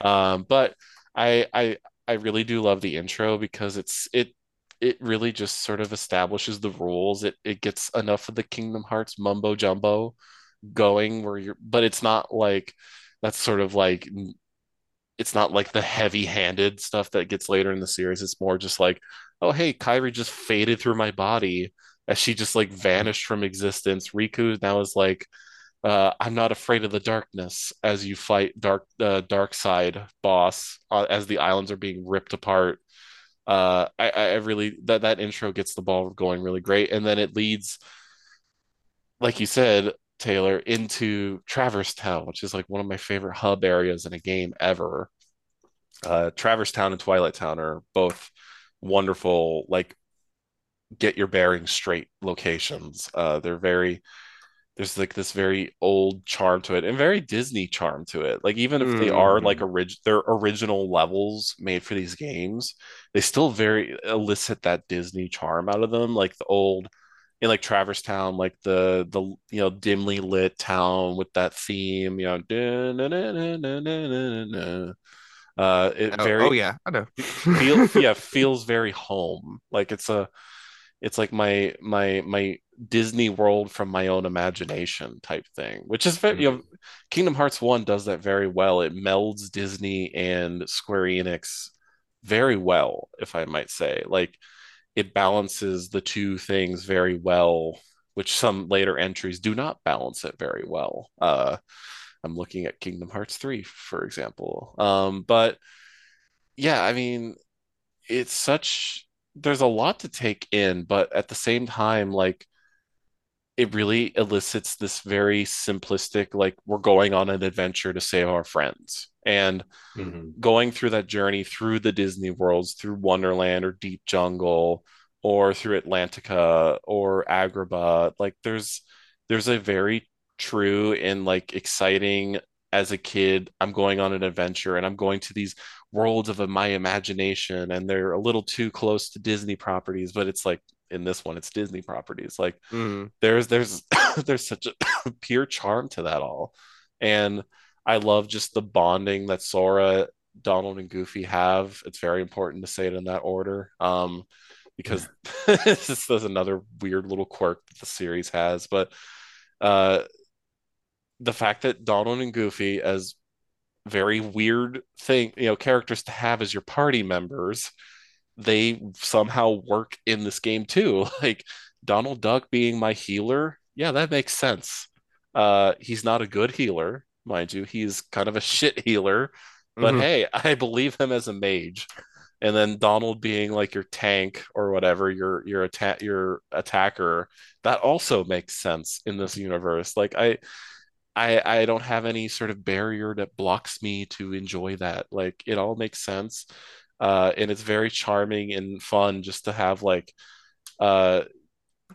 um, but I I I really do love the intro because it's it it really just sort of establishes the rules. It it gets enough of the Kingdom Hearts mumbo jumbo going where you're but it's not like that's sort of like it's not like the heavy-handed stuff that gets later in the series. It's more just like oh hey Kairi just faded through my body as she just like vanished from existence riku now is like uh, i'm not afraid of the darkness as you fight dark uh, dark side boss uh, as the islands are being ripped apart uh, I, I really that that intro gets the ball going really great and then it leads like you said taylor into traverse town which is like one of my favorite hub areas in a game ever uh, traverse town and twilight town are both wonderful like get your bearings straight locations. Uh, they're very there's like this very old charm to it and very Disney charm to it. Like even if mm. they are like mm. orig- their original levels made for these games, they still very elicit that Disney charm out of them. Like the old in like Traverse Town, like the the you know dimly lit town with that theme, you know, uh, it oh, very oh yeah, I know. feel (laughs) yeah feels very home. Like it's a, it's like my my my Disney World from my own imagination type thing, which is very, you know, Kingdom Hearts One does that very well. It melds Disney and Square Enix very well, if I might say. Like it balances the two things very well, which some later entries do not balance it very well. Uh, I'm looking at Kingdom Hearts 3, for example. Um, but yeah, I mean, it's such there's a lot to take in, but at the same time, like it really elicits this very simplistic, like we're going on an adventure to save our friends. And mm-hmm. going through that journey through the Disney worlds, through Wonderland or Deep Jungle, or through Atlantica or Agrabah, like there's there's a very true and like exciting as a kid i'm going on an adventure and i'm going to these worlds of my imagination and they're a little too close to disney properties but it's like in this one it's disney properties. Like mm. there's there's (coughs) there's such a (coughs) pure charm to that all. And i love just the bonding that sora donald and goofy have. It's very important to say it in that order um because (laughs) this is another weird little quirk that the series has. But uh the fact that Donald and Goofy as very weird thing, you know, characters to have as your party members, they somehow work in this game too. (laughs) Like Donald Duck being my healer, yeah, that makes sense. Uh, he's not a good healer, mind you. He's kind of a shit healer, but mm-hmm. hey, (laughs) I believe him as a mage. And then Donald being like your tank or whatever, your your attack your attacker, that also makes sense in this universe. Like I I I don't have any sort of barrier that blocks me to enjoy that. Like it all makes sense. Uh, and it's very charming and fun just to have like uh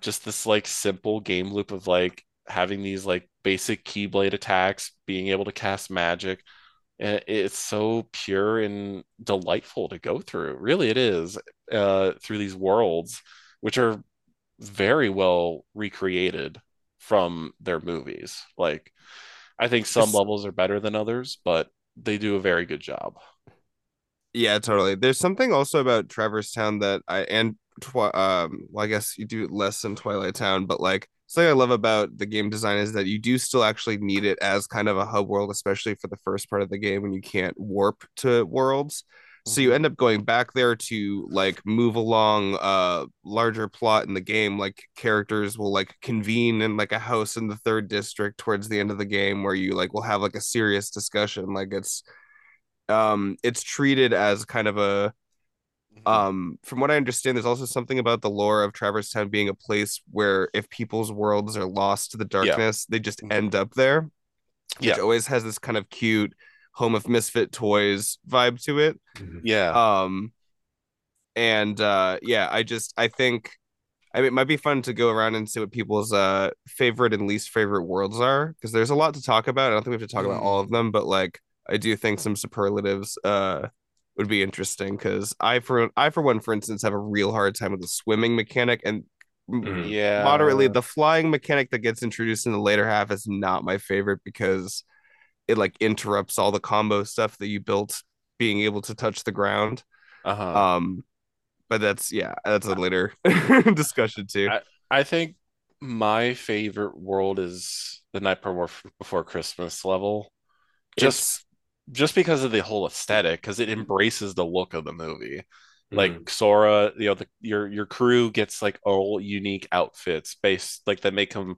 just this like simple game loop of like having these like basic keyblade attacks, being able to cast magic. And it's so pure and delightful to go through. Really, it is uh, through these worlds, which are very well recreated from their movies. Like, I think some levels are better than others, but they do a very good job. Yeah, totally. There's something also about Traverse Town that I and twi- um well, I guess you do less than Twilight Town, but like something I love about the game design is that you do still actually need it as kind of a hub world, especially for the first part of the game when you can't warp to worlds. So you end up going back there to like move along a larger plot in the game. Like characters will like convene in like a house in the third district towards the end of the game where you like will have like a serious discussion. Like it's um it's treated as kind of a mm-hmm. um from what I understand, there's also something about the lore of Traverse Town being a place where if people's worlds are lost to the darkness, yeah. they just mm-hmm. end up there. Which yeah. always has this kind of cute home of misfit toys vibe to it mm-hmm. yeah um and uh yeah i just i think I mean, it might be fun to go around and see what people's uh favorite and least favorite worlds are because there's a lot to talk about. I don't think we have to talk mm. about all of them, but like I do think some superlatives uh would be interesting because I for I for one, for instance, have a real hard time with the swimming mechanic and mm, yeah, moderately the flying mechanic that gets introduced in the later half is not my favorite because it like interrupts all the combo stuff that you built being able to touch the ground. Uh-huh. Um, but that's yeah, that's a later (laughs) discussion too. I, I, think my favorite world is the Night Before, Before Christmas level, just it's... just because of the whole aesthetic, because it embraces the look of the movie. Like mm. Sora, you know, the, your your crew gets like all unique outfits based like that make them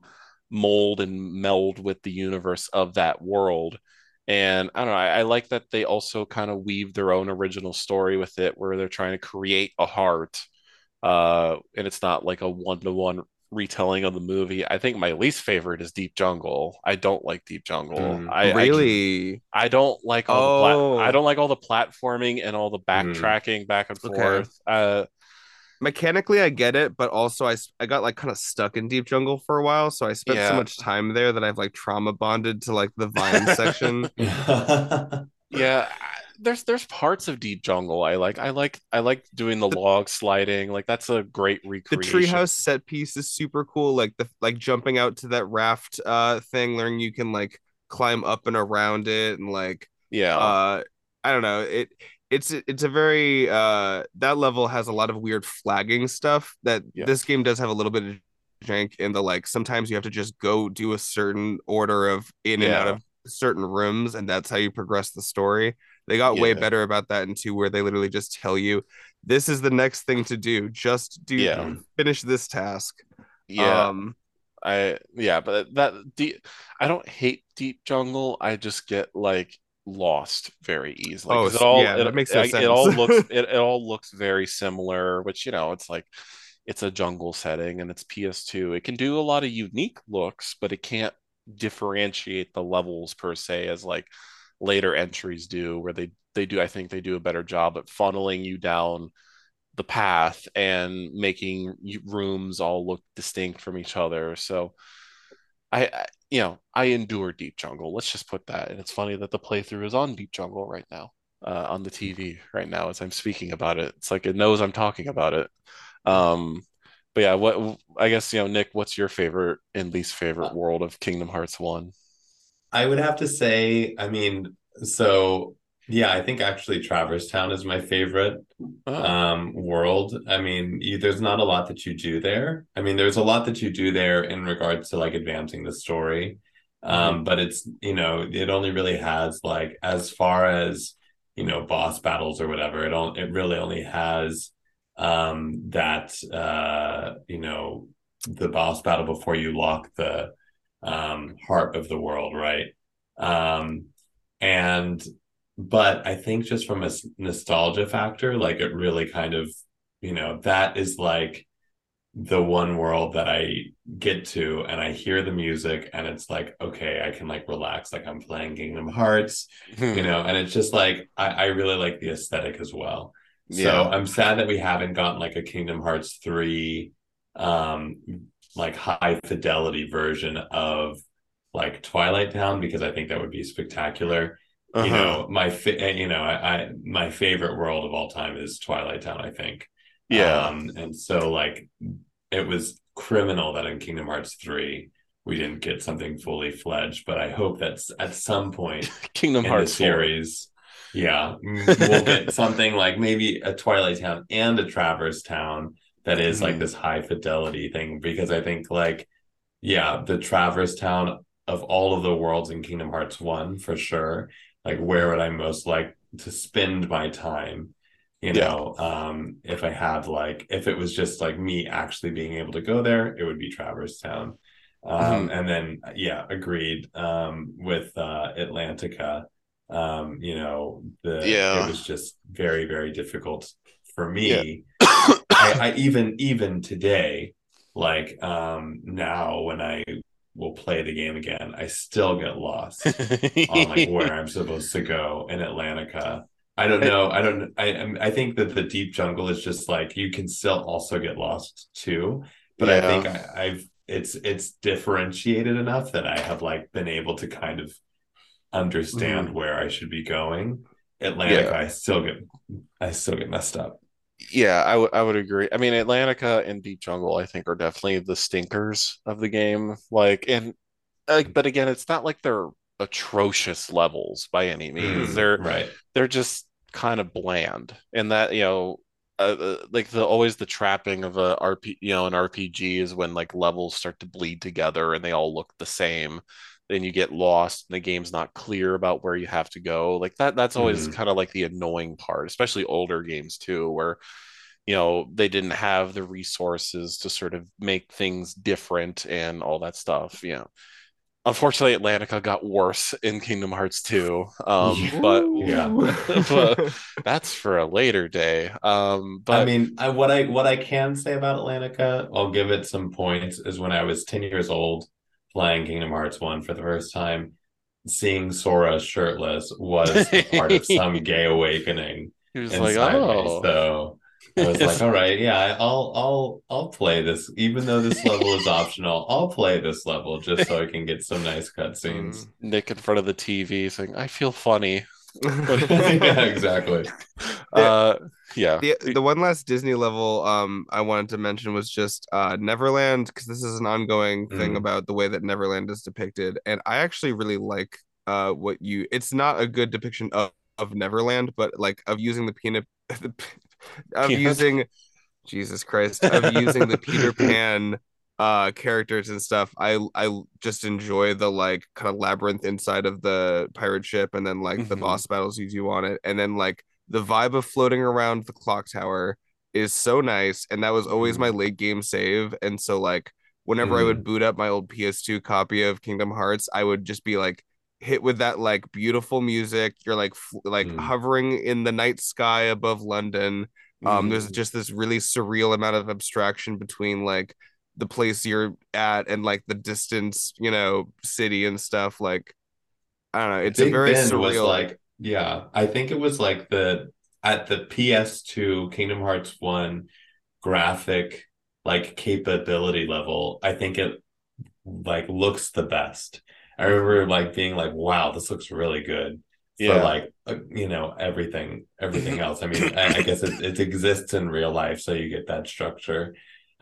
mold and meld with the universe of that world and I don't know, I, I like that they also kind of weave their own original story with it where they're trying to create a heart. Uh, and it's not like a one to one retelling of the movie. I think my least favorite is Deep Jungle. I don't like Deep Jungle. Mm, I really I, I, don't like all oh. the pla- I don't like all the platforming and all the backtracking mm. back and forth. Okay. Uh mechanically I get it, but also I I got like kind of stuck in Deep Jungle for a while, so I spent yeah. so much time there that I've like trauma bonded to like the vine section. (laughs) yeah, there's there's parts of Deep Jungle I like. I like I like doing the, the log sliding. Like that's a great recreation. The treehouse set piece is super cool. Like the like jumping out to that raft uh thing, learning you can like climb up and around it and like yeah. Uh I don't know. It it's it's a very uh that level has a lot of weird flagging stuff that yeah. this game does have a little bit of jank in the like sometimes you have to just go do a certain order of in yeah. and out of certain rooms and that's how you progress the story they got yeah. way better about that in two where they literally just tell you this is the next thing to do just do yeah. finish this task yeah um i yeah but that deep i don't hate deep jungle i just get like lost very easily. Oh, it all, yeah, it, that makes no it, sense. It all looks (laughs) it, it all looks very similar, which you know, it's like it's a jungle setting and it's PS2. It can do a lot of unique looks, but it can't differentiate the levels per se as like later entries do, where they they do I think they do a better job at funneling you down the path and making rooms all look distinct from each other. So I, I you know, I endure Deep Jungle. Let's just put that. And it's funny that the playthrough is on Deep Jungle right now, uh, on the TV right now as I'm speaking about it. It's like it knows I'm talking about it. Um, but yeah, what I guess you know, Nick, what's your favorite and least favorite world of Kingdom Hearts One? I would have to say, I mean, so yeah, I think actually Traverse Town is my favorite oh. um, world. I mean, you, there's not a lot that you do there. I mean, there's a lot that you do there in regards to like advancing the story. Um, mm-hmm. but it's, you know, it only really has like as far as, you know, boss battles or whatever, it only it really only has um that uh, you know, the boss battle before you lock the um heart of the world, right? Um and but I think just from a nostalgia factor, like it really kind of, you know, that is like the one world that I get to and I hear the music and it's like, okay, I can like relax, like I'm playing Kingdom Hearts, you know, and it's just like, I, I really like the aesthetic as well. Yeah. So I'm sad that we haven't gotten like a Kingdom Hearts 3, um, like high fidelity version of like Twilight Town because I think that would be spectacular uh-huh. you know my fa- you know I, I, my favorite world of all time is twilight town i think yeah um, and so like it was criminal that in kingdom hearts 3 we didn't get something fully fledged but i hope that's at some point (laughs) kingdom hearts series yeah we'll get something like maybe a twilight town and a traverse town that is mm-hmm. like this high fidelity thing because i think like yeah the traverse town of all of the worlds in kingdom hearts 1 for sure like where would I most like to spend my time? You know, yeah. um, if I had like if it was just like me actually being able to go there, it would be Traverse Town. Um, mm-hmm. and then yeah, agreed um, with uh, Atlantica. Um, you know, the yeah. it was just very very difficult for me. Yeah. I, I even even today, like um now when I will play the game again, I still get lost (laughs) on like where I'm supposed to go in Atlantica. I don't know. I don't. I I think that the deep jungle is just like you can still also get lost too, but yeah. I think I, I've it's it's differentiated enough that I have like been able to kind of understand mm-hmm. where I should be going. Atlantica, yeah. I still get I still get messed up. Yeah, I, w- I would agree. I mean, Atlantica and Deep Jungle, I think, are definitely the stinkers of the game. Like, and like, but again, it's not like they're atrocious levels by any means. Mm, they're right. They're just kind of bland, and that you know, uh, uh like the always the trapping of a RP, you know, an RPG is when like levels start to bleed together and they all look the same then you get lost and the game's not clear about where you have to go. Like that that's always mm. kind of like the annoying part especially older games too where you know they didn't have the resources to sort of make things different and all that stuff you know. Unfortunately atlantica got worse in kingdom hearts 2 um but yeah. (laughs) but that's for a later day um but i mean I, what i what i can say about atlantica i'll give it some points is when i was 10 years old playing Kingdom Hearts 1 for the first time, seeing Sora shirtless was part of (laughs) some gay awakening. He was like, oh. Me. So I was like, (laughs) all right, yeah, I'll I'll I'll play this, even though this level is (laughs) optional. I'll play this level just so I can get some nice mm, cutscenes. Nick in front of the TV saying, "I feel funny." Yeah, (laughs) (laughs) exactly. Uh, yeah. The the one last Disney level um I wanted to mention was just uh Neverland because this is an ongoing thing mm. about the way that Neverland is depicted, and I actually really like uh what you. It's not a good depiction of of Neverland, but like of using the peanut (laughs) of peanut. using Jesus Christ of using the Peter Pan uh characters and stuff i i just enjoy the like kind of labyrinth inside of the pirate ship and then like mm-hmm. the boss battles you do on it and then like the vibe of floating around the clock tower is so nice and that was always my mm. late game save and so like whenever mm. i would mm. boot up my old ps2 copy of kingdom hearts i would just be like hit with that like beautiful music you're like f- like mm. hovering in the night sky above london um there's mm. just this really surreal amount of abstraction between like the place you're at and like the distance, you know, city and stuff. Like, I don't know. It's Big a very ben surreal. Like, yeah, I think it was like the at the PS2 Kingdom Hearts One graphic like capability level. I think it like looks the best. I remember like being like, "Wow, this looks really good." Yeah. For like uh, you know everything, everything else. I mean, I, I guess it, it exists in real life, so you get that structure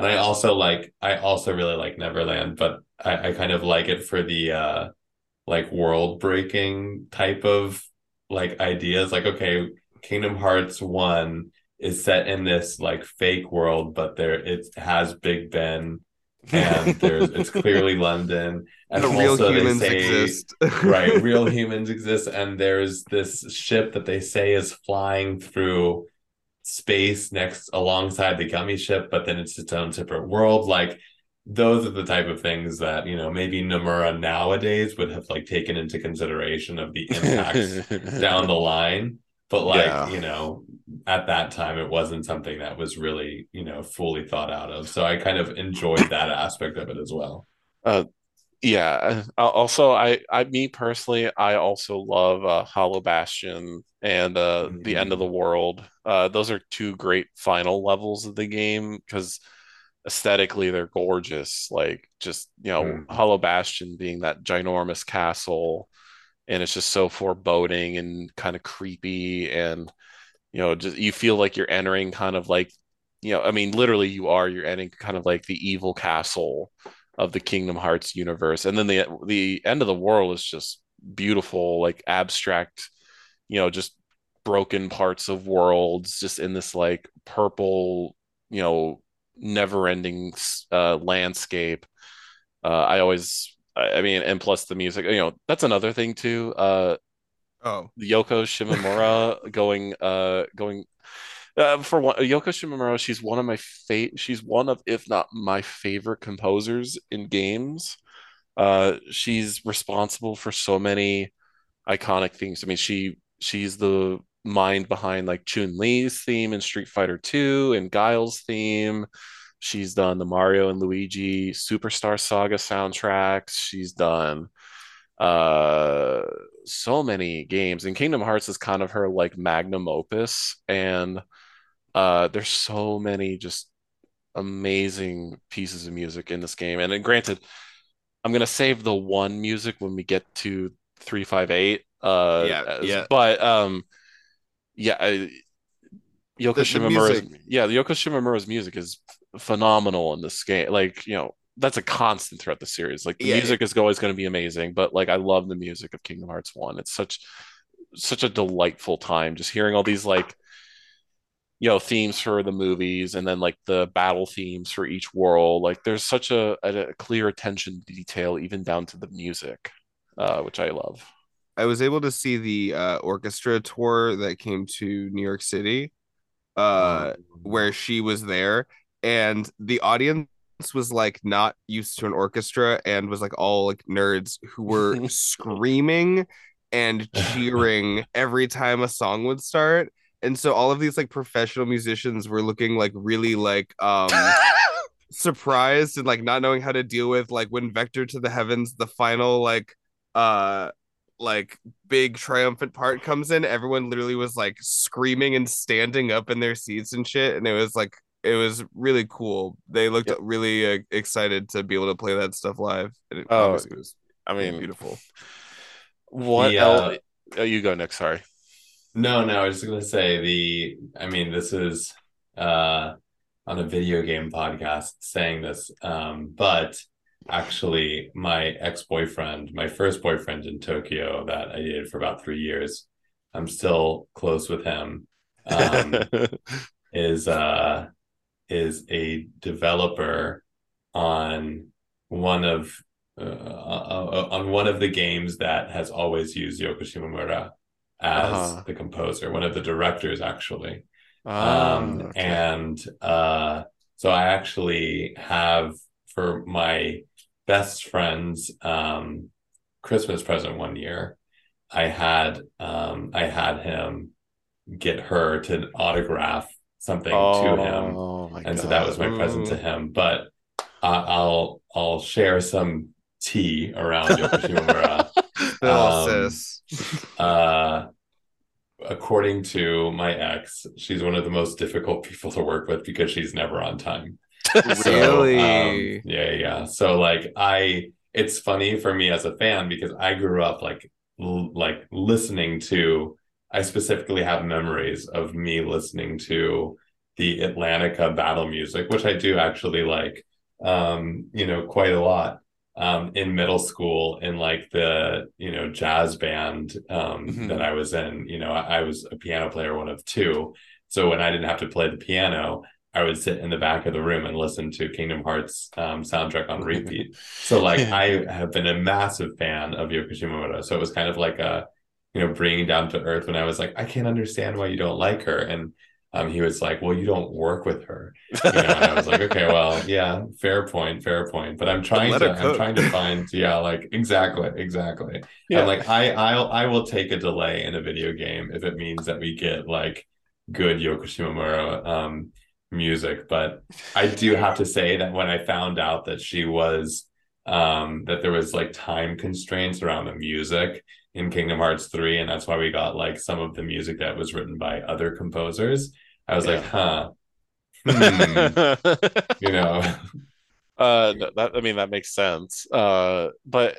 and I also like I also really like Neverland, but I, I kind of like it for the uh like world breaking type of like ideas. Like, okay, Kingdom Hearts one is set in this like fake world, but there it has Big Ben and there's it's (laughs) clearly London. And the real humans say, exist. (laughs) right, real humans exist, and there's this ship that they say is flying through space next alongside the gummy ship, but then it's its own separate world. Like those are the type of things that you know maybe Nomura nowadays would have like taken into consideration of the impacts (laughs) down the line. But like yeah. you know, at that time, it wasn't something that was really you know fully thought out of. So I kind of enjoyed that aspect of it as well. Uh, yeah uh, also i i me personally i also love uh hollow bastion and uh mm-hmm. the end of the mm. world uh those are two great final levels of the game because aesthetically they're gorgeous like just you know mm-hmm. hollow bastion being that ginormous castle and it's just so foreboding and kind of creepy and you know just you feel like you're entering kind of like you know i mean literally you are you're entering kind of like the evil castle of the Kingdom Hearts universe. And then the the end of the world is just beautiful, like abstract, you know, just broken parts of worlds, just in this like purple, you know, never-ending uh, landscape. Uh, I always, I mean, and plus the music, you know, that's another thing too. Uh, oh, Yoko Shimomura (laughs) going, uh, going uh, for one, Yoko Shimomura, she's one of my fa- she's one of if not my favorite composers in games. Uh, she's responsible for so many iconic things. I mean, she she's the mind behind like Chun Li's theme in Street Fighter 2 and Guile's theme. She's done the Mario and Luigi Superstar Saga soundtracks. She's done uh so many games and Kingdom Hearts is kind of her like magnum opus and uh, there's so many just amazing pieces of music in this game. And then, granted, I'm gonna save the one music when we get to three five eight. Uh, Yeah, yeah. But um, yeah, I, Yoko The- the Shimomura's yeah, the Yoko Shimomura's music is phenomenal in this game. Like you know, that's a constant throughout the series. Like the Yeah, music is always going to be amazing, but like I love the music of Kingdom Hearts One. It's such such a delightful time just hearing all these like you know themes for the movies and then like the battle themes for each world like there's such a, a, clear attention to detail even down to the music uh, which i love I was able to see the uh, orchestra tour that came to New York City, uh, where she was there, and the audience was like not used to an orchestra and was like all like nerds who were (laughs) screaming and (laughs) cheering every time a song would start. And so all of these like professional musicians were looking like really like um (laughs) surprised and like not knowing how to deal with like when Vector to the Heavens, the final like uh like big triumphant part comes in, everyone literally was like screaming and standing up in their seats and shit, and it was like it was really cool. They looked Yep. really uh, excited to be able to play that stuff live. And it Oh, obviously was i mean beautiful. what The, else oh, you go next sorry No, no, I was just gonna say the I mean this is uh on a video game podcast saying this um but actually my ex-boyfriend my first boyfriend in Tokyo that I dated for about three years I'm still close with him um (laughs) is uh is a developer on one of uh, uh, on one of the games that has always used Yoko Shimomura as Uh-huh. the composer, one of the directors actually. Ah, um, okay. and uh, so I actually have for my best friend's um, Christmas present one year, I had um, I had him get her to autograph something to him oh and so that was my present to him. But uh, I'll I'll share some tea around (laughs) Shimomura. Um, sis. uh, according to my ex, she's one of the most difficult people to work with because she's never on time. (laughs) So, Really? um, yeah, yeah. So like I, it's funny for me as a fan because I grew up like l- like listening to. I specifically have memories of me listening to the Atlantica battle music, which I do actually like, um, you know, quite a lot. Um, in middle school, in like the you know jazz band um, Mhm. that I was in, you know, I, I was a piano player, one of two. So when I didn't have to play the piano, I would sit in the back of the room and listen to Kingdom Hearts um, soundtrack on repeat. (laughs) So like I have been a massive fan of Yoko Shimomura. So it was kind of like a, you know, bringing down to earth when I was like, I can't understand why you don't like her. And um, he was like, well, you don't work with her. You know, and I was like, okay, well, (laughs) yeah, fair point, fair point. But I'm trying to, I'm trying to find, yeah, like exactly, exactly. Yeah. I'm like, I, I'll, I will take a delay in a video game if it means that we get like good Yoko Shimomura um, music. But I do have to say that when I found out that she was um that there was like time constraints around the music in Kingdom Hearts 3 and that's why we got like some of the music that was written by other composers. I was like, huh. (laughs) Hmm, you know. (laughs) (laughs) uh that I mean that makes sense. Uh but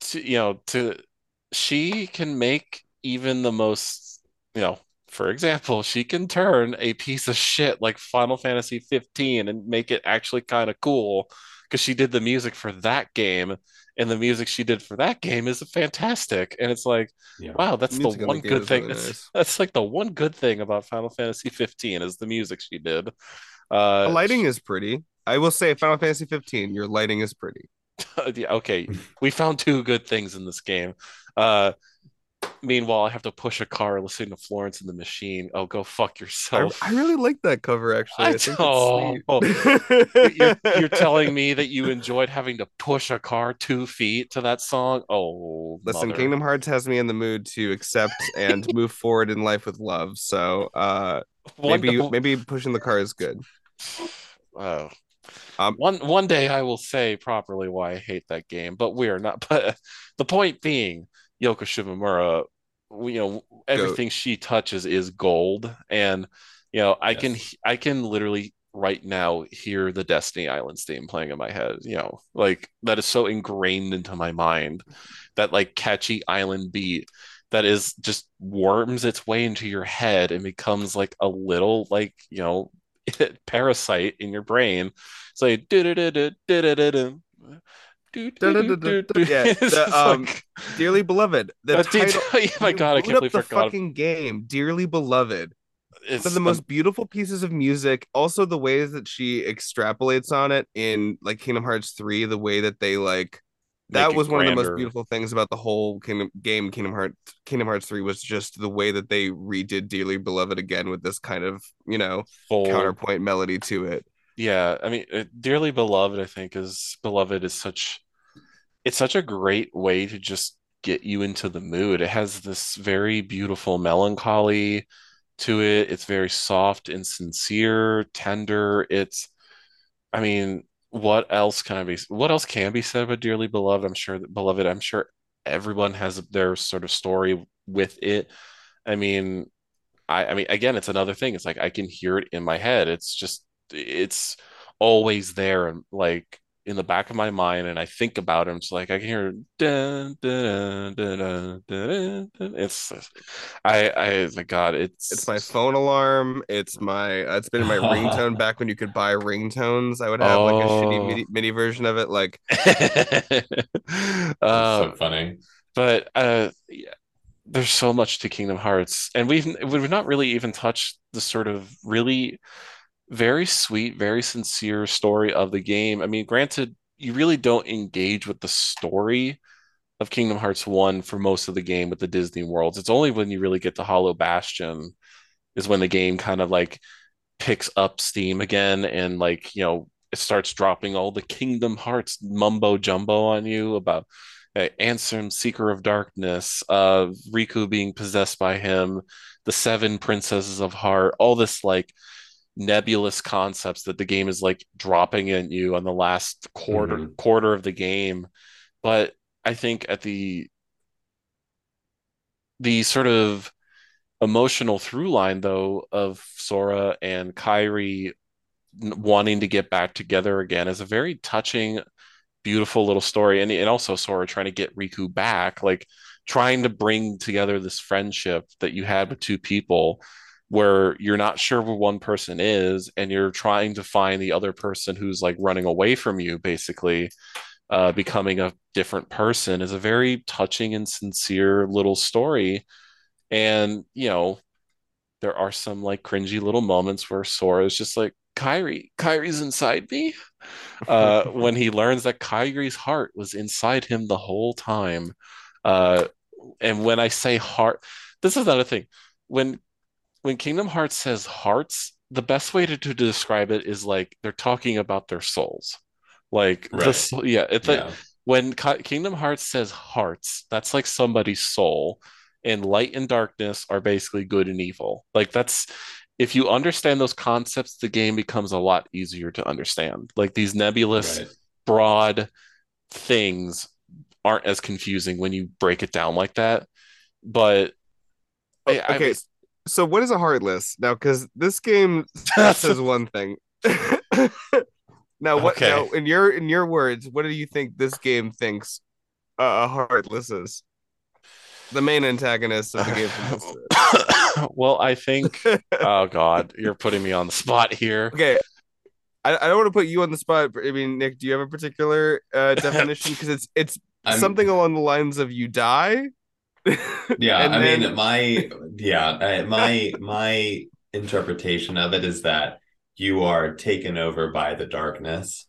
to, you know to she can make even the most you know for example she can turn a piece of shit like Final Fantasy 15 and make it actually kind of cool because she did the music for that game and the music she did for that game is fantastic and it's like Yeah. wow that's the the one good thing that's, (laughs) that's like the one good thing about Final Fantasy 15 is the music she did uh The lighting is pretty. I will say, Final Fantasy 15, your lighting is pretty. (laughs) yeah, okay, we found two good things in this game. Uh, meanwhile, I have to push a car listening to Florence and the Machine. Oh, go fuck yourself. I really like that cover. Actually, I, I think it's sweet. you're, you're telling me that you enjoyed having to push a car two feet to that song? Oh, Listen, mother. Kingdom Hearts has me in the mood to accept and (laughs) move forward in life with love. So, uh, maybe maybe pushing the car is good. (sighs) Oh. Um, one one day I will say properly why I hate that game, but we are not. (laughs) But the point being, Yoko Shimomura, you know, everything she touches is gold, and you know, I can I can literally right now hear the Destiny Islands theme playing in my head. You know, like that is so ingrained into my mind that like catchy island beat that is just worms its way into your head and becomes like a little like you know (laughs) parasite in your brain. It's like yeah, (laughs) the, um, like, dearly beloved. The title, (laughs) oh my god, I can't believe the fucking game. Dearly beloved. It's one of the most beautiful pieces of music. Also, the ways that she extrapolates on it in like Kingdom Hearts three, the way that they like that was one grander. of the most beautiful things about the whole Kingdom game. Kingdom Hearts Kingdom Hearts three was just the way that they redid Dearly Beloved again with this kind of you know Full. counterpoint melody to it yeah i mean uh, dearly beloved i think is beloved is such it's such a great way to just get you into the mood. It has this very beautiful melancholy to it. It's very soft and sincere tender. It's i mean what else can I be what else can be said about dearly beloved? I'm sure that beloved i'm sure everyone has their sort of story with it. I mean I, I mean again it's another thing. It's like i can hear it in my head. It's just it's always there and like in the back of my mind and I think about him. It's like I can hear dun, dun, dun, dun, it's I I my god it's it's my phone alarm it's my uh, it's been my ringtone (laughs) back when you could buy ringtones I would have oh. like a shitty mini, mini version of it like (laughs) uh, so funny but uh yeah there's so much to Kingdom Hearts and we've we've not really even touched the sort of really very sweet, very sincere story of the game. I mean, granted, you really don't engage with the story of Kingdom Hearts 1 for most of the game with the Disney worlds. It's only when you really get to Hollow Bastion is when the game kind of like picks up steam again and like, you know, it starts dropping all the Kingdom Hearts mumbo jumbo on you about uh, Ansem, Seeker of Darkness, uh, Riku being possessed by him, the seven princesses of heart, all this like nebulous concepts that the game is like dropping at you on the last quarter mm-hmm. quarter of the game. But i think at the the sort of emotional through line though of sora and kairi wanting to get back together again is a very touching beautiful little story. And, and also sora trying to get riku back like trying to bring together this friendship that you had with two people where you're not sure who one person is and you're trying to find the other person who's like running away from you basically uh, becoming a different person is a very touching and sincere little story. And you know there are some like cringy little moments where sora is just like kairi kairi's inside me. (laughs) Uh, when he learns that kairi's heart was inside him the whole time. Uh, and when i say heart this is another thing. When when Kingdom Hearts says hearts, the best way to, to describe it is like they're talking about their souls. Like right. the, yeah, it's yeah. like when Kingdom Hearts says hearts, that's like somebody's soul, and light and darkness are basically good and evil. Like that's if you understand those concepts, the game becomes a lot easier to understand. Like these nebulous, right. broad things aren't as confusing when you break it down like that. But okay, I, so what is a heartless now? Because this game (laughs) says one thing. (laughs) now, what? Okay. Now, in your in your words, what do you think this game thinks uh, a heartless is? The main antagonist of the game. (laughs) (coughs) well, I think. oh God, you're putting me on the spot here. Okay, I, I don't want to put you on the spot. I mean, Nick, do you have a particular uh, definition? Because it's it's I'm... something along the lines of you die yeah, I then... mean, my yeah, my my interpretation of it is that you are taken over by the darkness.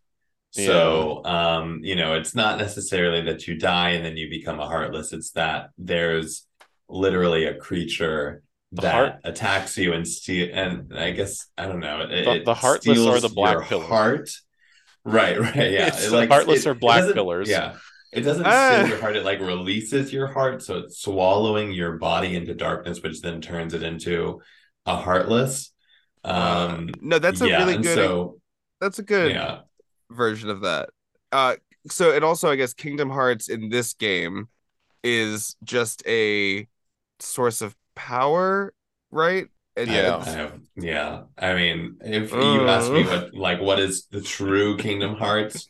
Yeah. So, um, you know, it's not necessarily that you die and then you become a heartless. It's that there's literally a creature that heart... attacks you and steal. And I guess I don't know. It, the, the heartless or the black pillar. Heart. Right. Right. Yeah. It's like, heartless it, or black pillars. Yeah. It doesn't ah. your heart, it like releases your heart. So it's swallowing your body into darkness, which then turns it into a heartless. Um no, that's a yeah, really good so, that's a good yeah. version of that. Uh so and also I guess Kingdom Hearts in this game is just a source of power, right? Yeah. I have, yeah. I mean, if uh. you ask me what like what is the true Kingdom Hearts,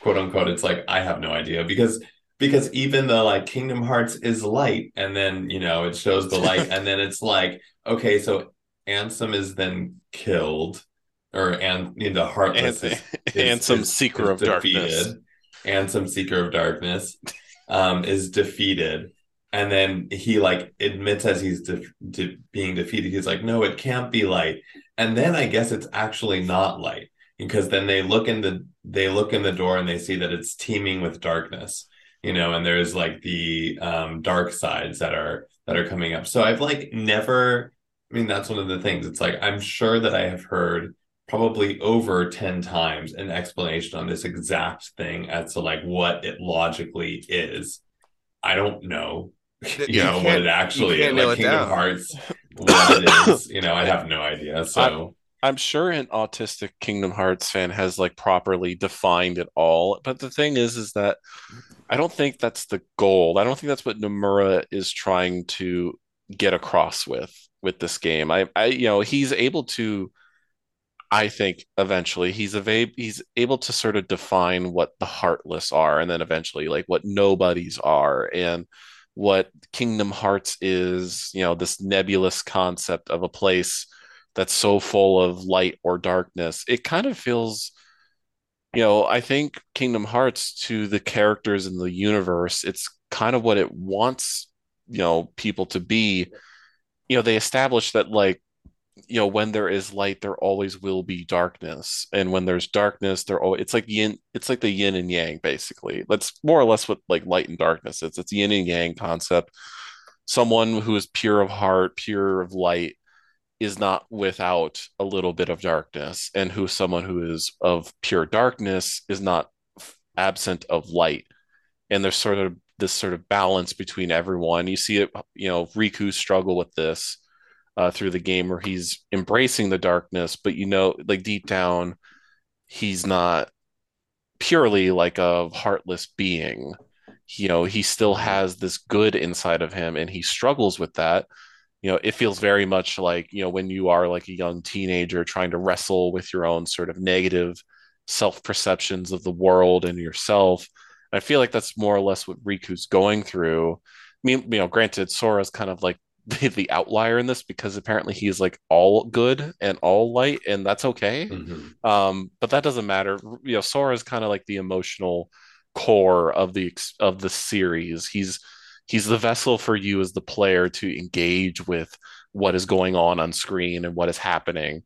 quote unquote, it's like I have no idea because because even the like Kingdom Hearts is light, and then you know it shows the light, and then it's like okay, so Ansem is then killed, or and the Heartless An- is, is, Ansem is, Seeker is of defeated. Darkness, Ansem Seeker of Darkness, um, is defeated, and then he like admits as he's de- de- being defeated, he's like, no, it can't be light, and then I guess it's actually not light because then they look in the they look in the door and they see that it's teeming with darkness you know and there's like the um dark sides that are that are coming up. So i've like never i mean that's one of the things. It's like i'm sure that i have heard probably over 10 times an explanation on this exact thing as to like what it logically is. I don't know you, you know what it actually is like kingdom down. hearts what it is you know i have no idea (laughs) so I'm sure an autistic Kingdom Hearts fan has like properly defined it all, but the thing is, is that I don't think that's the goal. I don't think that's what Nomura is trying to get across with with this game. I, I you know, he's able to. I think eventually he's a he's able to sort of define what the heartless are, and then eventually like what nobodies are, and what Kingdom Hearts is. You know, this nebulous concept of a place that's so full of light or darkness. It kind of feels, you know, I think Kingdom Hearts to the characters in the universe, it's kind of what it wants, you know, people to be. You know, they establish that like you know when there is light there always will be darkness. And when there's darkness there oh it's like yin it's like the yin and yang basically. That's more or less what like light and darkness is. It's yin and yang concept. Someone who is pure of heart pure of light is not without a little bit of darkness. And who someone who is of pure darkness is not absent of light. And there's sort of this sort of balance between everyone. You see it you know riku struggle with this uh, through the game where he's embracing the darkness but you know like deep down he's not purely like a heartless being. You know he still has this good inside of him and he struggles with that. You know it feels very much like you know when you are like a young teenager trying to wrestle with your own sort of negative self perceptions of the world and yourself i feel like that's more or less what riku's going through. I mean you know granted sora's kind of like (laughs) the, the outlier in this because apparently he's like all good and all light and that's okay. Mm-hmm. um but that doesn't matter. You know Sora is kind of like the emotional core of the of the series. He's he's the vessel for you as the player to engage with what is going on on screen and what is happening.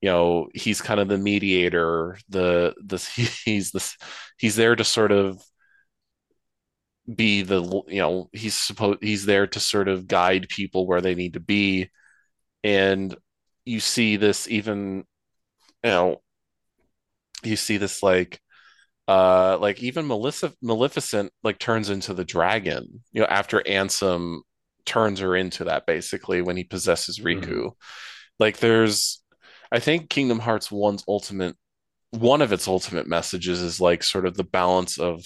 You know he's kind of the mediator the this (laughs) he's this he's there to sort of be the you know he's supposed he's there to sort of guide people where they need to be and you see this even you know you see this like uh like even Melissa Maleficent like turns into the dragon, you know, after Ansem turns her into that basically when he possesses Riku. Mm-hmm. Like there's I think Kingdom Hearts 1's ultimate one of its ultimate messages is like sort of the balance of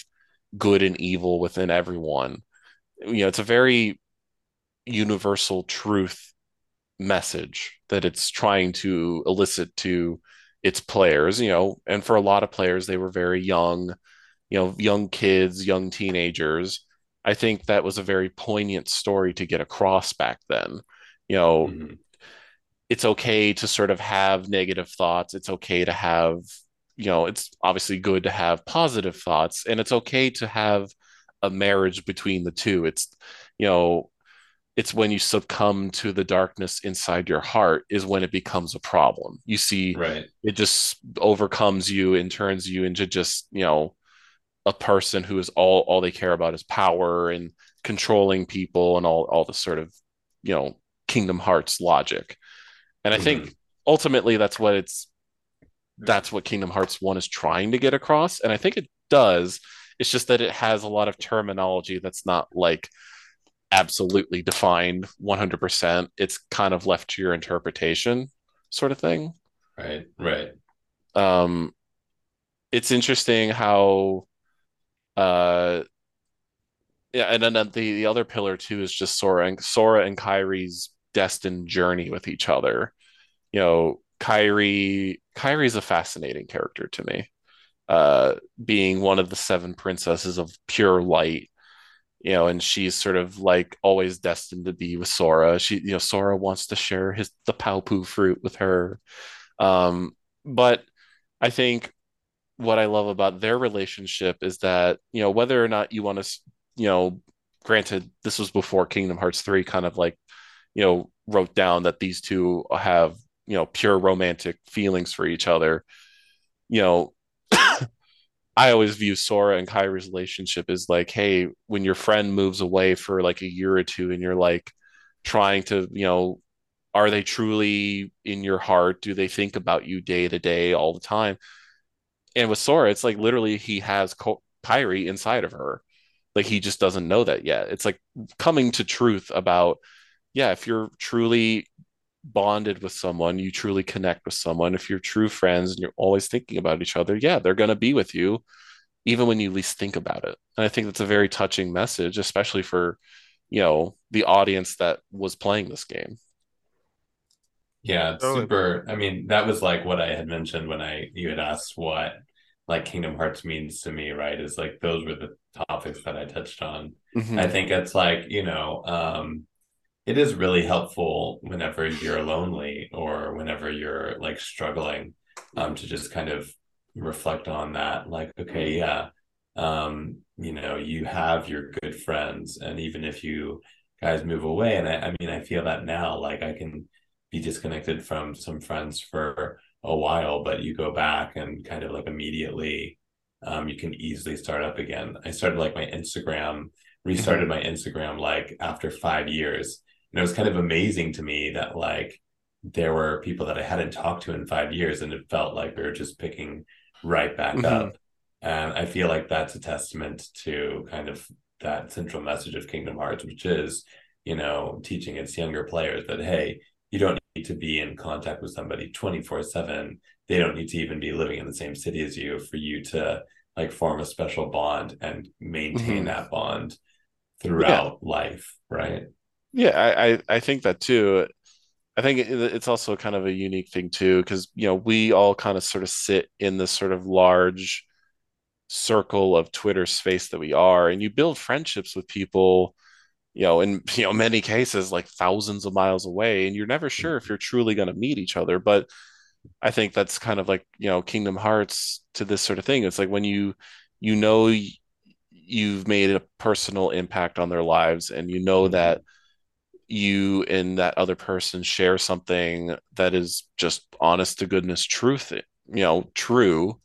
good and evil within everyone. You know, it's a very universal truth message that it's trying to elicit to its players, you know, and for a lot of players, they were very young, you know, young kids, young teenagers. I think that was a very poignant story to get across back then. You know, mm-hmm. it's okay to sort of have negative thoughts. It's okay to have, you know, it's obviously good to have positive thoughts, and it's okay to have a marriage between the two. It's, you know, it's when you succumb to the darkness inside your heart is when it becomes a problem you see right it just overcomes you and turns you into just you know a person who is all all they care about is power and controlling people and all all the sort of you know kingdom hearts logic and i mm-hmm. think ultimately that's what it's that's what kingdom hearts 1 is trying to get across and i think it does it's just that it has a lot of terminology that's not like absolutely defined 100%. It's kind of left to your interpretation, sort of thing. Right, right. Um, it's interesting how, uh, yeah, and then the the other pillar too is just Sora and Sora and Kairi's destined journey with each other. You know, Kairi Kairi is a fascinating character to me. Uh, being one of the seven princesses of pure light, you know, and she's sort of like always destined to be with Sora. She, you know, Sora wants to share his the Paopu fruit with her. Um, but I think what I love about their relationship is that, you know, whether or not you want to, you know, granted, this was before Kingdom Hearts 3 kind of like, you know, wrote down that these two have, you know, pure romantic feelings for each other. You know, (coughs) I always view Sora and Kairi's relationship as like, hey, when your friend moves away for like a year or two and you're like trying to, you know, are they truly in your heart? Do they think about you day to day all the time? and with Sora, it's like literally he has Kairi inside of her. Like he just doesn't know that yet. It's like coming to truth about, yeah, if you're truly bonded with someone, you truly connect with someone, if you're true friends and you're always thinking about each other, yeah, they're going to be with you even when you least think about it. And I think that's a very touching message, especially for, you know, the audience that was playing this game. Yeah, super. I mean, that was like what I had mentioned when I you had asked what like Kingdom Hearts means to me, right? Is like those were the topics that I touched on. Mm-hmm. I think it's like, you know, um it is really helpful whenever you're lonely or whenever you're like struggling um to just kind of reflect on that like okay, yeah. Um you know, you have your good friends and even if you guys move away and I, I mean I feel that now like I can be disconnected from some friends for a while, but you go back and kind of like immediately um, you can easily start up again. I started like my Instagram, restarted mm-hmm. my Instagram like after five years. And it was kind of amazing to me that like there were people that I hadn't talked to in five years and it felt like we were just picking right back mm-hmm. up. And I feel like that's a testament to kind of that central message of Kingdom Hearts, which is, you know, teaching its younger players that, hey, you don't need to be in contact with somebody 24 7 they don't need to even be living in the same city as you for you to like form a special bond and maintain mm-hmm. that bond throughout yeah. life right yeah I, I think that too i think it's also kind of a unique thing too because you know we all kind of sort of sit in this sort of large circle of twitter space that we are and you build friendships with people you know, in (laughs) you know many cases like thousands of miles away, and you're never sure if you're truly going to meet each other. But I think that's kind of like you know Kingdom Hearts to this sort of thing. It's like when you you know you've made a personal impact on their lives, and you know mm-hmm. that you and that other person share something that is just honest to goodness truth you know true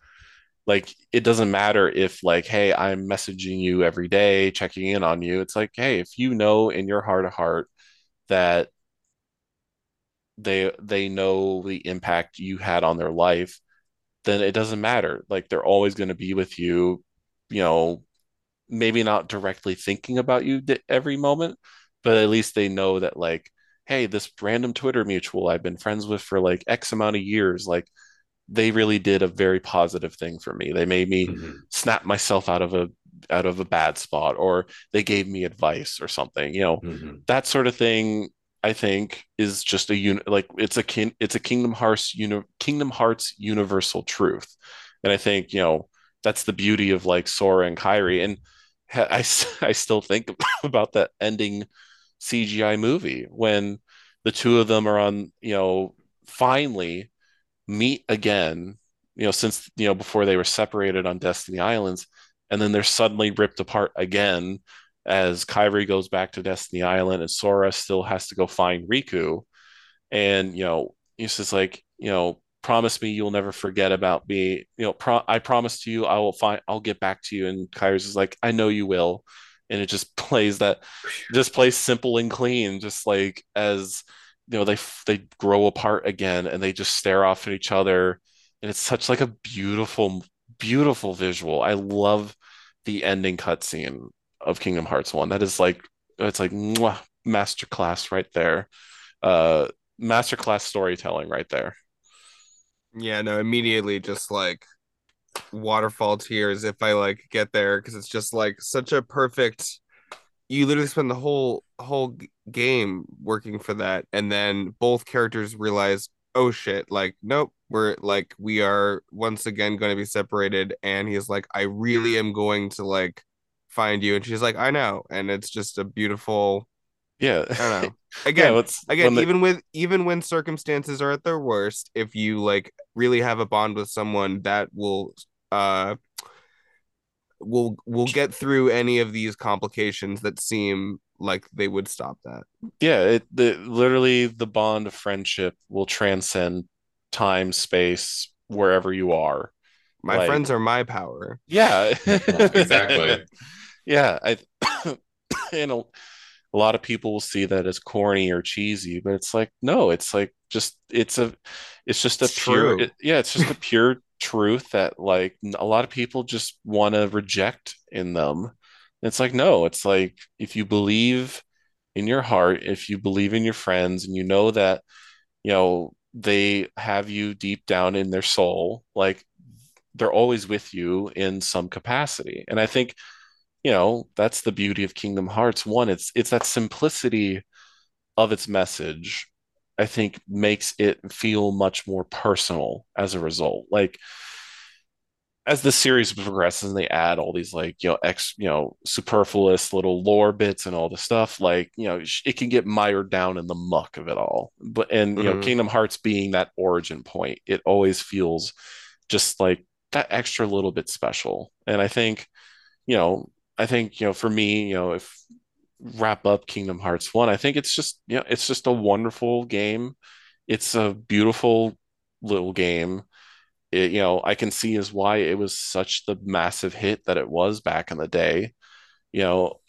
like it doesn't matter if like hey i'm messaging you every day checking in on you. It's like hey if you know in your heart of heart that they they know the impact you had on their life then it doesn't matter. Like they're always going to be with you you know maybe not directly thinking about you every moment but at least they know that like hey this random twitter mutual i've been friends with for like x amount of years like they really did a very positive thing for me. They made me mm-hmm. snap myself out of a out of a bad spot or they gave me advice or something. You know, mm-hmm. that sort of thing I think is just a un- like it's a kin- it's a Kingdom Hearts uni- Kingdom Hearts universal truth. And I think, you know, that's the beauty of like Sora and Kairi and I, (laughs) I still think (laughs) about that ending CGI movie when the two of them are on, you know, finally meet again, you know, since, you know, before they were separated on Destiny Islands, and then they're suddenly ripped apart again as Kairi goes back to Destiny Island and Sora still has to go find Riku. And, you know, he's just like, you know, promise me you'll never forget about me. You know, pro- I promise to you I will find I'll get back to you. And Kairi's is like, I know you will. And it just (laughs) plays that just plays simple and clean, just like as you know they they grow apart again and they just stare off at each other. And it's such like a beautiful beautiful visual. I love the ending cutscene of kingdom hearts 1 that is like it's like mwah, masterclass right there. Uh masterclass storytelling right there. Yeah no immediately just like waterfall tears if i like get there because it's just like such a perfect you literally spend the whole whole game working for that and then both characters realize oh shit like nope we're like we are once again going to be separated and he's like i really am going to like find you and she's like i know and it's just a beautiful yeah i don't know again (laughs) yeah, again even with even when circumstances are at their worst if you like really have a bond with someone that will uh will will get through any of these complications that seem like they would stop that. Yeah, it the literally the bond of friendship will transcend time, space, wherever you are. My like, friends are my power. Yeah, (laughs) exactly. (laughs) Yeah, I (coughs) and a, lot of people will see that as corny or cheesy, but it's like no, it's like just it's a it's just a it's pure it, yeah, it's just a pure truth that like a lot of people just want to reject in them. It's like, no, it's like if you believe in your heart, if you believe in your friends and you know that, you know, they have you deep down in their soul, like they're always with you in some capacity. And I think, you know, that's the beauty of Kingdom Hearts. One, it's it's that simplicity of its message I think makes it feel much more personal as a result. Like as the series progresses and they add all these like you know ex you know superfluous little lore bits and all the stuff like you know it can get mired down in the muck of it all but and you mm-hmm. know kingdom hearts being that origin point it always feels just like that extra little bit special and i think you know i think you know for me you know if wrap up Kingdom Hearts 1. I think it's just, you know, it's just a wonderful game. It's a beautiful little game. It, you know, I can see is why it was such the massive hit that it was back in the day. You know,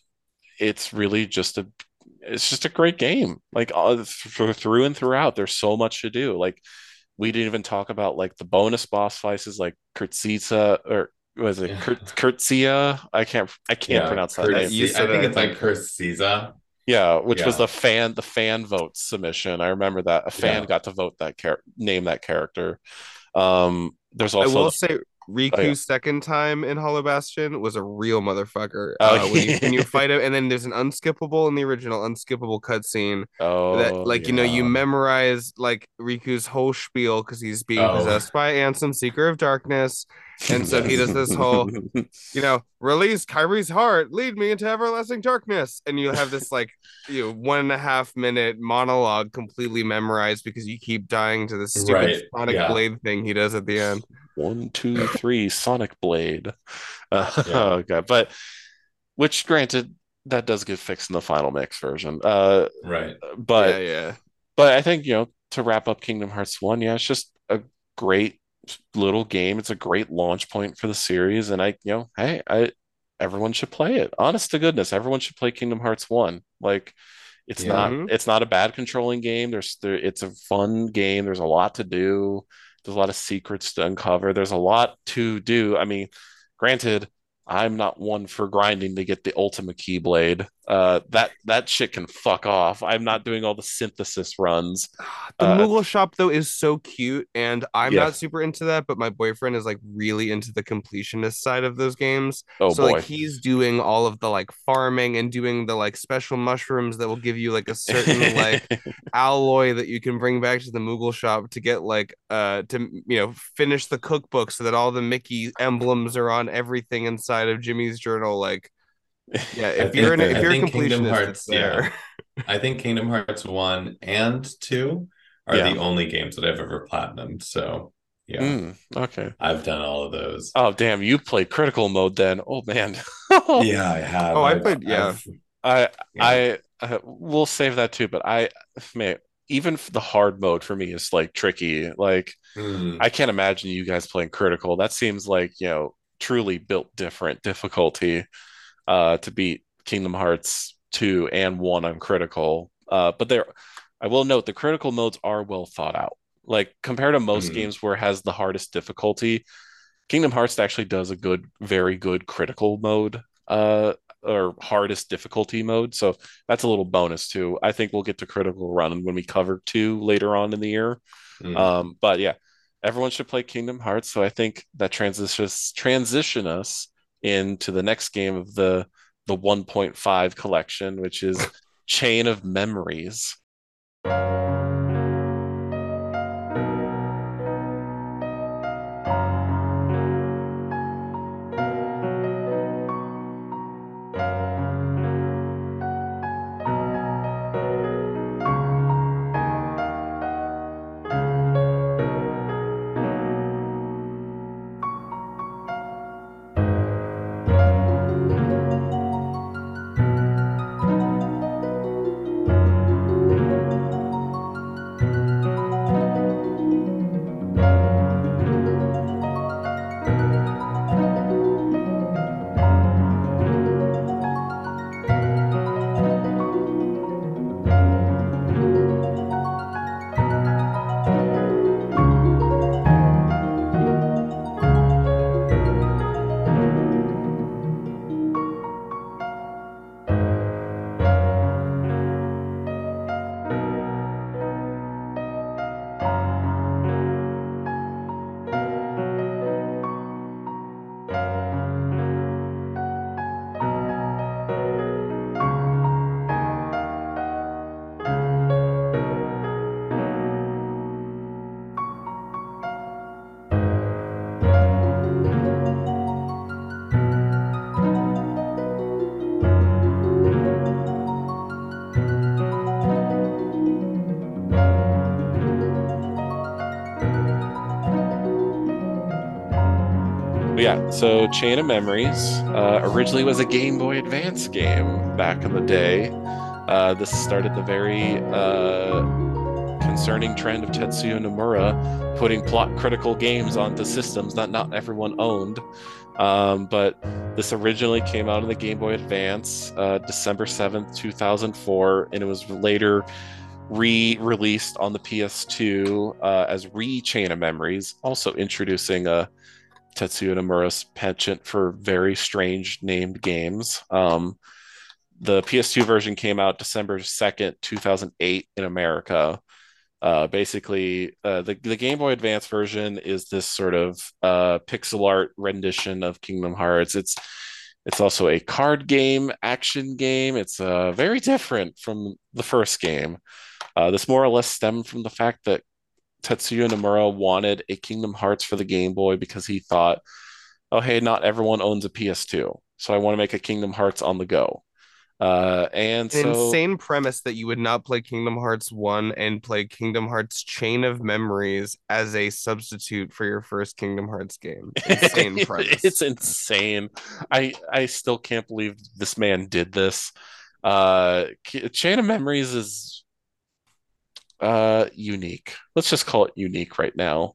it's really just a it's just a great game. Like uh, th- through and throughout, there's so much to do. Like we didn't even talk about like the bonus boss fights like Kurtzitza or was it Kurtzia? I can't I can't yeah, pronounce that name. I think it's like Kurt Zisa. Yeah, which yeah. was the fan the fan vote submission. I remember that a fan yeah. got to vote that char- name that character. Um, there's also I will say Riku's oh, yeah. second time in Hollow Bastion was a real motherfucker. Oh, uh, when, you, when, you, fight (laughs) him, and then there's an unskippable in the original unskippable cutscene. Oh, that like yeah. you know you memorize like Riku's whole spiel because he's being oh. possessed by Ansem, Seeker of Darkness, and so he does this whole, (laughs) you know, release Kairi's heart, lead me into everlasting darkness, and you have this like you know one and a half minute monologue completely memorized because you keep dying to this stupid right. Sonic yeah. Blade thing he does at the end one, two, three, Sonic Blade. Uh, (laughs) yeah. Oh god, but which granted that does get fixed in the final mix version. Uh, right. But yeah, yeah. But I think you know to wrap up Kingdom Hearts one, yeah, it's just a great little game. It's a great launch point for the series, and I, you know, hey, I everyone should play it. Honest to goodness, everyone should play Kingdom Hearts one. Like it's yeah. not mm-hmm. it's not a bad controlling game. There's there, it's a fun game. There's a lot to do. There's a lot of secrets to uncover. There's a lot to do. I mean, granted, I'm not one for grinding to get the ultimate keyblade. Uh, that that shit can fuck off. I'm not doing all the synthesis runs. The uh, Moogle shop though is so cute, and I'm yeah. not super into that. But my boyfriend is like really into the completionist side of those games. Oh so boy. like he's doing all of the like farming and doing the like special mushrooms that will give you like a certain like (laughs) alloy that you can bring back to the Moogle shop to get like uh to you know finish the cookbook so that all the Mickey emblems are on everything inside of Jiminy's journal. Like yeah, if you're in, if you're a completionist, Hearts, there. Yeah. (laughs) I think Kingdom Hearts one and two are yeah. the only games that I've ever platinumed. So yeah, mm, okay, I've done all of those. Oh damn, you played critical mode then? Oh man. (laughs) yeah, I have. Oh, I played. Yeah, i I, I will save that too. But I, man, even the hard mode for me is like tricky. Like mm. I can't imagine you guys playing critical. That seems like you know truly built different difficulty uh, to beat Kingdom Hearts 2 and 1 on critical. Uh, but there, I will note the critical modes are well thought out. Like compared to most mm-hmm. games where it has the hardest difficulty, Kingdom Hearts actually does a good, very good critical mode uh, or hardest difficulty mode. So that's a little bonus too. I think we'll get to critical run when we cover two later on in the year. Mm-hmm. Um, but yeah, everyone should play Kingdom Hearts. So I think that transitions transition us into the next game of the the 1.5 collection, which is Chain of Memories. So Chain of Memories uh, originally was a Game Boy Advance game back in the day. Uh, this started the very uh, concerning trend of Tetsuya Nomura putting plot critical games onto systems that not everyone owned. Um, but this originally came out in the Game Boy Advance uh, December 7th, 2004, and it was later re released on the PS2 uh, as Re Chain of Memories, also introducing a Tetsuya Nomura's penchant for very strange named games. Um, the PS2 version came out December 2nd, 2008 in America. Uh, basically, uh, the, the Game Boy Advance version is this sort of uh, pixel art rendition of Kingdom Hearts. It's it's also a card game, action game. It's uh, very different from the first game. Uh, this more or less stemmed from the fact that Tetsuya Nomura wanted a Kingdom Hearts for the Game Boy because he thought, oh, hey, not everyone owns a PS2. So I want to make a Kingdom Hearts on the go. Uh, and An so, insane premise that you would not play Kingdom Hearts 1 and play Kingdom Hearts Chain of Memories as a substitute for your first Kingdom Hearts game. (laughs) Insane premise. it's insane. I I still can't believe this man did this. Uh, Chain of Memories is uh unique. Let's just call it unique right now.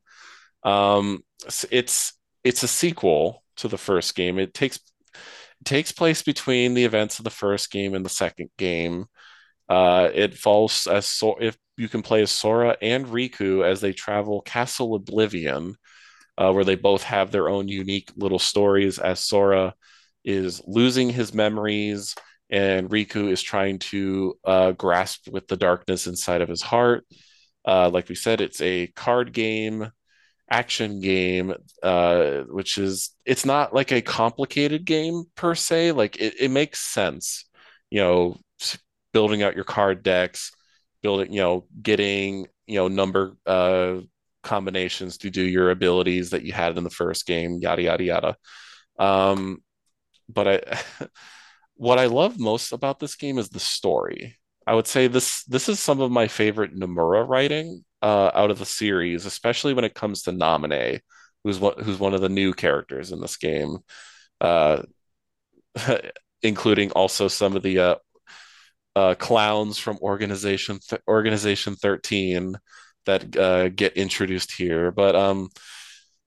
Um it's it's a sequel to the first game. It takes it takes place between the events of the first game and the second game. Uh it falls as so if you can play as sora and riku as they travel castle oblivion uh, where they both have their own unique little stories as sora is losing his memories and Riku is trying to uh, grasp with the darkness inside of his heart. Uh, like we said, it's a card game, action game, uh, which is it's not like a complicated game per se. Like it, it makes sense, you know, building out your card decks, building, you know, getting you know number uh, combinations to do your abilities that you had in the first game, yada yada yada. Um, but I. (laughs) what I love most about this game is the story. I would say this this is some of my favorite Nomura writing uh, out of the series, especially when it comes to Naminé, who's what who's one of the new characters in this game, uh, (laughs) including also some of the uh, uh clowns from Organization Th- Organization Thirteen that uh, get introduced here. But um,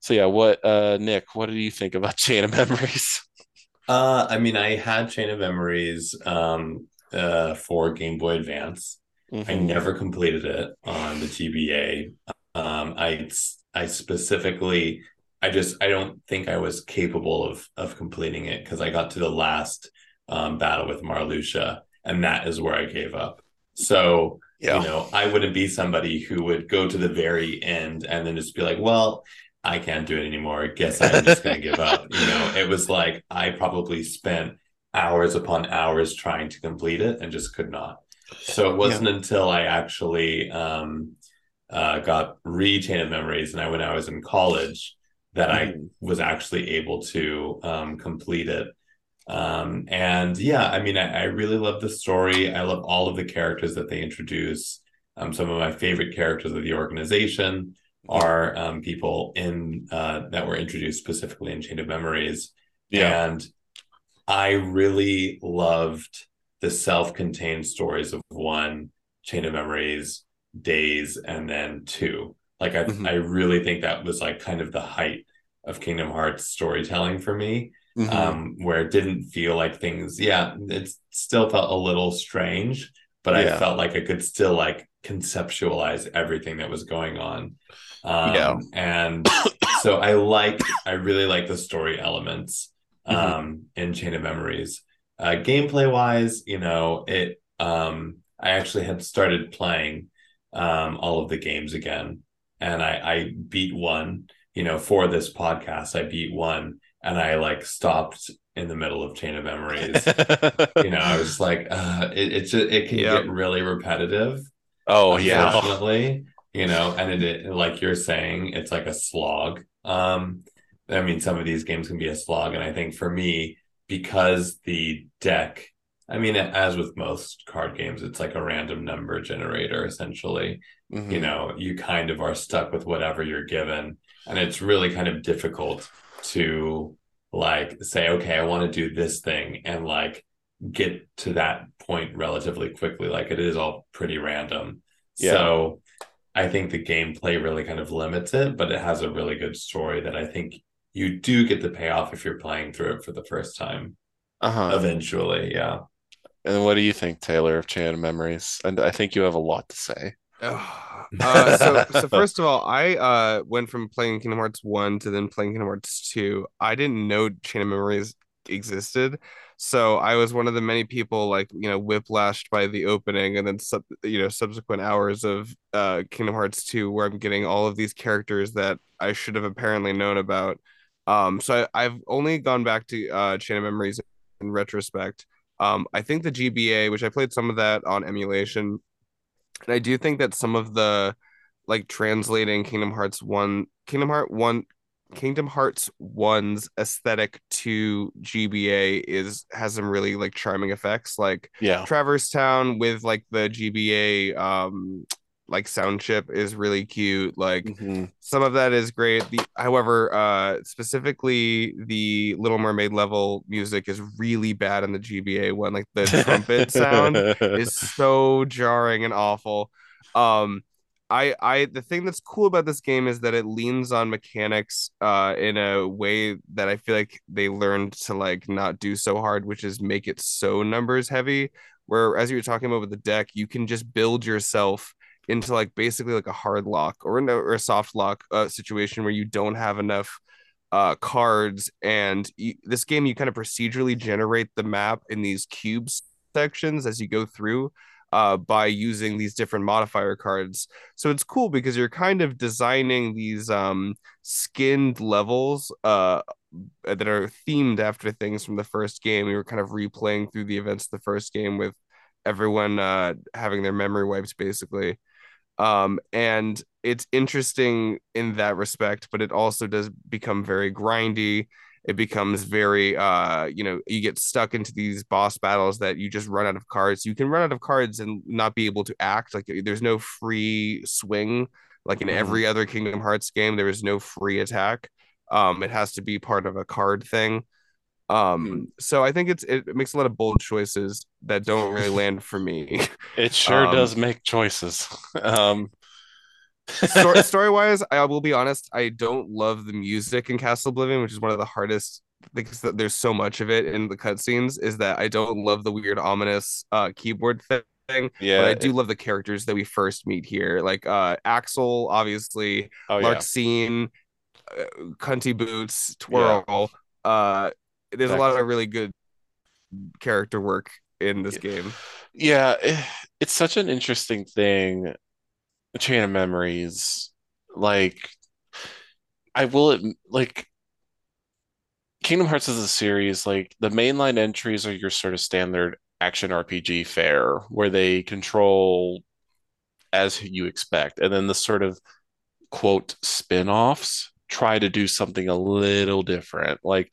so yeah, what uh, Nick, what do you think about (laughs) Chain of Memories? Uh, I mean, I had Chain of Memories um, uh, for Game Boy Advance. Mm-hmm. I never completed it on the GBA. Um, I I specifically, I just I don't think I was capable of of completing it because I got to the last um, battle with Marluxia, and that is where I gave up. So yeah. you know, I wouldn't be somebody who would go to the very end and then just be like, well, I can't do it anymore. I guess I'm just going to give up. (laughs) You know, it was like I probably spent hours upon hours trying to complete it and just could not. So it wasn't yeah. until I actually um, uh, got re Chain of Memories and I when I was in college that mm-hmm. I was actually able to um, complete it. Um, and yeah, I mean, I, I, really love the story. I love all of the characters that they introduce. Um, some of my favorite characters of the organization are um, people in uh, that were introduced specifically in Chain of Memories. Yeah. And I really loved the self-contained stories of one, Chain of Memories, Days, and then two. Like I, mm-hmm. I really think that was like kind of the height of Kingdom Hearts storytelling for me. Mm-hmm. Um, where it didn't feel like things, yeah, it still felt a little strange, but yeah. I felt like I could still like conceptualize everything that was going on. Um, yeah. And so I like, I really like the story elements mm-hmm. um, mm-hmm. in Chain of Memories. Uh, gameplay wise, you know, it, um, I actually had started playing um, all of the games again, and I, I beat one, you know, for this podcast. I beat one, and I like stopped in the middle of Chain of Memories. (laughs) you know, I was like, uh, it, it's it can yep. get really repetitive. Oh yeah, definitely you know, and it, like you're saying, it's like a slog. Um, I mean, some of these games can be a slog, and I think for me, because the deck, I mean, as with most card games, it's like a random number generator essentially. Mm-hmm. You know, you kind of are stuck with whatever you're given, and it's really kind of difficult to like say, okay, I want to do this thing, and like get to that point relatively quickly. Like it is all pretty random. Yeah. So I think the gameplay really kind of limits it, but it has a really good story that I think you do get the payoff if you're playing through it for the first time. Uh-huh. Eventually, yeah. And what do you think, Taylor, of Chain of Memories? And I think you have a lot to say. (sighs) uh, so, so (laughs) first of all, I uh, went from playing Kingdom Hearts one to then playing Kingdom Hearts two. I didn't know Chain of Memories existed, so I was one of the many people like you know whiplashed by the opening and then sub, you know subsequent hours of uh, Kingdom Hearts 2 where I'm getting all of these characters that I should have apparently known about. Um, so I, have only gone back to uh, Chain of Memories in retrospect. Um, I think the GBA, which I played some of that on emulation, and I do think that some of the like translating Kingdom Hearts 1 Kingdom Heart 1 Kingdom Hearts 1's aesthetic to GBA is has some really like charming effects. Like yeah. Traverse Town with like the GBA um like sound chip is really cute. Like mm-hmm. some of that is great. The however uh specifically the little mermaid level music is really bad in the gba one. Like the trumpet sound (laughs) is so jarring and awful. Um I I the thing that's cool about this game is that it leans on mechanics uh in a way that I feel like they learned to like not do so hard, which is make it so numbers heavy. Where as you were talking about with the deck, you can just build yourself into like basically like a hard lock or, a, or a soft lock uh, situation where you don't have enough uh, cards and you, this game you kind of procedurally generate the map in these cubes sections as you go through uh, by using these different modifier cards. So it's cool because you're kind of designing these um, skinned levels uh, that are themed after things from the first game. You were kind of replaying through the events of the first game with everyone uh, having their memory wipes, basically. Um, and it's interesting in that respect, but it also does become very grindy it becomes very uh you know you get stuck into these boss battles that you just run out of cards. You can run out of cards and not be able to act like there's no free swing like in mm-hmm. every other kingdom hearts game there is no free attack. Um it has to be part of a card thing. Um mm. so i think it's it makes a lot of bold choices that don't really land for me. It sure (laughs) um, does make choices. (laughs) Um story, (laughs) story wise, I will be honest, I don't love the music in Castle Oblivion, which is one of the hardest because there's so much of it in the cutscenes. Is that I don't love the weird ominous uh, keyboard thing. Yeah, but I do love the characters that we first meet here, like uh, Axel, obviously, oh, Larxene, yeah. uh, Cunty Boots, Twirl. Yeah. Uh, there's a lot of really good character work in this game. Yeah, it's such an interesting thing a chain of memories like i will like Kingdom Hearts is a series, like the mainline entries are your sort of standard action RPG fare where they control as you expect. And then the sort of quote spin-offs try to do something a little different. Like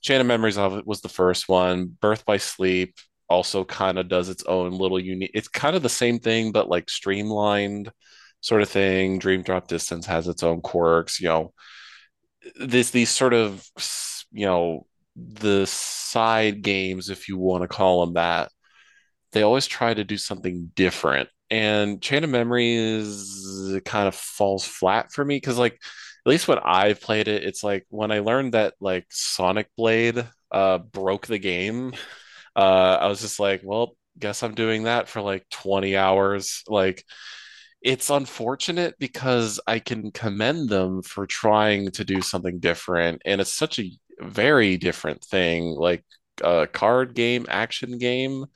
Chain of Memories of it was the first one. Birth by Sleep also kind of does its own little unique. It's kind of the same thing, but like streamlined sort of thing. Dream Drop Distance has its own quirks. You know, this these sort of you know the side games, if you want to call them that. They always try to do something different, and Chain of Memories kind of falls flat for me because like at least when I've played it, it's like when I learned that like Sonic Blade uh broke the game, uh I was just like, well, guess I'm doing that for like 20 hours. Like it's unfortunate because I can commend them for trying to do something different and it's such a very different thing like a card game, action game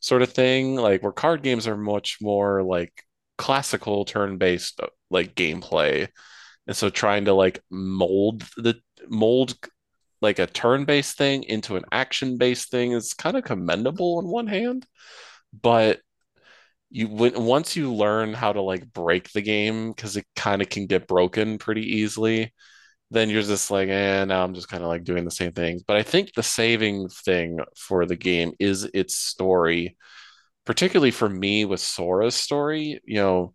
sort of thing, like where card games are much more like classical turn-based uh, like gameplay. And so trying to like mold the mold like a turn-based thing into an action-based thing is kind of commendable on one hand, but you once you learn how to like break the game because it kind of can get broken pretty easily, then you're just like, eh, now I'm just kind of like doing the same things. But I think the saving thing for the game is its story, particularly for me with Sora's story. You know,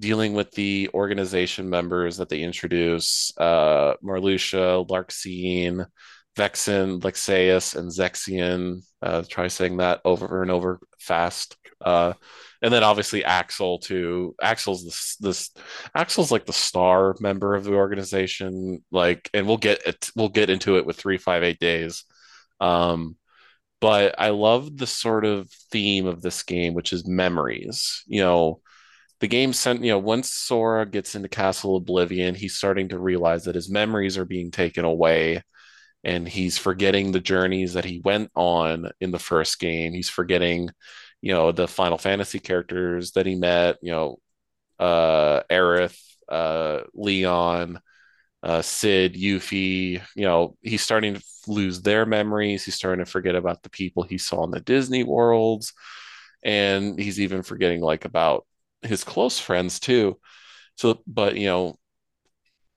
dealing with the organization members that they introduce uh, Marluxia, Larxene, Vexen, Lexaeus, and Zexion. Uh, try saying that over and over fast. Uh, and then obviously Axel too. Axel's this this Axel's like the star member of the organization. Like, and we'll get it. We'll get into it with three five eight days. Um, but I love the sort of theme of this game, which is memories. You know, the game sent, you know, once Sora gets into Castle Oblivion, he's starting to realize that his memories are being taken away and he's forgetting the journeys that he went on in the first game. He's forgetting, you know, the Final Fantasy characters that he met, you know, uh Aerith, uh Leon, uh Cid, Yuffie, you know, he's starting to lose their memories. He's starting to forget about the people he saw in the Disney worlds. And he's even forgetting like about his close friends too. So, but you know,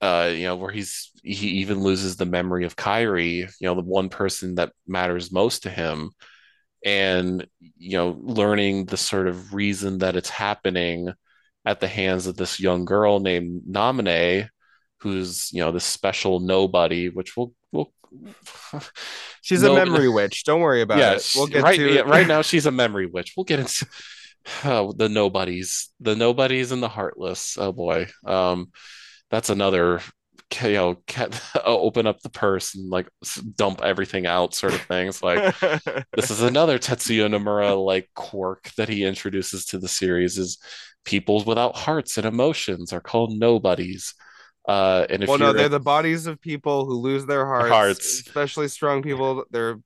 uh, you know, where he's he even loses the memory of Kairi, you know, the one person that matters most to him, and you know, learning the sort of reason that it's happening at the hands of this young girl named Naminé, who's you know this special nobody, which we'll we'll. (laughs) she's no, a memory (laughs) witch. Don't worry about yeah, it. We'll get right, to yeah, right now. (laughs) She's a memory witch. We'll get into (sighs) oh, the nobodies, the nobodies and the heartless. Oh boy, um, that's another you (laughs) know open up the purse and like dump everything out sort of things like (laughs) this is another tetsuya nomura like quirk that he introduces to the series is peoples without hearts and emotions are called nobodies. Uh and if well no they're the bodies of people who lose their hearts, hearts. especially strong people they're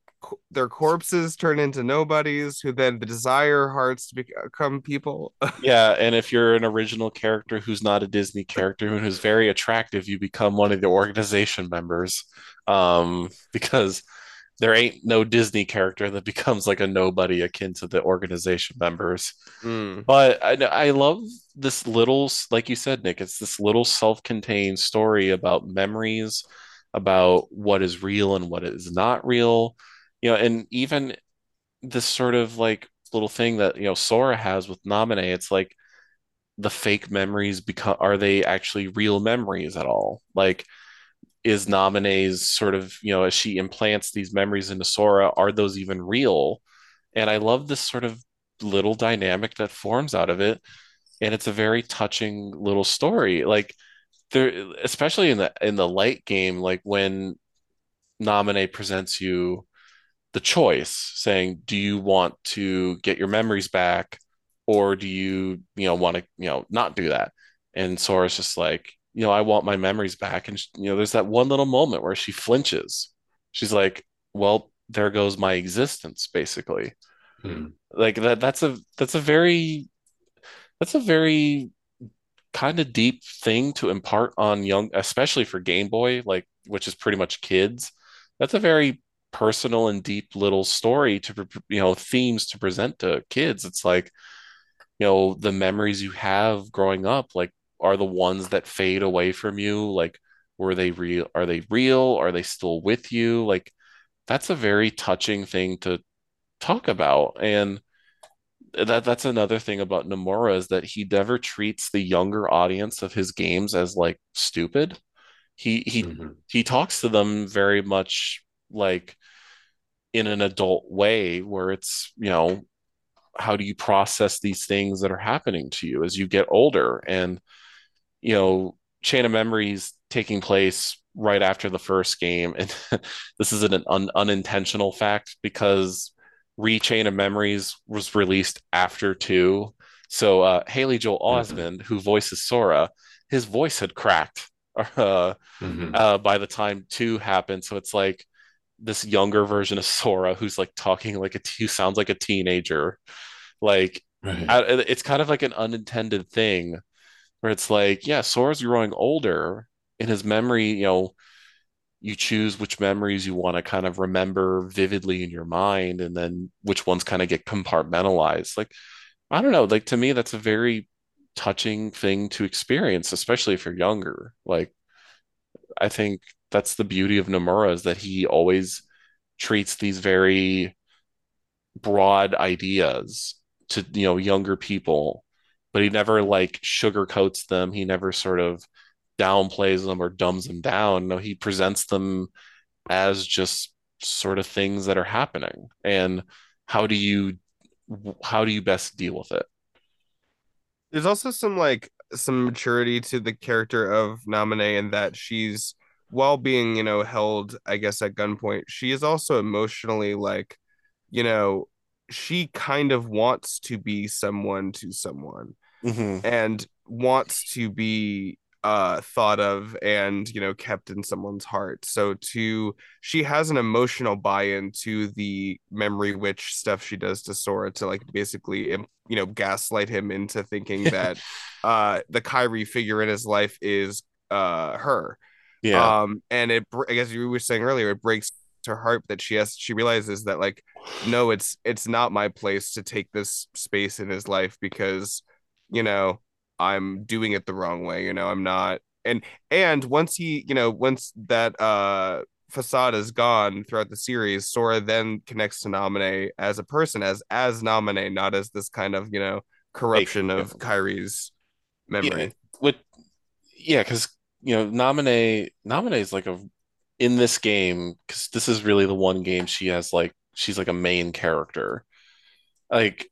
their corpses turn into nobodies who then desire hearts to become people. (laughs) yeah, and if you're an original character who's not a Disney character and who's very attractive, you become one of the organization members. Um, (laughs) because there ain't no Disney character that becomes like a nobody akin to the organization members. Mm. But I, I love this little, like you said, Nick, it's this little self contained story about memories, about what is real and what is not real you know, and even this sort of like little thing that you know Sora has with Naminé, it's like the fake memories become are they actually real memories at all? Like is Naminé's sort of, you know, as she implants these memories into Sora, are those even real? And I love this sort of little dynamic that forms out of it. And it's a very touching little story. Like there especially in the in the light game, like when Naminé presents you the choice saying do you want to get your memories back or do you you know want to you know not do that? And sora's just like you know i want my memories back. And you know there's that one little moment where she flinches. She's like well there goes my existence basically. Hmm. like that that's a that's a very that's a very kind of deep thing to impart on young especially for game boy like which is pretty much kids. That's a very personal and deep little story to you know themes to present to kids. It's like you know the memories you have growing up like are the ones that fade away from you? Like were they real are they real? Are they still with you? Like that's a very touching thing to talk about. And that that's another thing about Nomura is that he never treats the younger audience of his games as like stupid. He he mm-hmm. he talks to them very much like in an adult way where it's, you know, how do you process these things that are happening to you as you get older and you know, Chain of Memories taking place right after the first game and (laughs) this isn't an un- unintentional fact because Rechain of Memories was released after two. So uh, Haley Joel mm-hmm. Mm-hmm. who voices Sora, his voice had cracked (laughs) uh, mm-hmm. uh, by the time two happened. So it's like this younger version of Sora who's like talking like a who sounds like a teenager. Like right. I, it's kind of like an unintended thing where it's like, yeah, Sora's growing older in his memory, you know, you choose which memories you want to kind of remember vividly in your mind and then which ones kind of get compartmentalized like i don't know like to me that's a very touching thing to experience especially if you're younger like i think that's the beauty of nomura is that he always treats these very broad ideas to you know younger people but he never like sugarcoats them he never sort of downplays them or dumbs them down. No, he presents them as just sort of things that are happening. And how do you how do you best deal with it? There's also some like some maturity to the character of Namine in that she's while being, you know, held, I guess, at gunpoint, she is also emotionally like, you know, she kind of wants to be someone to someone mm-hmm. and wants to be uh thought of and you know kept in someone's heart so to she has an emotional buy-in to the memory witch stuff she does to sora to like basically you know gaslight him into thinking (laughs) that uh the kairi figure in his life is uh her yeah um and it i guess you were saying earlier it breaks her heart that she has she realizes that like no it's it's not my place to take this space in his life because you know I'm doing it the wrong way. You know, I'm not. And and once he, you know, once that uh facade is gone throughout the series, Sora then connects to Naminé as a person, as as Naminé, not as this kind of you know corruption hey, of yeah. Kairi's memory. Yeah, with yeah, because you know Naminé is like a in this game because this is really the one game she has like she's like a main character. Like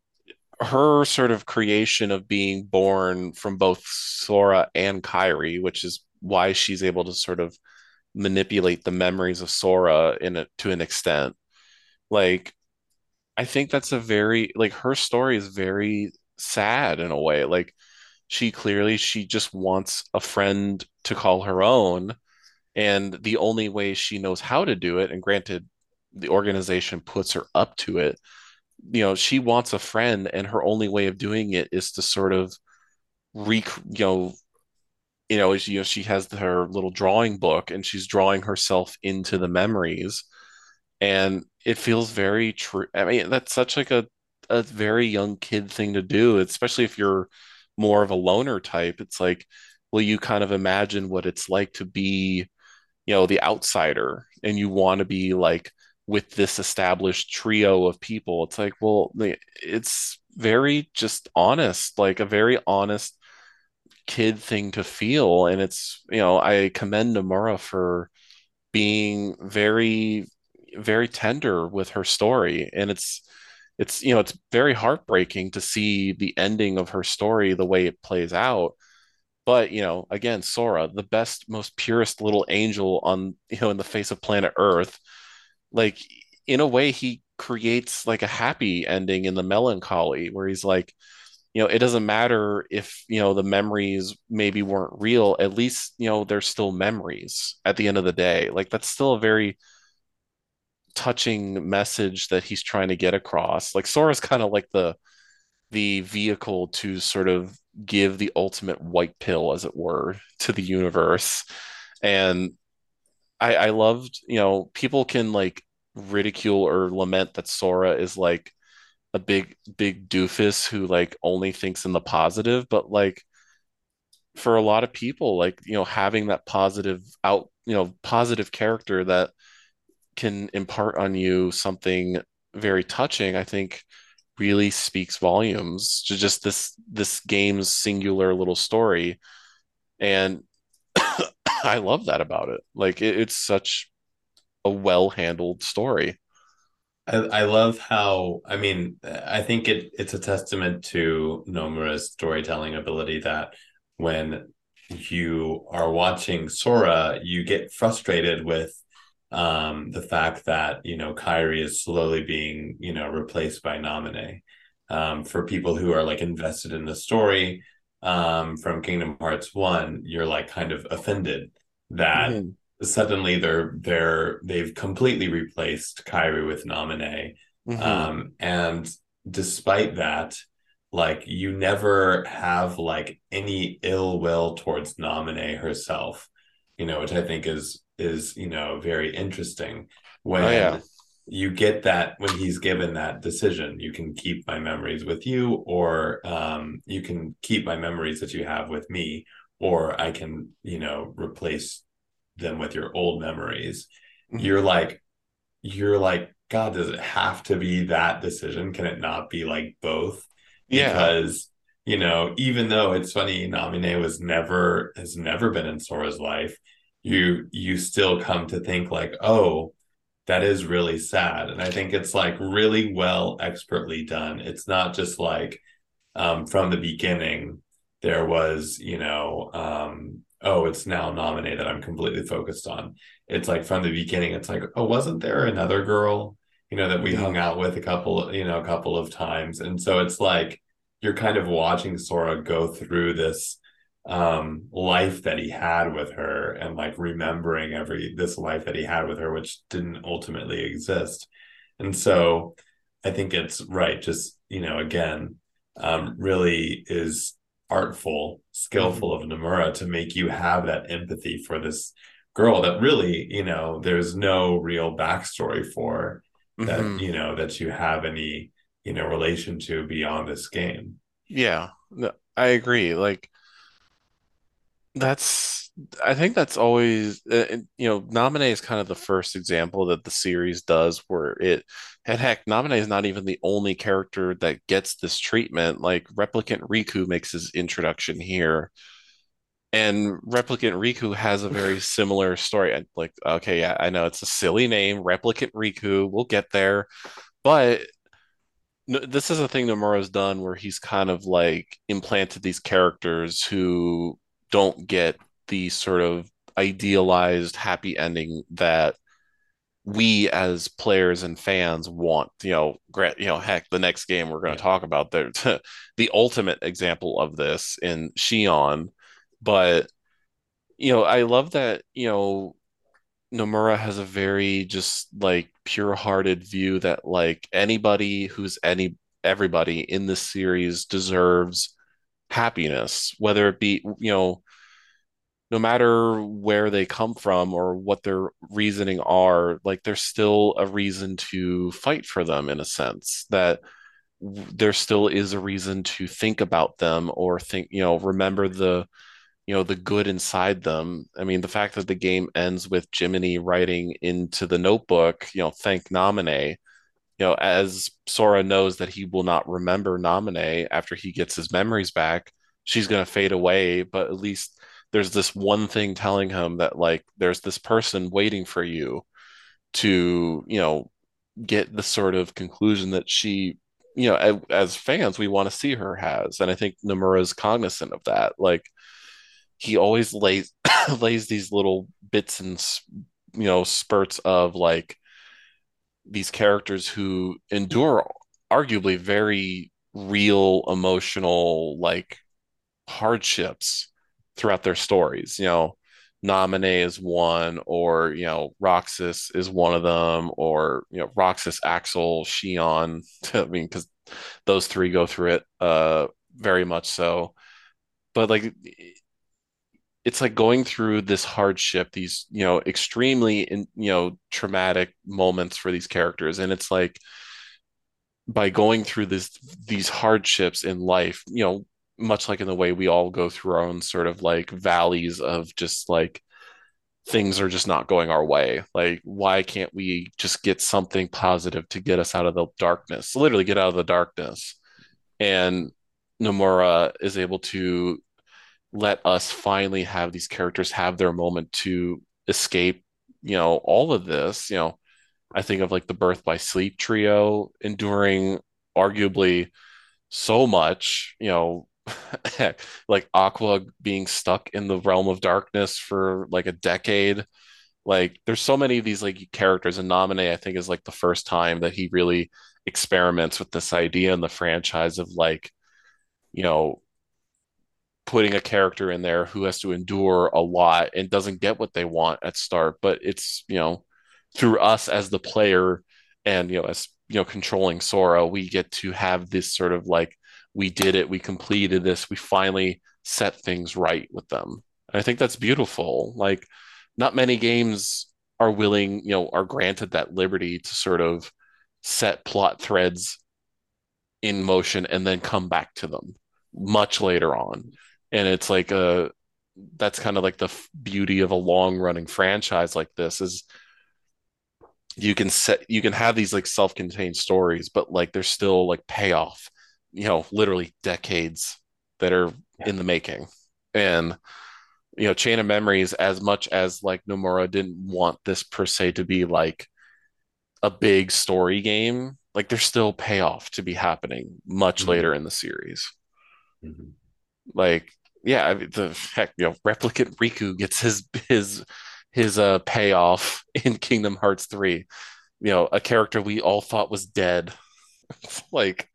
her sort of creation of being born from both Sora and Kairi, which is why she's able to sort of manipulate the memories of Sora in it to an extent. Like, I think that's a very like her story is very sad in a way. Like, she clearly she just wants a friend to call her own, and the only way she knows how to do it, and granted, the organization puts her up to it you know she wants a friend and her only way of doing it is to sort of re you know you know you know she has her little drawing book and she's drawing herself into the memories. And it feels very true. I mean that's such like a a very young kid thing to do especially if you're more of a loner type. It's like will you kind of imagine what it's like to be you know the outsider and you want to be like with this established trio of people. It's like, well, it's very just honest, like a very honest kid thing to feel. And it's, you know, I commend Nomura for being very, very tender with her story. And it's, it's, you know, it's very heartbreaking to see the ending of her story the way it plays out. But, you know, again, Sora, the best, most purest little angel on, you know, in the face of planet Earth like in a way he creates like a happy ending in the melancholy where he's like you know it doesn't matter if you know the memories maybe weren't real at least you know they're still memories at the end of the day. Like that's still a very touching message that he's trying to get across. Like sora's kind of like the the vehicle to sort of give the ultimate white pill as it were to the universe. And I I loved, you know, people can like ridicule or lament that Sora is like a big big doofus who like only thinks in the positive, but like for a lot of people, like, you know, having that positive out, you know, positive character that can impart on you something very touching, I think really speaks volumes to just this this game's singular little story. And (coughs) I love that about it. Like it, it's such a well-handled story. I, I love how I mean I think it it's a testament to Nomura's storytelling ability that when you are watching Sora, you get frustrated with um, the fact that you know Kairi is slowly being you know replaced by Naminé. Um, for people who are like invested in the story um, from Kingdom Hearts One, you're like kind of offended that mm-hmm. suddenly they're they're they've completely replaced Kairi with Naminé. mm-hmm. um, and despite that, like you never have like any ill will towards Naminé herself, you know, which I think is is you know very interesting when. Oh, yeah. You get that when he's given that decision, you can keep my memories with you, or um, you can keep my memories that you have with me, or I can, you know, replace them with your old memories. Mm-hmm. You're like, you're like, God, does it have to be that decision? Can it not be like both? Yeah. Because, you know, even though it's funny, Naminé was never has never been in Sora's life, you you still come to think like, oh, that is really sad. And I think it's like really well expertly done. It's not just like um, from the beginning there was, you know, um, oh, it's now nominated I'm completely focused on. It's like from the beginning, it's like, oh, wasn't there another girl, you know, that we hung out with a couple, you know, a couple of times. And so it's like you're kind of watching Sora go through this um life that he had with her and like remembering every this life that he had with her which didn't ultimately exist and so i think it's right just you know again um really is artful, skillful mm-hmm. of Nomura to make you have that empathy for this girl that really, you know, there's no real backstory for that, mm-hmm. you know, that you have any, you know, relation to beyond this game. Yeah, I agree. Like, that's I think that's always uh, you know Naminé is kind of the first example that the series does where it and heck Naminé is not even the only character that gets this treatment. Like replicant Riku makes his introduction here. And replicant Riku has a very (laughs) similar story. Like okay yeah I know it's a silly name replicant Riku we'll get there. But this is a thing Nomura's done where he's kind of like implanted these characters who don't get the sort of idealized happy ending that we as players and fans want you know grant you know heck the next game we're going to yeah. talk about the (laughs) the ultimate example of this in Xion but you know I love that you know Nomura has a very just like pure-hearted view that like anybody who's any everybody in this series deserves happiness whether it be you know no matter where they come from or what their reasoning are, like there's still a reason to fight for them in a sense that there still is a reason to think about them or think, you know, remember the, you know, the good inside them. I mean, the fact that the game ends with Jiminy writing into the notebook, you know, thank Naminé, you know, as Sora knows that he will not remember Naminé after he gets his memories back, she's going to fade away, but at least there's this one thing telling him that like there's this person waiting for you to you know get the sort of conclusion that she you know as, fans we want to see her has. And i think nomura's cognizant of that. Like he always lays (coughs) lays these little bits and you know spurts of like these characters who endure arguably very real emotional like hardships throughout their stories. You know, Naminé is one, or you know, Roxas is one of them, or you know, Roxas, Axel, Xion. (laughs) I mean, because those three go through it uh very much so. But like it's like going through this hardship, these, you know, extremely, in, you know, traumatic moments for these characters. And it's like by going through this, these hardships in life, you know, much like in the way we all go through our own sort of like valleys of just like things are just not going our way. Like, why can't we just get something positive to get us out of the darkness? Literally, get out of the darkness. And Nomura is able to let us finally have these characters have their moment to escape, you know, all of this. You know, I think of like the Birth by Sleep trio enduring arguably so much, you know, (laughs) like Aqua being stuck in the realm of darkness for like a decade. Like there's so many of these like characters and Naminé I think is like the first time that he really experiments with this idea in the franchise of like you know putting a character in there who has to endure a lot and doesn't get what they want at start but it's you know through us as the player and you know as you know controlling sora we get to have this sort of like we did it we completed this we finally set things right with them. And i think that's beautiful. Like not many games are willing you know are granted that liberty to sort of set plot threads in motion and then come back to them much later on. And it's like a that's kind of like the beauty of a long running franchise like this is you can set you can have these like self-contained stories but like there's still like payoff you know literally decades that are yeah. in the making and you know chain of memories as much as like nomura didn't want this per se to be like a big story game like there's still payoff to be happening much mm-hmm. later in the series mm-hmm. like yeah, I mean, the heck, you know, replicant Riku gets his his his uh payoff (laughs) in Kingdom Hearts 3. You know, a character we all thought was dead. (laughs) like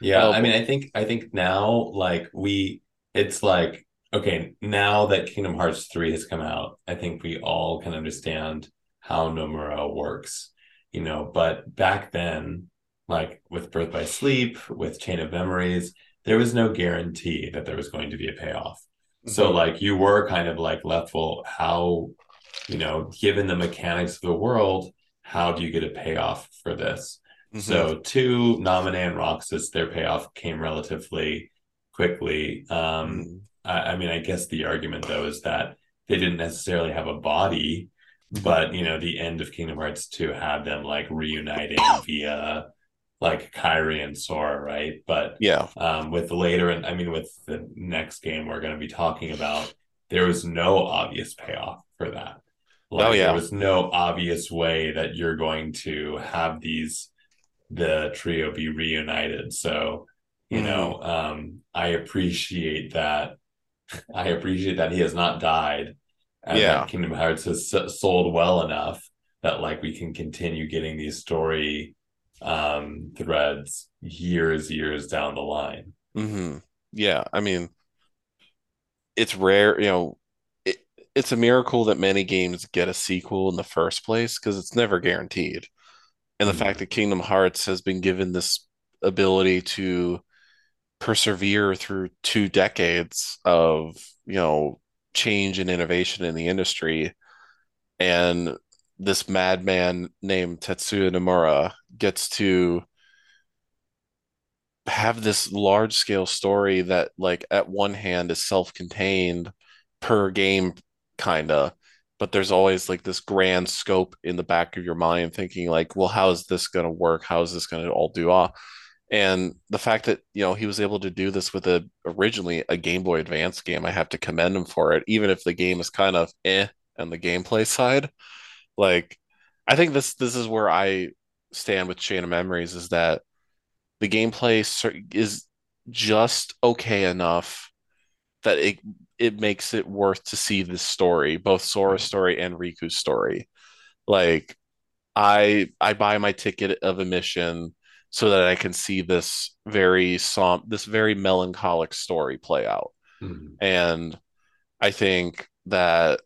Yeah, I mean, I think I think now like we it's like okay, now that Kingdom Hearts 3 has come out, I think we all can understand how Nomura works, you know, but back then like with Birth by Sleep, with Chain of Memories, there was no guarantee that there was going to be a payoff. Mm-hmm. So like you were kind of like left well, how, you know, given the mechanics of the world, how do you get a payoff for this? Mm-hmm. So to Naminé and Roxas, their payoff came relatively quickly. Um, mm-hmm. I, I mean, I guess the argument though is that they didn't necessarily have a body, mm-hmm. but you know, the end of Kingdom Hearts 2 had them like reuniting (coughs) via like Kairi and Sora, right? But yeah, um, with later and I mean with the next game we're going to be talking about, there was no obvious payoff for that. Like, oh yeah, there was no obvious way that you're going to have these the trio be reunited. So you mm-hmm. know, um, I appreciate that. (laughs) I appreciate that he has not died, and yeah. that Kingdom Hearts has sold well enough that like we can continue getting these story um, threads years, years down the line. Mm-hmm. Yeah, I mean, it's rare. You know, it, it's a miracle that many games get a sequel in the first place because it's never guaranteed. And the mm-hmm. fact that Kingdom Hearts has been given this ability to persevere through two decades of you know change and innovation in the industry and this madman named Tetsuya Nomura gets to have this large scale story that like at one hand is self-contained per game kinda but there's always like this grand scope in the back of your mind thinking like well how is this going to work? How is this going to all do off? And the fact that you know he was able to do this with a originally a game boy advance game i have to commend him for it even if the game is kind of eh on the gameplay side. Like, I think this this is where I stand with Chain of Memories is that the gameplay is just okay enough that it it makes it worth to see this story, both Sora's story and Riku's story. Like, I I buy my ticket of admission so that I can see this very som this very melancholic story play out. Mm-hmm. And I think that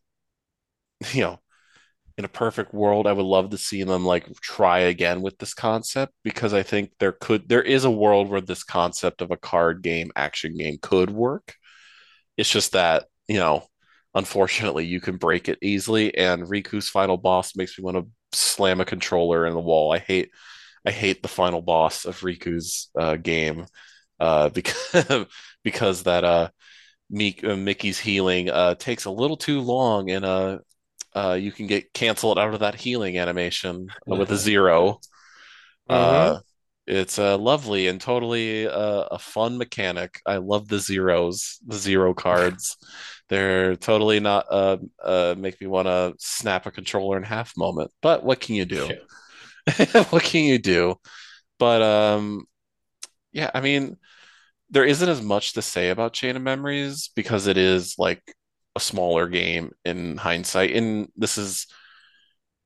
(laughs) you know in a perfect world, I would love to see them like try again with this concept because I think there could there is a world where this concept of a card game action game could work. It's just that, you know, unfortunately you can break it easily and Riku's final boss makes me want to slam a controller in the wall. I hate I hate the final boss of Riku's uh, game uh, (laughs) because because that uh, Meek, uh, Mickey's healing uh, takes a little too long and uh, uh, you can get canceled out of that healing animation with a zero. Mm-hmm. Uh, it's uh, lovely and totally uh, a fun mechanic. I love the zeros, the zero cards. They're totally not uh, uh, make me want to snap a controller in half moment. But what can you do? (laughs) what can you do? But um, yeah, I mean, there isn't as much to say about Chain of Memories because it is like a smaller game in hindsight, and this is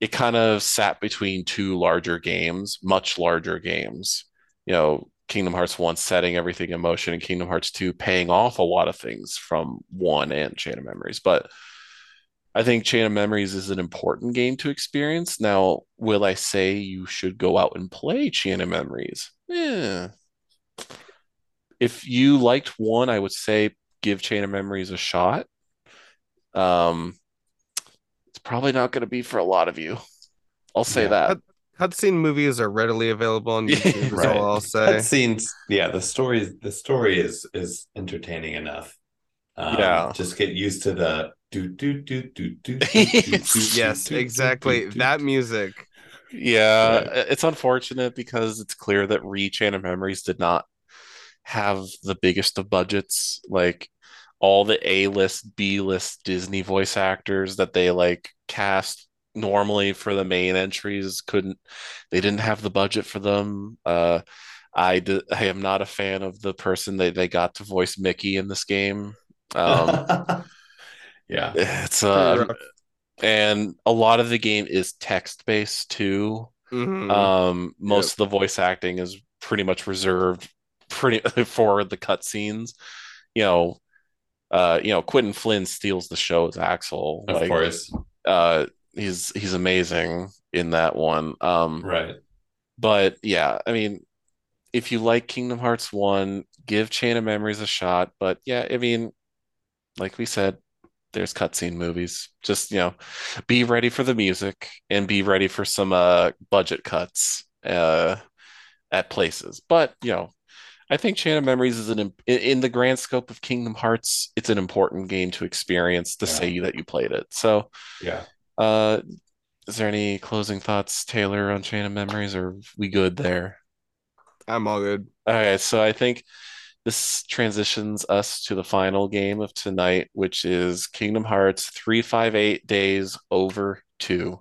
it kind of sat between two larger games, much larger games. You know, Kingdom Hearts 1 setting everything in motion and Kingdom Hearts 2 paying off a lot of things from 1 and Chain of Memories. But I think Chain of Memories is an important game to experience. Now, will I say you should go out and play Chain of Memories? Yeah. If you liked one, I would say give Chain of Memories a shot. Um, probably not going to be for a lot of you. I'll say yeah. that. Cutscene movies are readily available on YouTube. right. all I'll say. Cutscenes, yeah. The story, the story is is entertaining enough. Um, yeah. Just get used to the do do do do do. yes, exactly. That music. Yeah, it's unfortunate because it's clear that Re Chain of Memories did not have the biggest of budgets. Like all the A list, B list Disney voice actors that they like cast normally for the main entries couldn't they didn't have the budget for them. Uh I, d- I am not a fan of the person that they got to voice Mickey in this game. Um, (laughs) yeah, it's uh, and a lot of the game is text based too. Mm-hmm. Um, most yep. of the voice acting is pretty much reserved pretty (laughs) for the cutscenes. You know, uh, you know, Quinton Flynn steals the show as Axel. Of like, course. Uh, he's he's amazing in that one. Um, right. But yeah, I mean, if you like Kingdom Hearts 1, give Chain of Memories a shot. But yeah, I mean, like we said, there's cutscene movies. Just, you know, be ready for the music and be ready for some uh, budget cuts uh, at places. But, you know, I think Chain of Memories is an in the grand scope of Kingdom Hearts. It's an important game to experience to yeah. say that you played it. So, yeah. Uh, is there any closing thoughts, Taylor, on Chain of Memories, or we good there? I'm all good. All right, so I think this transitions us to the final game of tonight, which is Kingdom Hearts 358 Days Over 2.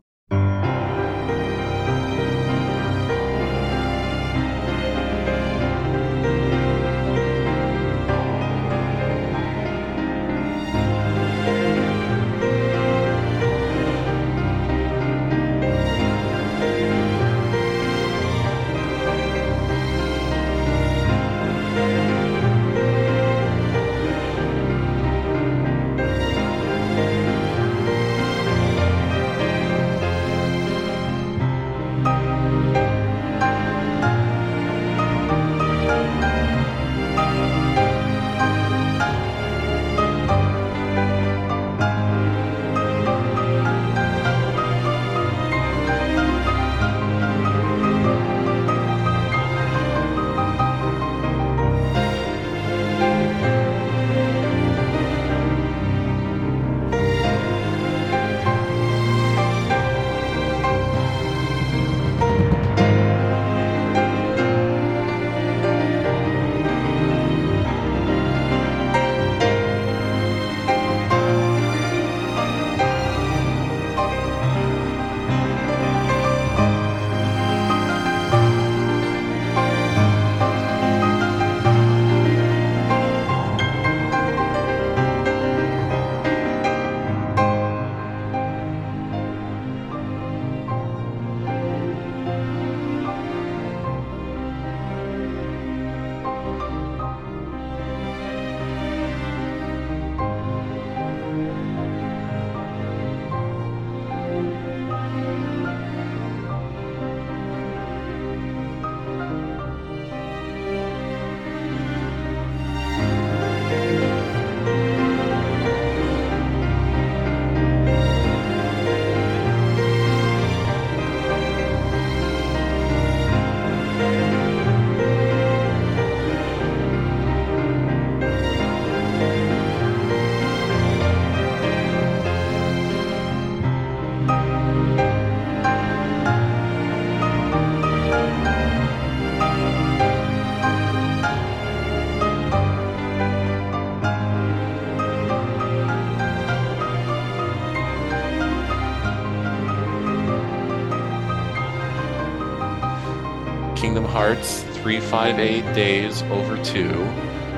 358 Days Over 2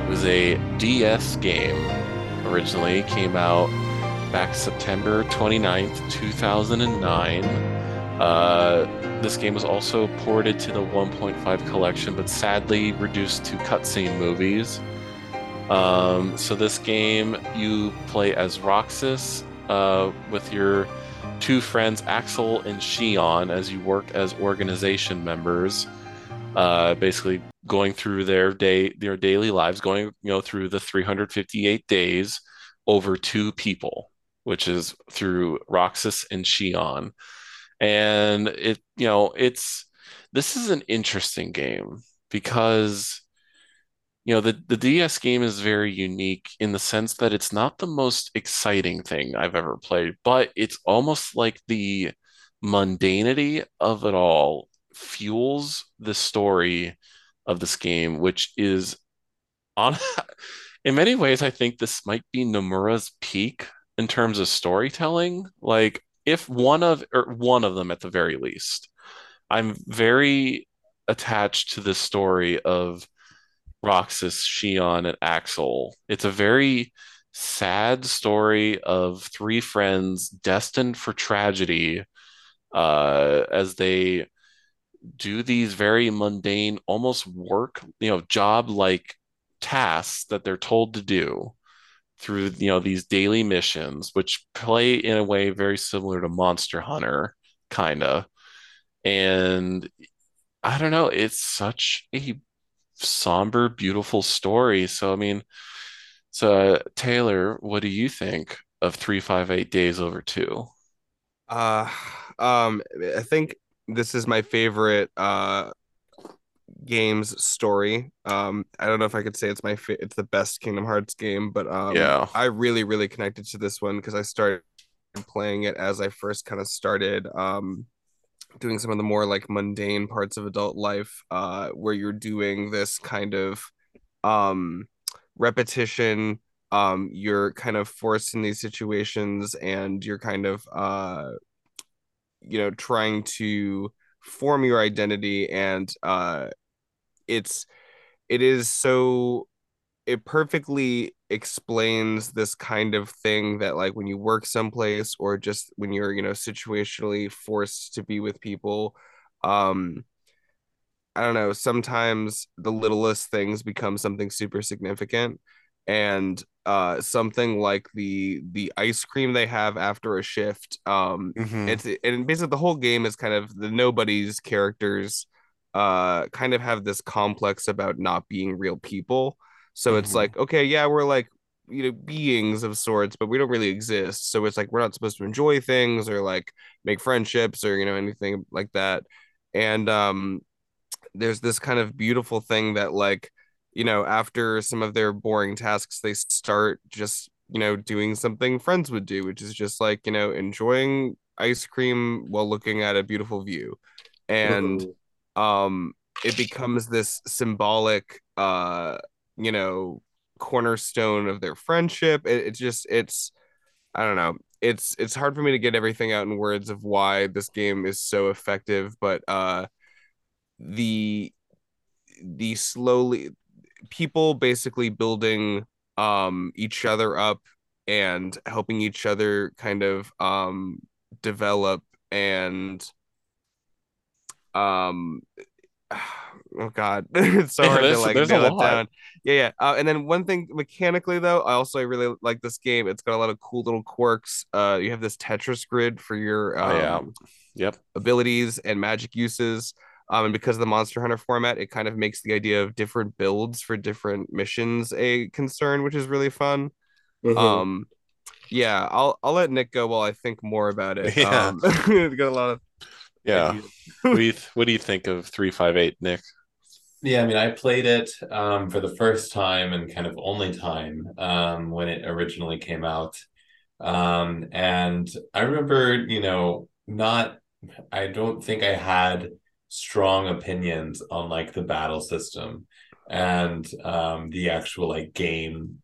was a DS game. Originally came out back September 29th, 2009. Uh, this game was also ported to the 1.5 collection, but sadly reduced to cutscene movies. Um, so this game, you play as Roxas uh, with your two friends, Axel and Xion, as you work as organization members. Uh, basically, going through their day, their daily lives, going you know through the 358 days over two people, which is through Roxas and Xion, and it you know it's this is an interesting game because you know the the DS game is very unique in the sense that it's not the most exciting thing I've ever played, but it's almost like the mundanity of it all fuels the story of this game, which is on (laughs) in many ways I think this might be Nomura's peak in terms of storytelling. Like if one of or one of them at the very least. I'm very attached to the story of Roxas, Xion, and Axel. It's a very sad story of three friends destined for tragedy uh, as they do these very mundane, almost work, you know, job like tasks that they're told to do through, you know, these daily missions, which play in a way very similar to Monster Hunter, kind of. And I don't know, it's such a somber, beautiful story. So, I mean, so Taylor, what do you think of 358 Days Over 2? Uh, um, I think this is my favorite uh game's story. Um, I don't know if I could say it's my fa- it's the best Kingdom Hearts game, but um, yeah, I really really connected to this one because I started playing it as I first kind of started um doing some of the more like mundane parts of adult life uh where you're doing this kind of um repetition um you're kind of forced in these situations and you're kind of uh you know trying to form your identity and uh it's it is so it perfectly explains this kind of thing that like when you work someplace or just when you're you know situationally forced to be with people um i don't know sometimes the littlest things become something super significant and uh something like the the ice cream they have after a shift um mm-hmm. it's and basically the whole game is kind of the nobody's characters uh kind of have this complex about not being real people so mm-hmm. it's like okay yeah we're like you know beings of sorts but we don't really exist so it's like we're not supposed to enjoy things or like make friendships or you know anything like that and um there's this kind of beautiful thing that like you know, after some of their boring tasks, they start just, you know, doing something friends would do, which is just like, you know, enjoying ice cream while looking at a beautiful view. And Ooh. um it becomes this symbolic uh, you know, cornerstone of their friendship. It, it just it's I don't know. It's it's hard for me to get everything out in words of why this game is so effective, but uh the the slowly people basically building um each other up and helping each other kind of um develop and um (sighs) oh god (laughs) it's so hard to like nail down. Yeah yeah uh, and then one thing mechanically though i also really like this game. It's got a lot of cool little quirks. Uh you have this tetris grid for your um, oh, yeah. Um, yep. abilities and magic uses um, and because of the Monster Hunter format, it kind of makes the idea of different builds for different missions a concern, which is really fun. Mm-hmm. Um, yeah, I'll I'll let Nick go while I think more about it. (laughs) Yeah, um, (laughs) got a lot of yeah. what do you what do you think of three five eight, Nick? Yeah, I mean, I played it um, for the first time and kind of only time um, when it originally came out, um, and I remember, you know, not. I don't think I had strong opinions on like the battle system and um, the actual like game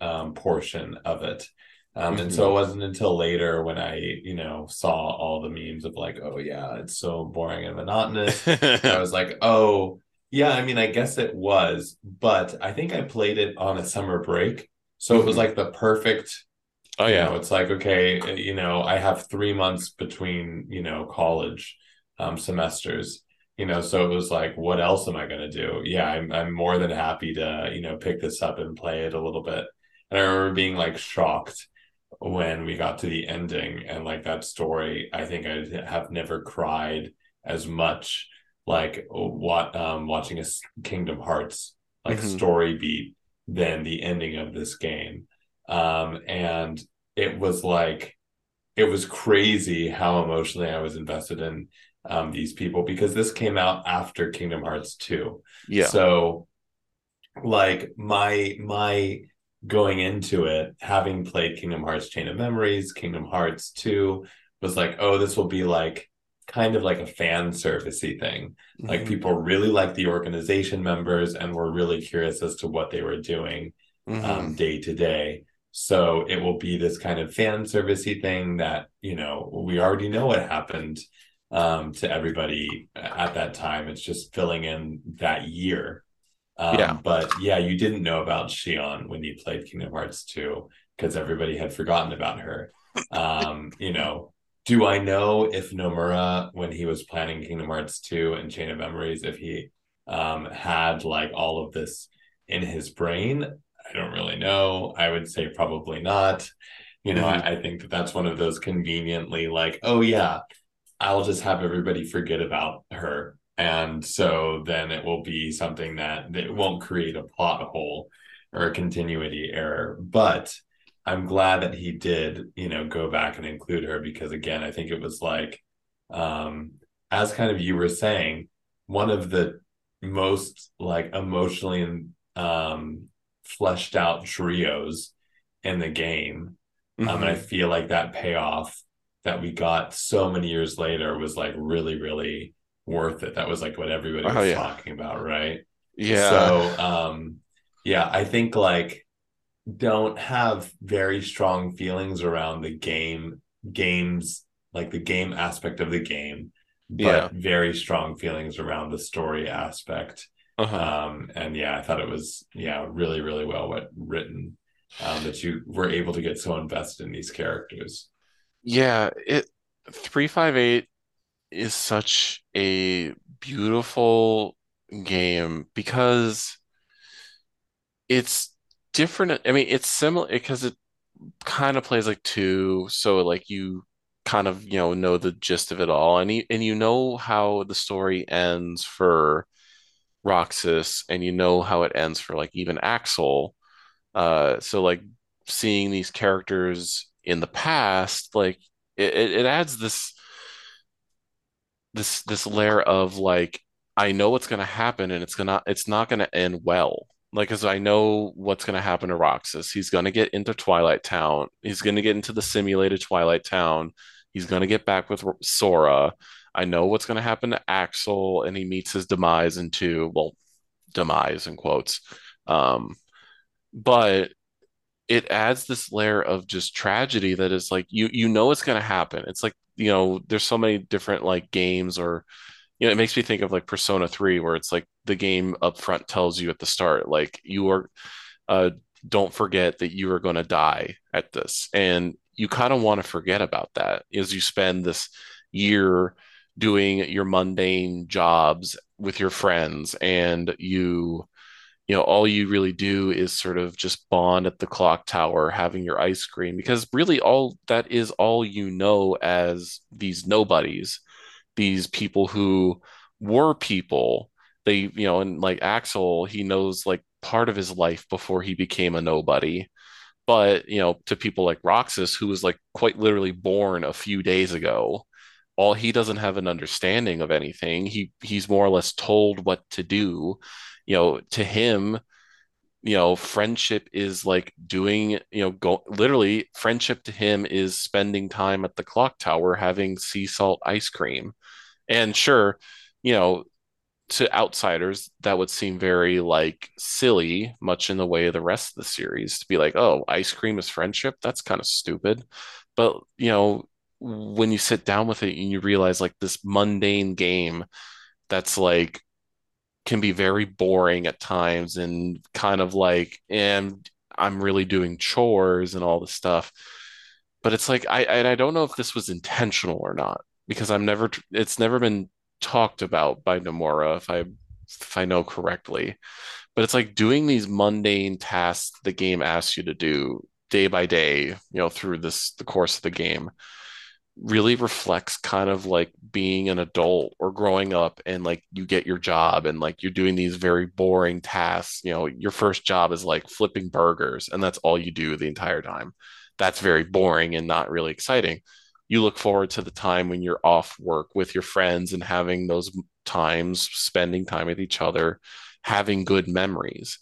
um, portion of it. Um, and mm-hmm. so it wasn't until later when I, you know, saw all the memes of like, oh yeah, it's so boring and monotonous. I (laughs) was like, oh yeah, I mean, I guess it was, but I think I played it on a summer break. So mm-hmm. it was mm-hmm. like the perfect. Oh yeah, know, it's like okay, you know, I have three months between you know college um, semesters, you know, so it was like, what else am I going to do? Yeah, I'm I'm more than happy to you know pick this up and play it a little bit. And I remember being like shocked when we got to the ending and like that story. I think I have never cried as much like what um watching a Kingdom Hearts like mm-hmm. story beat than the ending of this game. Um and it was like it was crazy how emotionally I was invested in um these people because this came out after Kingdom Hearts 2. Yeah. So like my my going into it, having played Kingdom Hearts Chain of Memories, Kingdom Hearts 2, was like, oh, this will be like kind of like a fan servicey thing. Mm-hmm. Like people really like the organization members and were really curious as to what they were doing mm-hmm. um, day to day. So it will be this kind of fan servicey thing that, you know, we already know what happened um, to everybody at that time. It's just filling in that year. Um, yeah. But yeah, you didn't know about Xion when you played Kingdom Hearts 2 because everybody had forgotten about her. Um, you know, do I know if Nomura, when he was planning Kingdom Hearts 2 and Chain of Memories, if he um, had like all of this in his brain? I don't really know. I would say probably not. You know, mm-hmm. I, I think that that's one of those conveniently like, oh, yeah, I'll just have everybody forget about her. And so then it will be something that, that won't create a plot hole or a continuity error. But I'm glad that he did, you know, go back and include her because again, I think it was like um as kind of you were saying, one of the most like emotionally um fleshed out trios in the game. Mm-hmm. Um and I mm-hmm. feel like that payoff that we got so many years later was like really, really worth it. That was like what everybody oh, was yeah. talking about, right? Yeah. So um yeah, I think like don't have very strong feelings around the game games like the game aspect of the game but yeah. very strong feelings around the story aspect uh-huh. um and yeah i thought it was yeah really really well what written um that you were able to get so invested in these characters yeah it 358 is such a beautiful game because it's different. I mean, it's similar because it kind of plays like two, so like you kind of you know know the gist of it all, and you, and you know how the story ends for Roxas, and you know how it ends for like even Axel. Uh, so like seeing these characters in the past, like it, it adds this this this layer of like I know what's gonna happen, and it's gonna it's not gonna end well like because I know what's going to happen to Roxas. He's going to get into Twilight Town. He's going to get into the simulated Twilight Town. He's going to get back with Sora. I know what's going to happen to Axel, and he meets his demise into well, demise in quotes. Um, but it adds this layer of just tragedy that is like you you know it's going to happen. It's like you know there's so many different like games or you know, it makes me think of like Persona 3, where it's like the game up front tells you at the start, like you are, uh, don't forget that you are going to die at this. And you kind of want to forget about that as you spend this year doing your mundane jobs with your friends and you you know all you really do is sort of just bond at the clock tower having your ice cream because really all that is all you know as these nobodies these people who were people. They you know and like axel he knows like part of his life before he became a nobody. But you know to people like roxas who was like quite literally born a few days ago all he doesn't have an understanding of anything. He he's more or less told what to do you know to him you know friendship is like doing you know go literally friendship to him is spending time at the clock tower having sea salt ice cream. And sure, you know, to outsiders that would seem very like silly much in the way of the rest of the series to be like oh ice cream is friendship? That's kind of stupid. But you know when you sit down with it and you realize like this mundane game that's like can be very boring at times and kind of like and I'm really doing chores and all this stuff but it's like I and I don't know if this was intentional or not because I'm never it's never been talked about by Nomura, if I if I know correctly. But it's like doing these mundane tasks the game asks you to do day by day, you know, through this the course of the game really reflects kind of like being an adult or growing up and like you get your job and like you're doing these very boring tasks. You know, your first job is like flipping burgers and that's all you do the entire time. That's very boring and not really exciting you look forward to the time when you're off work with your friends and having those times spending time with each other having good memories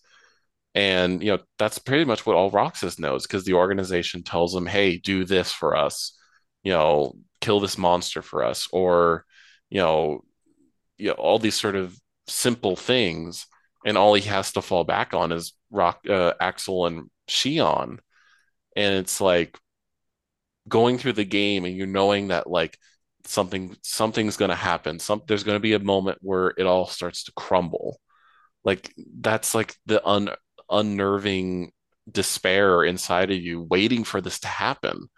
and you know that's pretty much what all roxas knows because the organization tells them hey do this for us you know kill this monster for us or you know you know all these sort of simple things. And all he has to fall back on is rock uh, axel and Xion. And it's like going through the game and you're knowing that like something something's going to happen. Some there's going to be a moment where it all starts to crumble. Like that's like the un, unnerving despair inside of you waiting for this to happen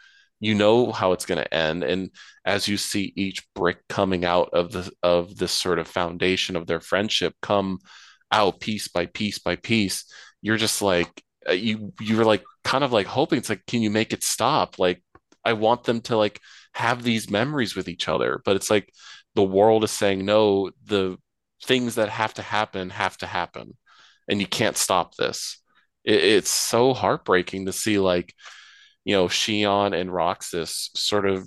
you know how it's going to end and as you see each brick coming out of the of this sort of foundation of their friendship come out piece by piece by piece you're just like uh, you you're like kind of like hoping it's like can you make it stop like I want them to like have these memories with each other. But it's like the world is saying, no, the things that have to happen have to happen. And you can't stop this. It, it's so heartbreaking to see like, you know, Xion and Roxas sort of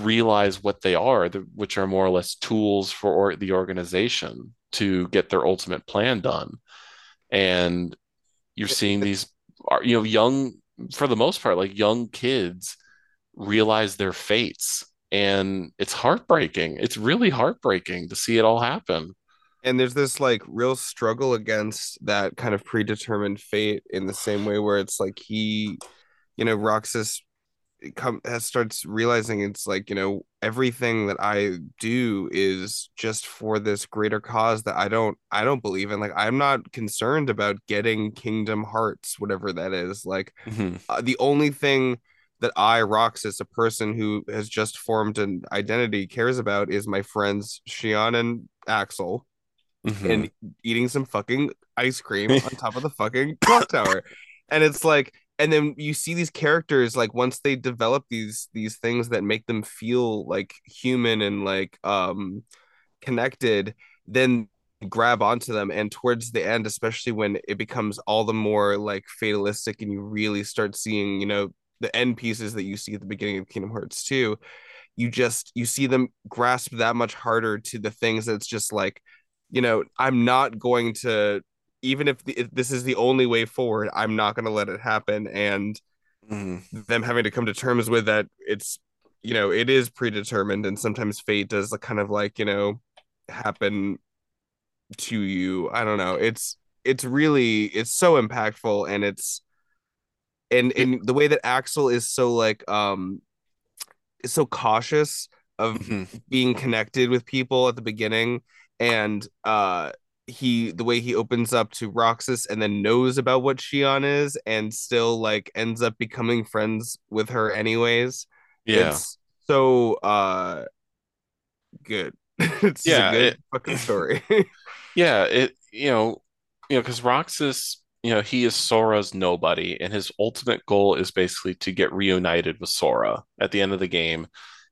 realize what they are, which are more or less tools for the organization to get their ultimate plan done. And you're seeing these, you know, young, for the most part, like young kids realize their fates. And it's heartbreaking. It's really heartbreaking to see it all happen. And there's this like real struggle against that kind of predetermined fate in the same way where it's like he you know roxas come has starts realizing it's like you know everything that i do is just for this greater cause that i don't i don't believe in like i'm not concerned about getting kingdom hearts whatever that is like mm-hmm. uh, the only thing that I, Roxas, a person who has just formed an identity, cares about is my friends Xion and Axel mm-hmm. and eating some fucking ice cream on top of the fucking clock tower. And it's like, and then you see these characters like once they develop these these things that make them feel like human and like um connected, then grab onto them and towards the end especially when it becomes all the more like fatalistic and you really start seeing you know the end pieces that you see at the beginning of Kingdom Hearts 2, you just you see them grasp that much harder to the things that's just like, you know, I'm not going to even if, the, if this is the only way forward, I'm not going to let it happen and mm. them having to come to terms with that it's you know, it is predetermined and sometimes fate does kind of like, you know, happen to you. I don't know. It's it's really it's so impactful and it's and and the way that Axel is so like um is so cautious of mm-hmm. being connected with people at the beginning and uh he the way he opens up to Roxas and then knows about what Xion is and still like ends up becoming friends with her anyways. Yeah. It's so uh good. (laughs) it's yeah, a good it, fucking story. (laughs) yeah, it you know, you know, because Roxas you know, he is Sora's nobody, and his ultimate goal is basically to get reunited with Sora at the end of the game.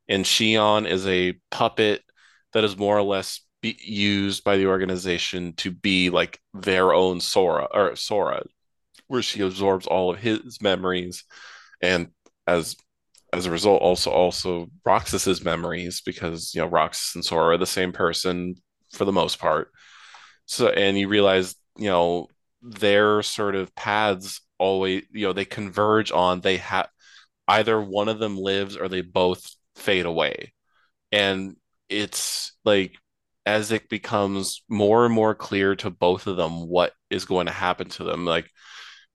And Xion is a puppet that is more or less used by the organization to be like their own Sora or Sora, where she absorbs all of his memories, and as as a result, also also Roxas's memories because you know Roxas and Sora are the same person for the most part. So, and you realize you know their sort of paths always you know they converge on they have either one of them lives or they both fade away and it's like as it becomes more and more clear to both of them what is going to happen to them, like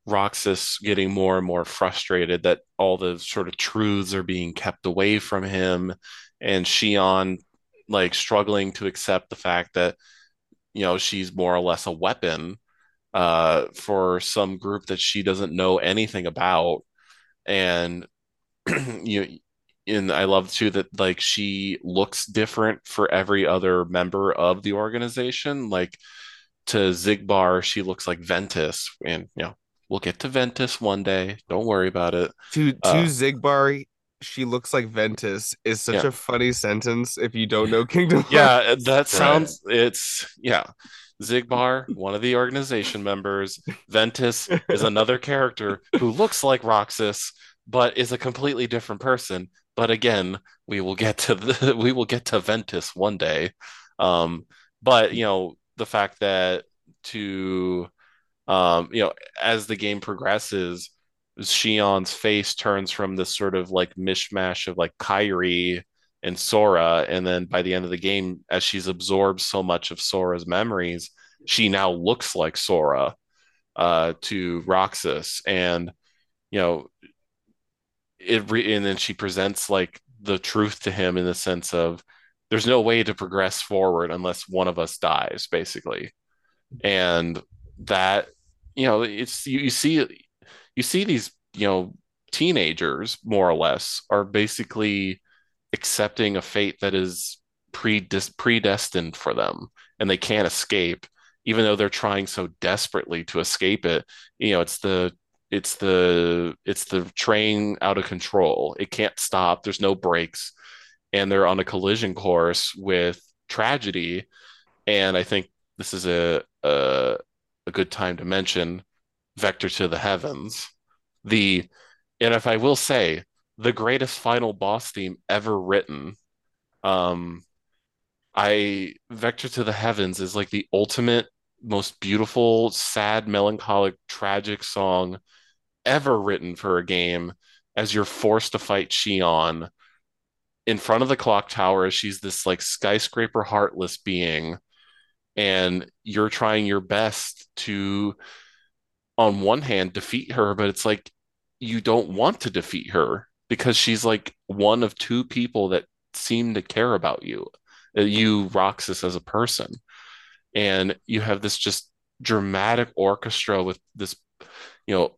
Roxas getting more and more frustrated that all the sort of truths are being kept away from him, and Xion like struggling to accept the fact that you know she's more or less a weapon uh, for some group that she doesn't know anything about, and (clears throat) you and I love too that like she looks different for every other member of the organization. Like to Xigbar, she looks like Ventus, and you know we'll get to Ventus one day. Don't worry about it. To to uh, Xigbar, she looks like Ventus is such yeah. a funny sentence if you don't know (laughs) Kingdom Yeah, that sounds right. it's yeah. Xigbar, one of the organization members. Ventus is another character who looks like Roxas, but is a completely different person. But again, we will get to the (laughs) we will get to Ventus one day. Um, but you know, the fact that to um, you know, as the game progresses, Xion's face turns from this sort of like mishmash of like Kairi and Sora, and then by the end of the game, as she's absorbed so much of Sora's memories, she now looks like Sora uh, to Roxas, and you know, it re- and then she presents like the truth to him in the sense of there's no way to progress forward unless one of us dies, basically, and that you know it's you, you see you see these you know teenagers more or less are basically accepting a fate that is predestined for them and they can't escape. Even though they're trying so desperately to escape it you know it's the it's the it's the train out of control it can't stop there's no brakes and they're on a collision course with tragedy and i think this is a, a a good time to mention Vector to the Heavens. The and if I will say, the greatest final boss theme ever written. Um I Vector to the Heavens is like the ultimate most beautiful, sad, melancholic, tragic song ever written for a game as you're forced to fight Xion in front of the clock tower she's this like skyscraper heartless being and you're trying your best to on one hand defeat her but it's like you don't want to defeat her because she's like one of two people that seem to care about you uh, you roxas as a person. And you have this just dramatic orchestra with this you know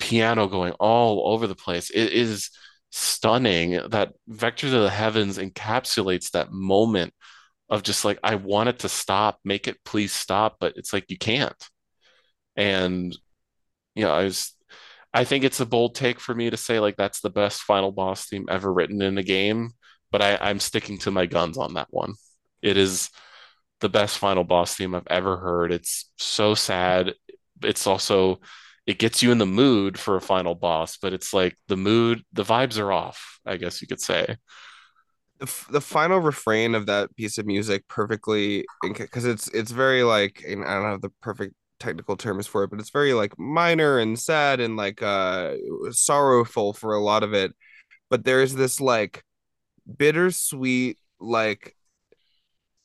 piano going all over the place it is stunning that Vectors of the heavens encapsulates that moment of just like I want it to stop, make it please stop, but it's like you can't. And you know, I was I think it's a bold take for me to say like that's the best final boss theme ever written in a game, but I, I'm sticking to my guns on that one. It is the best final boss theme I've ever heard. It's so sad. It's also it gets you in the mood for a final boss, but it's like the mood, the vibes are off, I guess you could say the, the final refrain of that piece of music perfectly because it's it's very like I don't have the perfect technical terms for it, but it's very like minor and sad and like uh sorrowful for a lot of it. But there's this like bittersweet like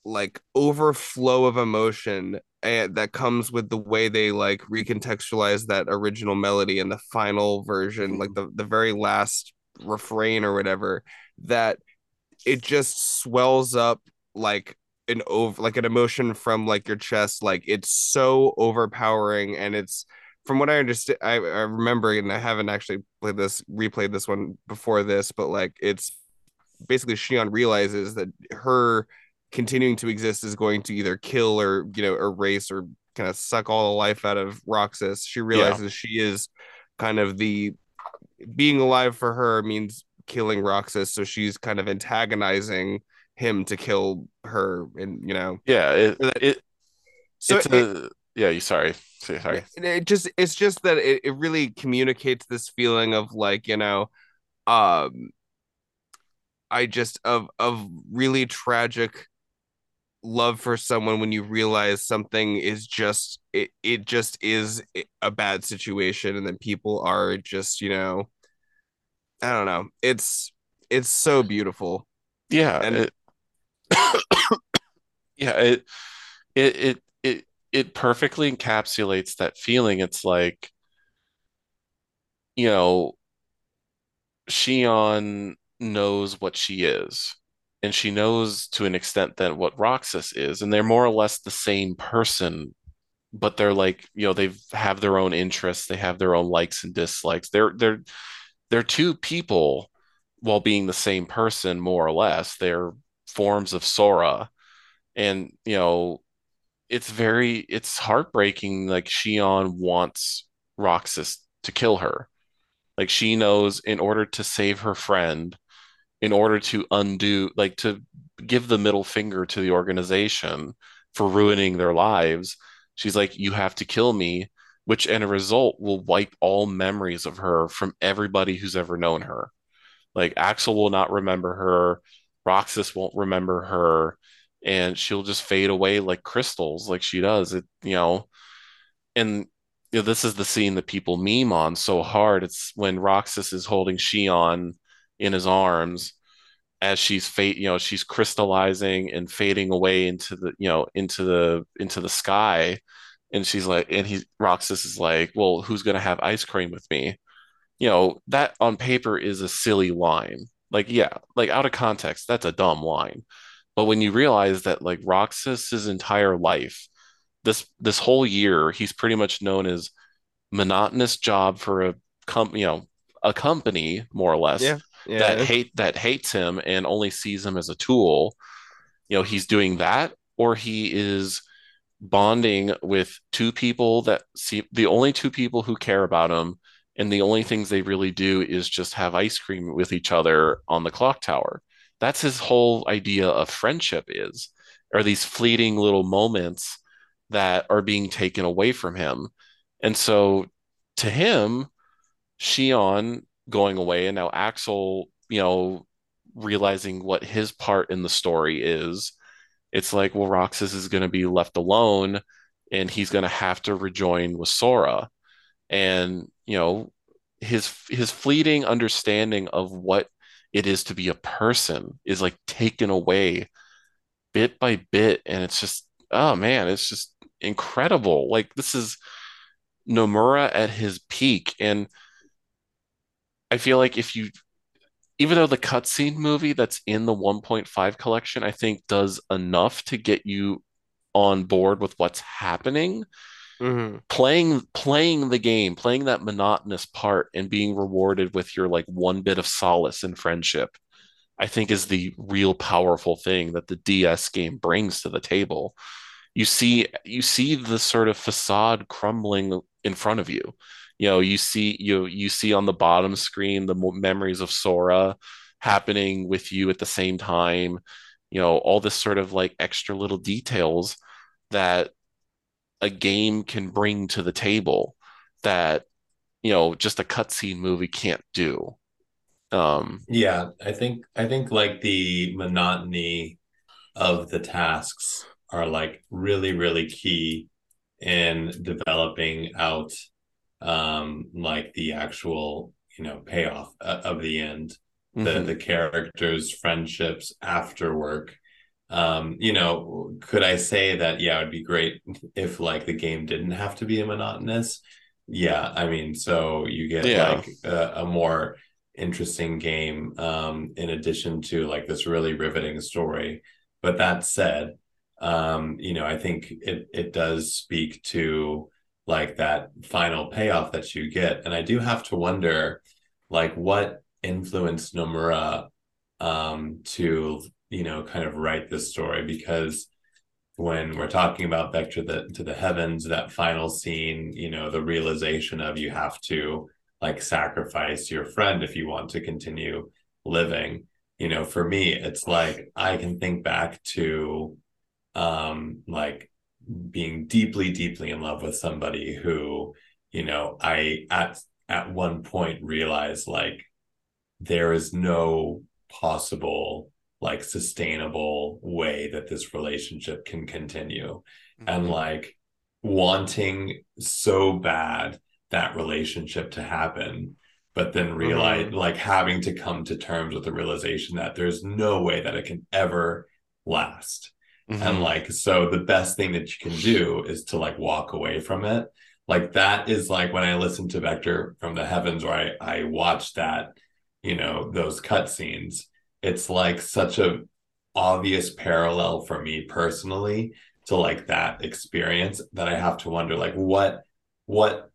like overflow of emotion and that comes with the way they like recontextualize that original melody in the final version, like hmm. the, the very last refrain or whatever, that it just swells up like an over like an emotion from like your chest like it's so overpowering and it's from what i understand I, I remember and i haven't actually played this replayed this one before this but like it's basically Xion realizes that her continuing to exist is going to either kill or you know erase or kind of suck all the life out of roxas she realizes yeah. she is kind of the being alive for her means killing Roxas, so she's kind of antagonizing him to kill her, and you know, yeah, it, it so it's it, a yeah. You sorry, sorry. It just it's just that it, it really communicates this feeling of like you know, um, I just of of really tragic love for someone when you realize something is just it, it just is a bad situation and then people are just you know I don't know. It's it's so beautiful. Yeah. And it... (coughs) Yeah, it it it it it perfectly encapsulates that feeling. It's like, you know, Shion knows what she is, and she knows to an extent that what Roxas is, and they're more or less the same person, but they're like, you know, they have their own interests, they have their own likes and dislikes. They're they're they're two people while being the same person, more or less. They're forms of Sora. And, you know, it's very it's heartbreaking. Like Xion wants Roxas to kill her. Like she knows in order to save her friend, in order to undo, like to give the middle finger to the organization for ruining their lives, she's like, you have to kill me, which in a result will wipe all memories of her from everybody who's ever known her. Like Axel will not remember her, Roxas won't remember her, and she'll just fade away like crystals, like she does. It, you know, and you know, this is the scene that people meme on so hard. It's when Roxas is holding Xion in his arms as she's fate, you know, she's crystallizing and fading away into the, you know, into the into the sky. And she's like, and he Roxas is like, well, who's gonna have ice cream with me? You know, that on paper is a silly line. Like, yeah, like out of context, that's a dumb line. But when you realize that like Roxas's entire life this this whole year he's pretty much known as monotonous job for a company, you know, a company more or less Yeah. Yeah. that hate that hates him and only sees him as a tool. You know, he's doing that or he is bonding with two people that see the only two people who care about him and the only things they really do is just have ice cream with each other on the clock tower. That's his whole idea of friendship is are these fleeting little moments that are being taken away from him. And so to him, Xion going away. And now Axel, you know, realizing what his part in the story is, it's like, well, Roxas is going to be left alone and he's going to have to rejoin with Sora. And, you know, his his fleeting understanding of what it is to be a person is like taken away bit by bit. And it's just oh man it's just incredible. Like this is Nomura at his peak. And I feel like if you even though the cutscene movie that's in the 1.5 collection I think does enough to get you on board with what's happening Mhm. playing playing the game playing that monotonous part and being rewarded with your like one bit of solace and friendship I think is the real powerful thing that the DS game brings to the table. You see you see the sort of facade crumbling in front of you. You know, you see you you see on the bottom screen the mo- memories of Sora happening with you at the same time. You know, all this sort of like extra little details that a game can bring to the table that, you know, just a cutscene movie can't do. Um, Yeah, I think I think like the monotony of the tasks are like really, really key in developing out um like the actual, you know, payoff uh, of the end, the mhm. the characters' friendships after work. Um, you know, could I say that yeah, it'd be great if like the game didn't have to be a monotonous? Yeah, I mean, so you get Yeah. like a, a more interesting game um in addition to like this really riveting story but that said um you know i think it it does speak to like that final payoff that you get. And i do have to wonder like what influenced nomura um to you know kind of write this story? Because when we're talking about vector the, to the heavens that final scene you know the realization of you have to like sacrifice your friend if you want to continue living you know for me it's like i can think back to um like being deeply deeply in love with somebody who you know i at at one point realized like there is no possible like sustainable way that this relationship can continue and Mhm. like wanting so bad that relationship to happen but then realize Mhm. like having to come to terms with the realization that there's no way that it can ever last Mm-hmm. And like, so the best thing that you can do is to like walk away from it. Like that is like when I listen to Vector from the Heavens, where I, I watch that, you know, those cutscenes. It's like such a obvious parallel for me personally to like that experience that I have to wonder like what what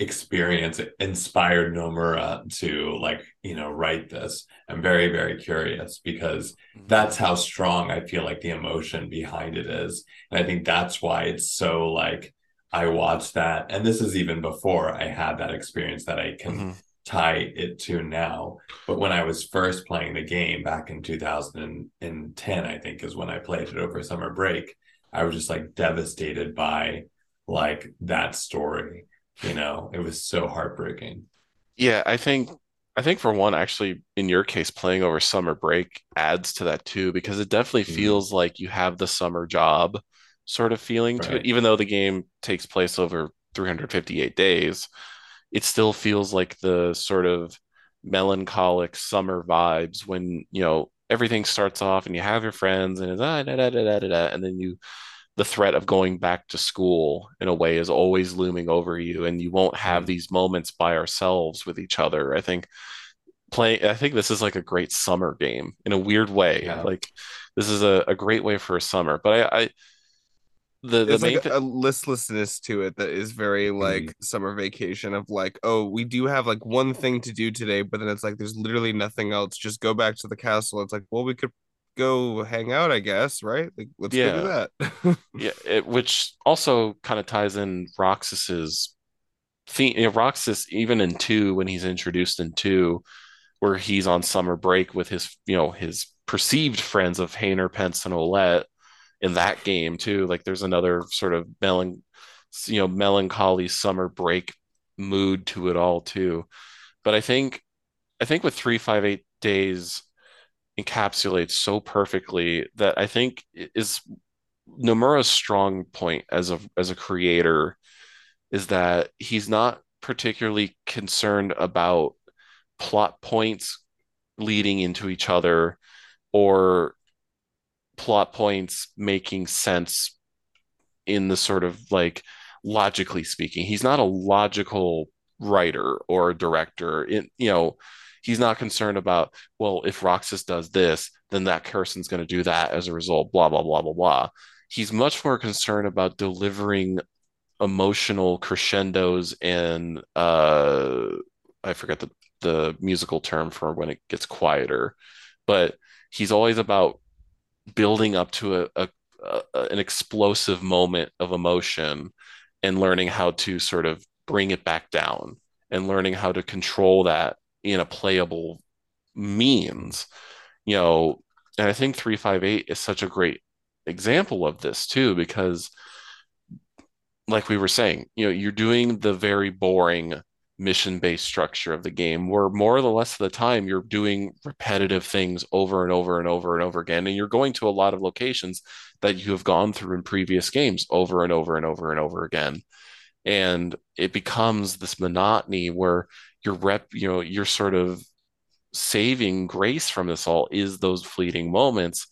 experience inspired Nomura to like you know write this. I'm very very curious because mm-hmm. that's how strong i feel like the emotion behind it is. And i think that's why it's so like i watched that. And this is even before i had that experience that i can mm-hmm. tie it to now. But when i was first playing the game back in 2010 i think is when i played it over summer break i was just like devastated by like that story you know, it was so heartbreaking. Yeah, I think I think for one, actually, in your case, playing over summer break adds to that too, because it definitely mm-hmm. feels like you have the summer job sort of feeling right. to it, even though the game takes place over 358 days. It still feels like the sort of melancholic summer vibes when you know everything starts off and you have your friends and it's ah, da, da, da, da, da, and then you the threat of going back to school in a way is always looming over you and you won't have mm. these moments by ourselves with each other i think playing i think this is like a great summer game in a weird way yeah. like this is a, a great way for a summer but i, I the, the main like th- a listlessness to it that is very mm-hmm. like mm. summer vacation of like oh we do have like one thing to do today but then it's like there's literally nothing else just go back to the castle it's like well we could go hang out, I guess, right? Like, let's yeah. go do that. (laughs) yeah, it, which also kind of ties in Roxas's theme. You know, Roxas, even in two, when he's introduced in two, where he's on summer break with his, you know, his perceived friends of Hayner, Pence, and Olette in that game too. Like, there's another sort of melan- you know, melancholy summer break mood to it all too. But I think, I think with three five eight days encapsulates so perfectly that I think is Nomura's strong point as a as a creator is that he's not particularly concerned about plot points leading into each other or plot points making sense in the sort of like logically speaking. He's not a logical writer or director. In you know he's not concerned about well if roxas does this then that person's going to do that as a result blah blah blah blah blah. He's much more concerned about delivering emotional crescendos and uh i forget the the musical term for when it gets quieter but he's always about building up to a, a, a an explosive moment of emotion and learning how to sort of bring it back down and learning how to control that in a playable means you know and i think 358 is such a great example of this too because like we were saying you know you're doing the very boring mission based structure of the game where more or less of the time you're doing repetitive things over and over and over and over again and you're going to a lot of locations that you have gone through in previous games over and over and over and over again. And it becomes this monotony where your rep, you know, your sort of saving grace from this all is those fleeting moments.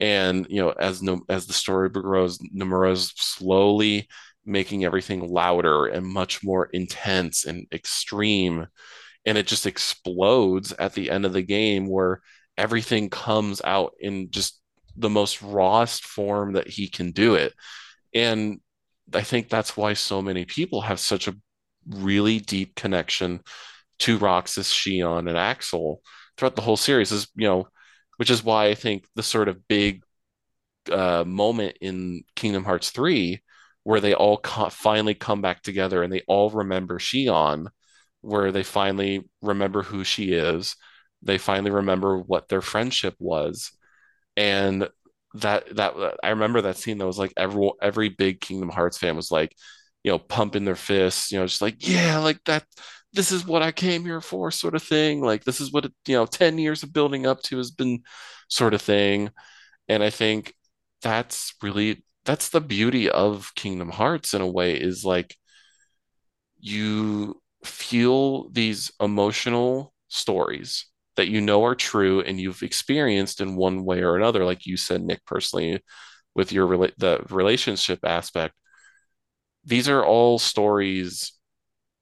And you know, as no as the story grows, Nomura's slowly making everything louder and much more intense and extreme. And it just explodes at the end of the game where everything comes out in just the most rawest form that he can do it. And I think that's why so many people have such a really deep connection to Roxas, Xion, and Axel throughout the whole series. Is you know, which is why I think the sort of big uh, moment in Kingdom Hearts three where they all co- finally come back together and they all remember Xion, where they finally remember who she is. They finally remember what their friendship was, and that that I remember that scene that was like every every big Kingdom Hearts fan was like, you know, pumping their fists, you know, just like, yeah, like that, this is what I came here for, sort of thing. Like, this is what, it, you know, 10 years of building up to has been, sort of thing. And I think that's really, that's the beauty of Kingdom Hearts in a way is like, you feel these emotional stories that you know are true and you've experienced in one way or another like you said nick personally with your the relationship aspect these are all stories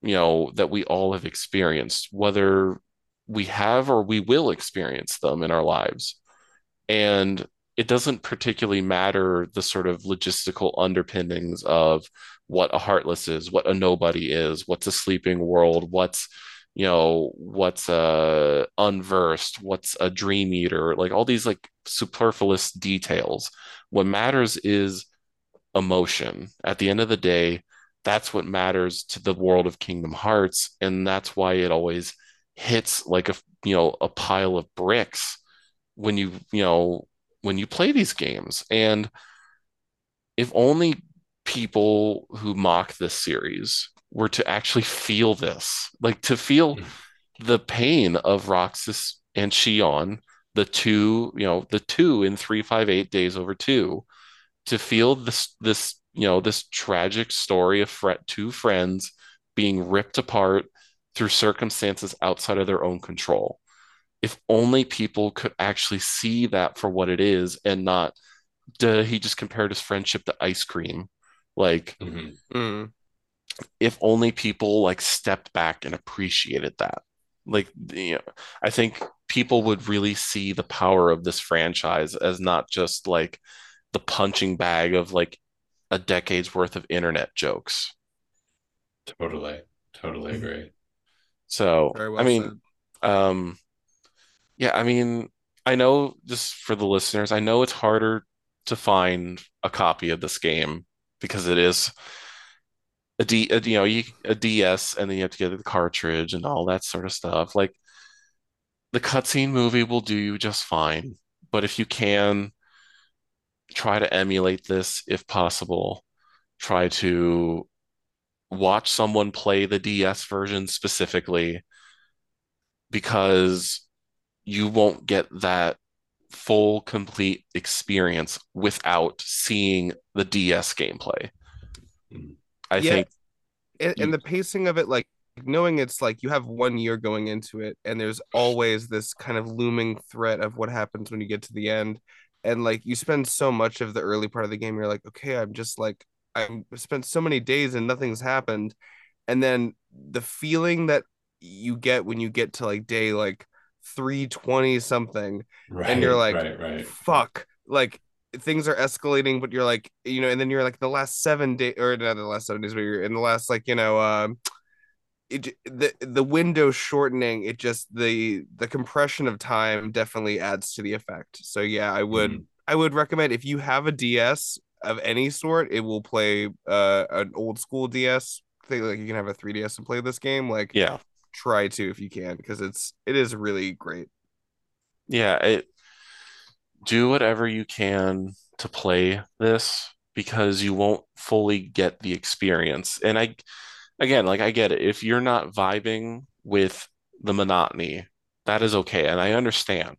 you know that we all have experienced whether we have or we will experience them in our lives and it doesn't particularly matter the sort of logistical underpinnings of what a heartless is, what a nobody is, what's a sleeping world, what's you know what's a unversed, what's a dream eater, like all these like superfluous details. What matters is emotion. At the end of the day, that's what matters to the world of Kingdom Hearts, and that's why it always hits like a you know a pile of bricks when you you know when you play these games and if only people who mock this series were to actually feel this like to feel mm. the pain of Roxas and Xion the two you know the two in 358 days over two to feel this this you know this tragic story of fret two friends being ripped apart through circumstances outside of their own control if only people could actually see that for what it is and not duh, he just compared his friendship to ice cream like mm-hmm. mm. if only people like stepped back and appreciated that like you know i think people would really see the power of this franchise as not just like the punching bag of like a decade's worth of internet jokes totally totally mm-hmm. agree so well i mean said. um yeah, I mean, I know just for the listeners, I know it's harder to find a copy of this game because it is a D, a, you know, a DS, and then you have to get the cartridge and all that sort of stuff. Like the cutscene movie will do you just fine, but if you can try to emulate this if possible, try to watch someone play the DS version specifically because you won't get that full complete experience without seeing the DS gameplay. Hmm. I yeah. think and, and the pacing of it like knowing it's like you have one year going into it and there's always this kind of looming threat of what happens when you get to the end and like you spend so much of the early part of the game you're like okay i'm just like i've spent so many days and nothing's happened and then the feeling that you get when you get to like day like 320 something right, and you're like right, right. fuck like things are escalating but you're like you know and then you're like the last seven days or not the last seven days but you're in the last like you know um it the the window shortening it just the the compression of time definitely adds to the effect so yeah i would mm. i would recommend if you have a ds of any sort it will play uh an old school ds thing like you can have a 3ds and play this game like yeah try to if you can because it's it is really great. Yeah, it do whatever you can to play this because you won't fully get the experience. And I again, like I get it. If you're not vibing with the monotony, that is okay and I understand.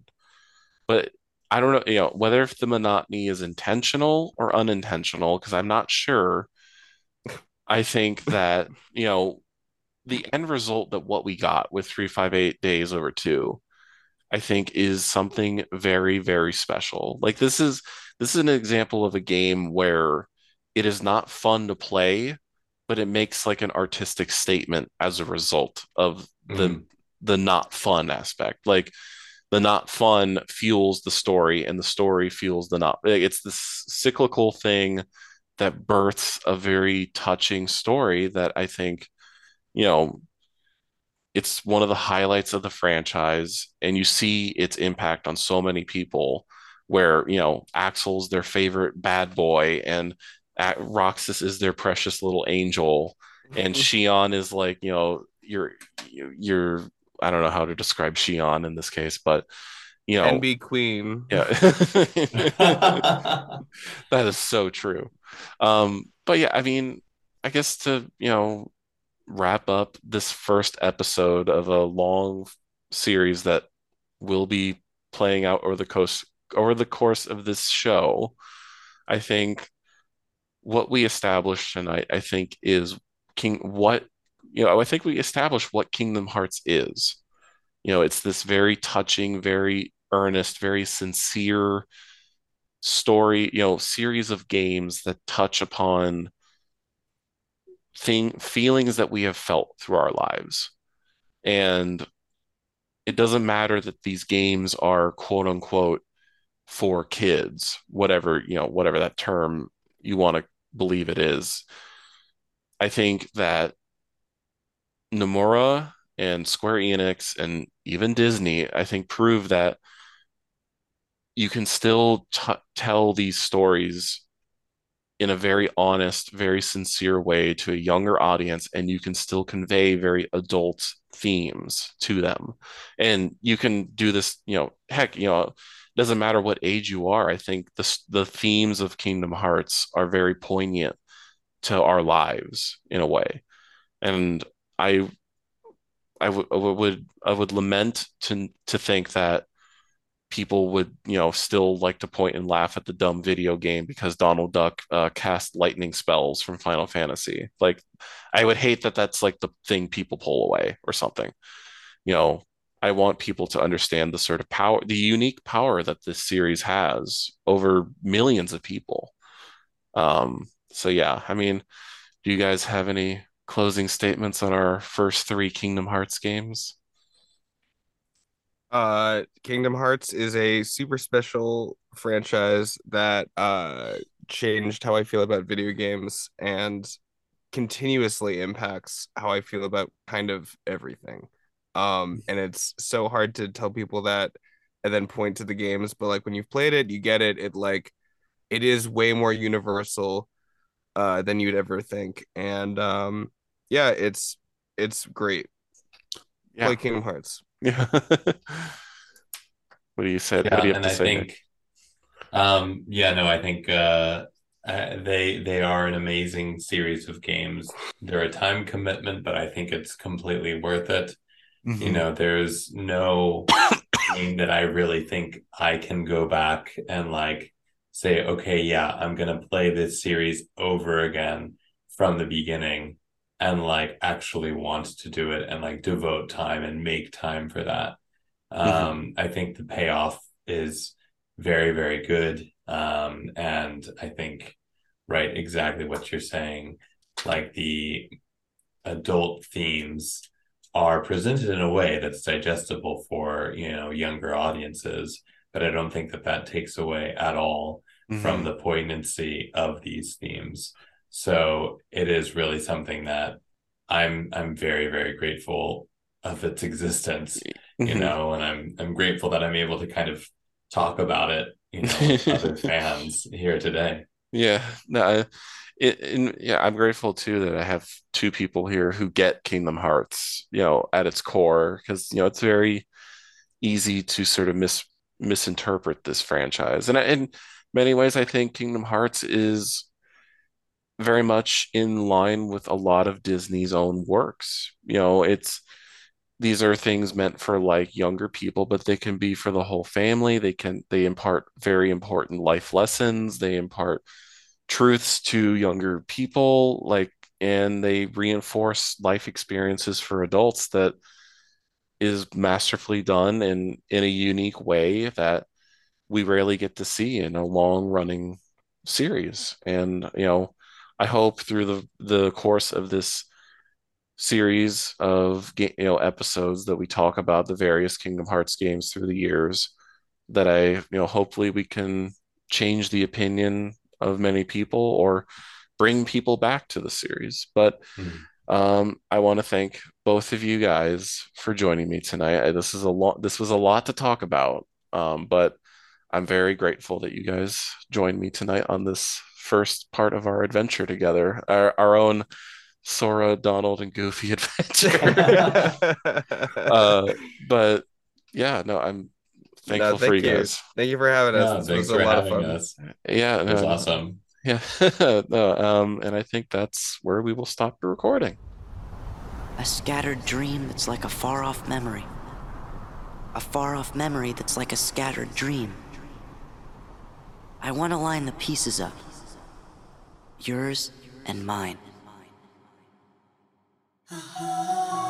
But I don't know, you know, whether if the monotony is intentional or unintentional because I'm not sure. I think (laughs) that, you know, the end result that what we got with 358 days over two i think is something very very special like this is this is an example of a game where it is not fun to play but it makes like an artistic statement as a result of the mm. the not fun aspect like the not fun fuels the story and the story fuels the not it's this cyclical thing that births a very touching story that i think you know, it's one of the highlights of the franchise, and you see its impact on so many people. Where you know Axel's their favorite bad boy, and Roxas is their precious little angel, and Xion is like you know your your I don't know how to describe Xion in this case, but you know, and be queen. Yeah, (laughs) (laughs) that is so true. Um, but yeah, I mean, I guess to you know wrap up this first episode of a long series that will be playing out over the course over the course of this show, I think what we established tonight, I think, is King what you know, I think we established what Kingdom Hearts is. You know, it's this very touching, very earnest, very sincere story, you know, series of games that touch upon thing feelings that we have felt through our lives. And it doesn't matter that these games are quote unquote for kids, whatever, you know, whatever that term you want to believe it is. I think that Nomura and Square Enix and even Disney, I think, prove that you can still t- tell these stories in a very honest, very sincere way to a younger audience, and you can still convey very adult themes to them. And you can do this, you know, heck, you know, doesn't matter what age you are. I think the the themes of Kingdom Hearts are very poignant to our lives in a way, and I I would I would lament to to think that people would you know still like to point and laugh at the dumb video game because Donald Duck uh, cast lightning spells from Final Fantasy. Like I would hate that that's like the thing people pull away or something. You know, I want people to understand the sort of power, the unique power that this series has over millions of people. Um, so yeah, I mean, do you guys have any closing statements on our first three Kingdom Hearts games? Uh, Kingdom Hearts is a super special franchise that uh changed how I feel about video games and continuously impacts how I feel about kind of everything. Um, and it's so hard to tell people that and then point to the games, but like when you've played it, you get it. It like it is way more universal uh than you'd ever think. And um yeah, it's it's great. Yeah. Play Kingdom Hearts. Yeah. (laughs) what do you say? Yeah, what do you and I say, think, um, yeah, no, I think uh, uh, they they are an amazing series of games. They're a time commitment, but I think it's completely worth it. Mm-hmm. You know, there's no game that I really think I can go back and like say, okay, yeah, I'm gonna play this series over again from the beginning and like actually want to do it and like devote time and make time for that. Mm-hmm. Um, I think the payoff is very, very good. Um, and I think, right, exactly what you're saying, like the adult themes are presented in a way that's digestible for, you know, younger audiences. But I don't think that that takes away at all mm-hmm. from the poignancy of these themes. So it is really something that I'm I'm very very grateful of its existence, you mm-hmm. know, and I'm I'm grateful that I'm able to kind of talk about it, you know, with (laughs) other fans here today. Yeah, no, it, yeah, I'm grateful too that I have two people here who get Kingdom Hearts, you know, at its core, because you know it's very easy to sort of mis misinterpret this franchise, and in many ways, I think Kingdom Hearts is very much in line with a lot of Disney's own works. You know, it's these are things meant for like younger people, but they can be for the whole family. They can they impart very important life lessons, they impart truths to younger people, like and they reinforce life experiences for adults that is masterfully done in in a unique way that we rarely get to see in a long running series. And you know, I hope through the the course of this series of you know episodes that we talk about the various Kingdom Hearts games through the years that I you know hopefully we can change the opinion of many people or bring people back to the series. But mm-hmm. um, I want to thank both of you guys for joining me tonight. This is a lot. This was a lot to talk about, um, but I'm very grateful that you guys joined me tonight on this first part of our adventure together, our, our own Sora, Donald, and Goofy (laughs) adventure. (laughs) uh, but yeah, no, I'm thankful no, thank for you, you, guys. Thank you for having us. this was a lot of fun. Us. Yeah, that's no, awesome. (laughs) Yeah, no, um, and I think that's where we will stop the recording. A scattered dream that's like a far off memory. A far off memory that's like a scattered dream. I want to line the pieces up yours and mine. Uh-huh.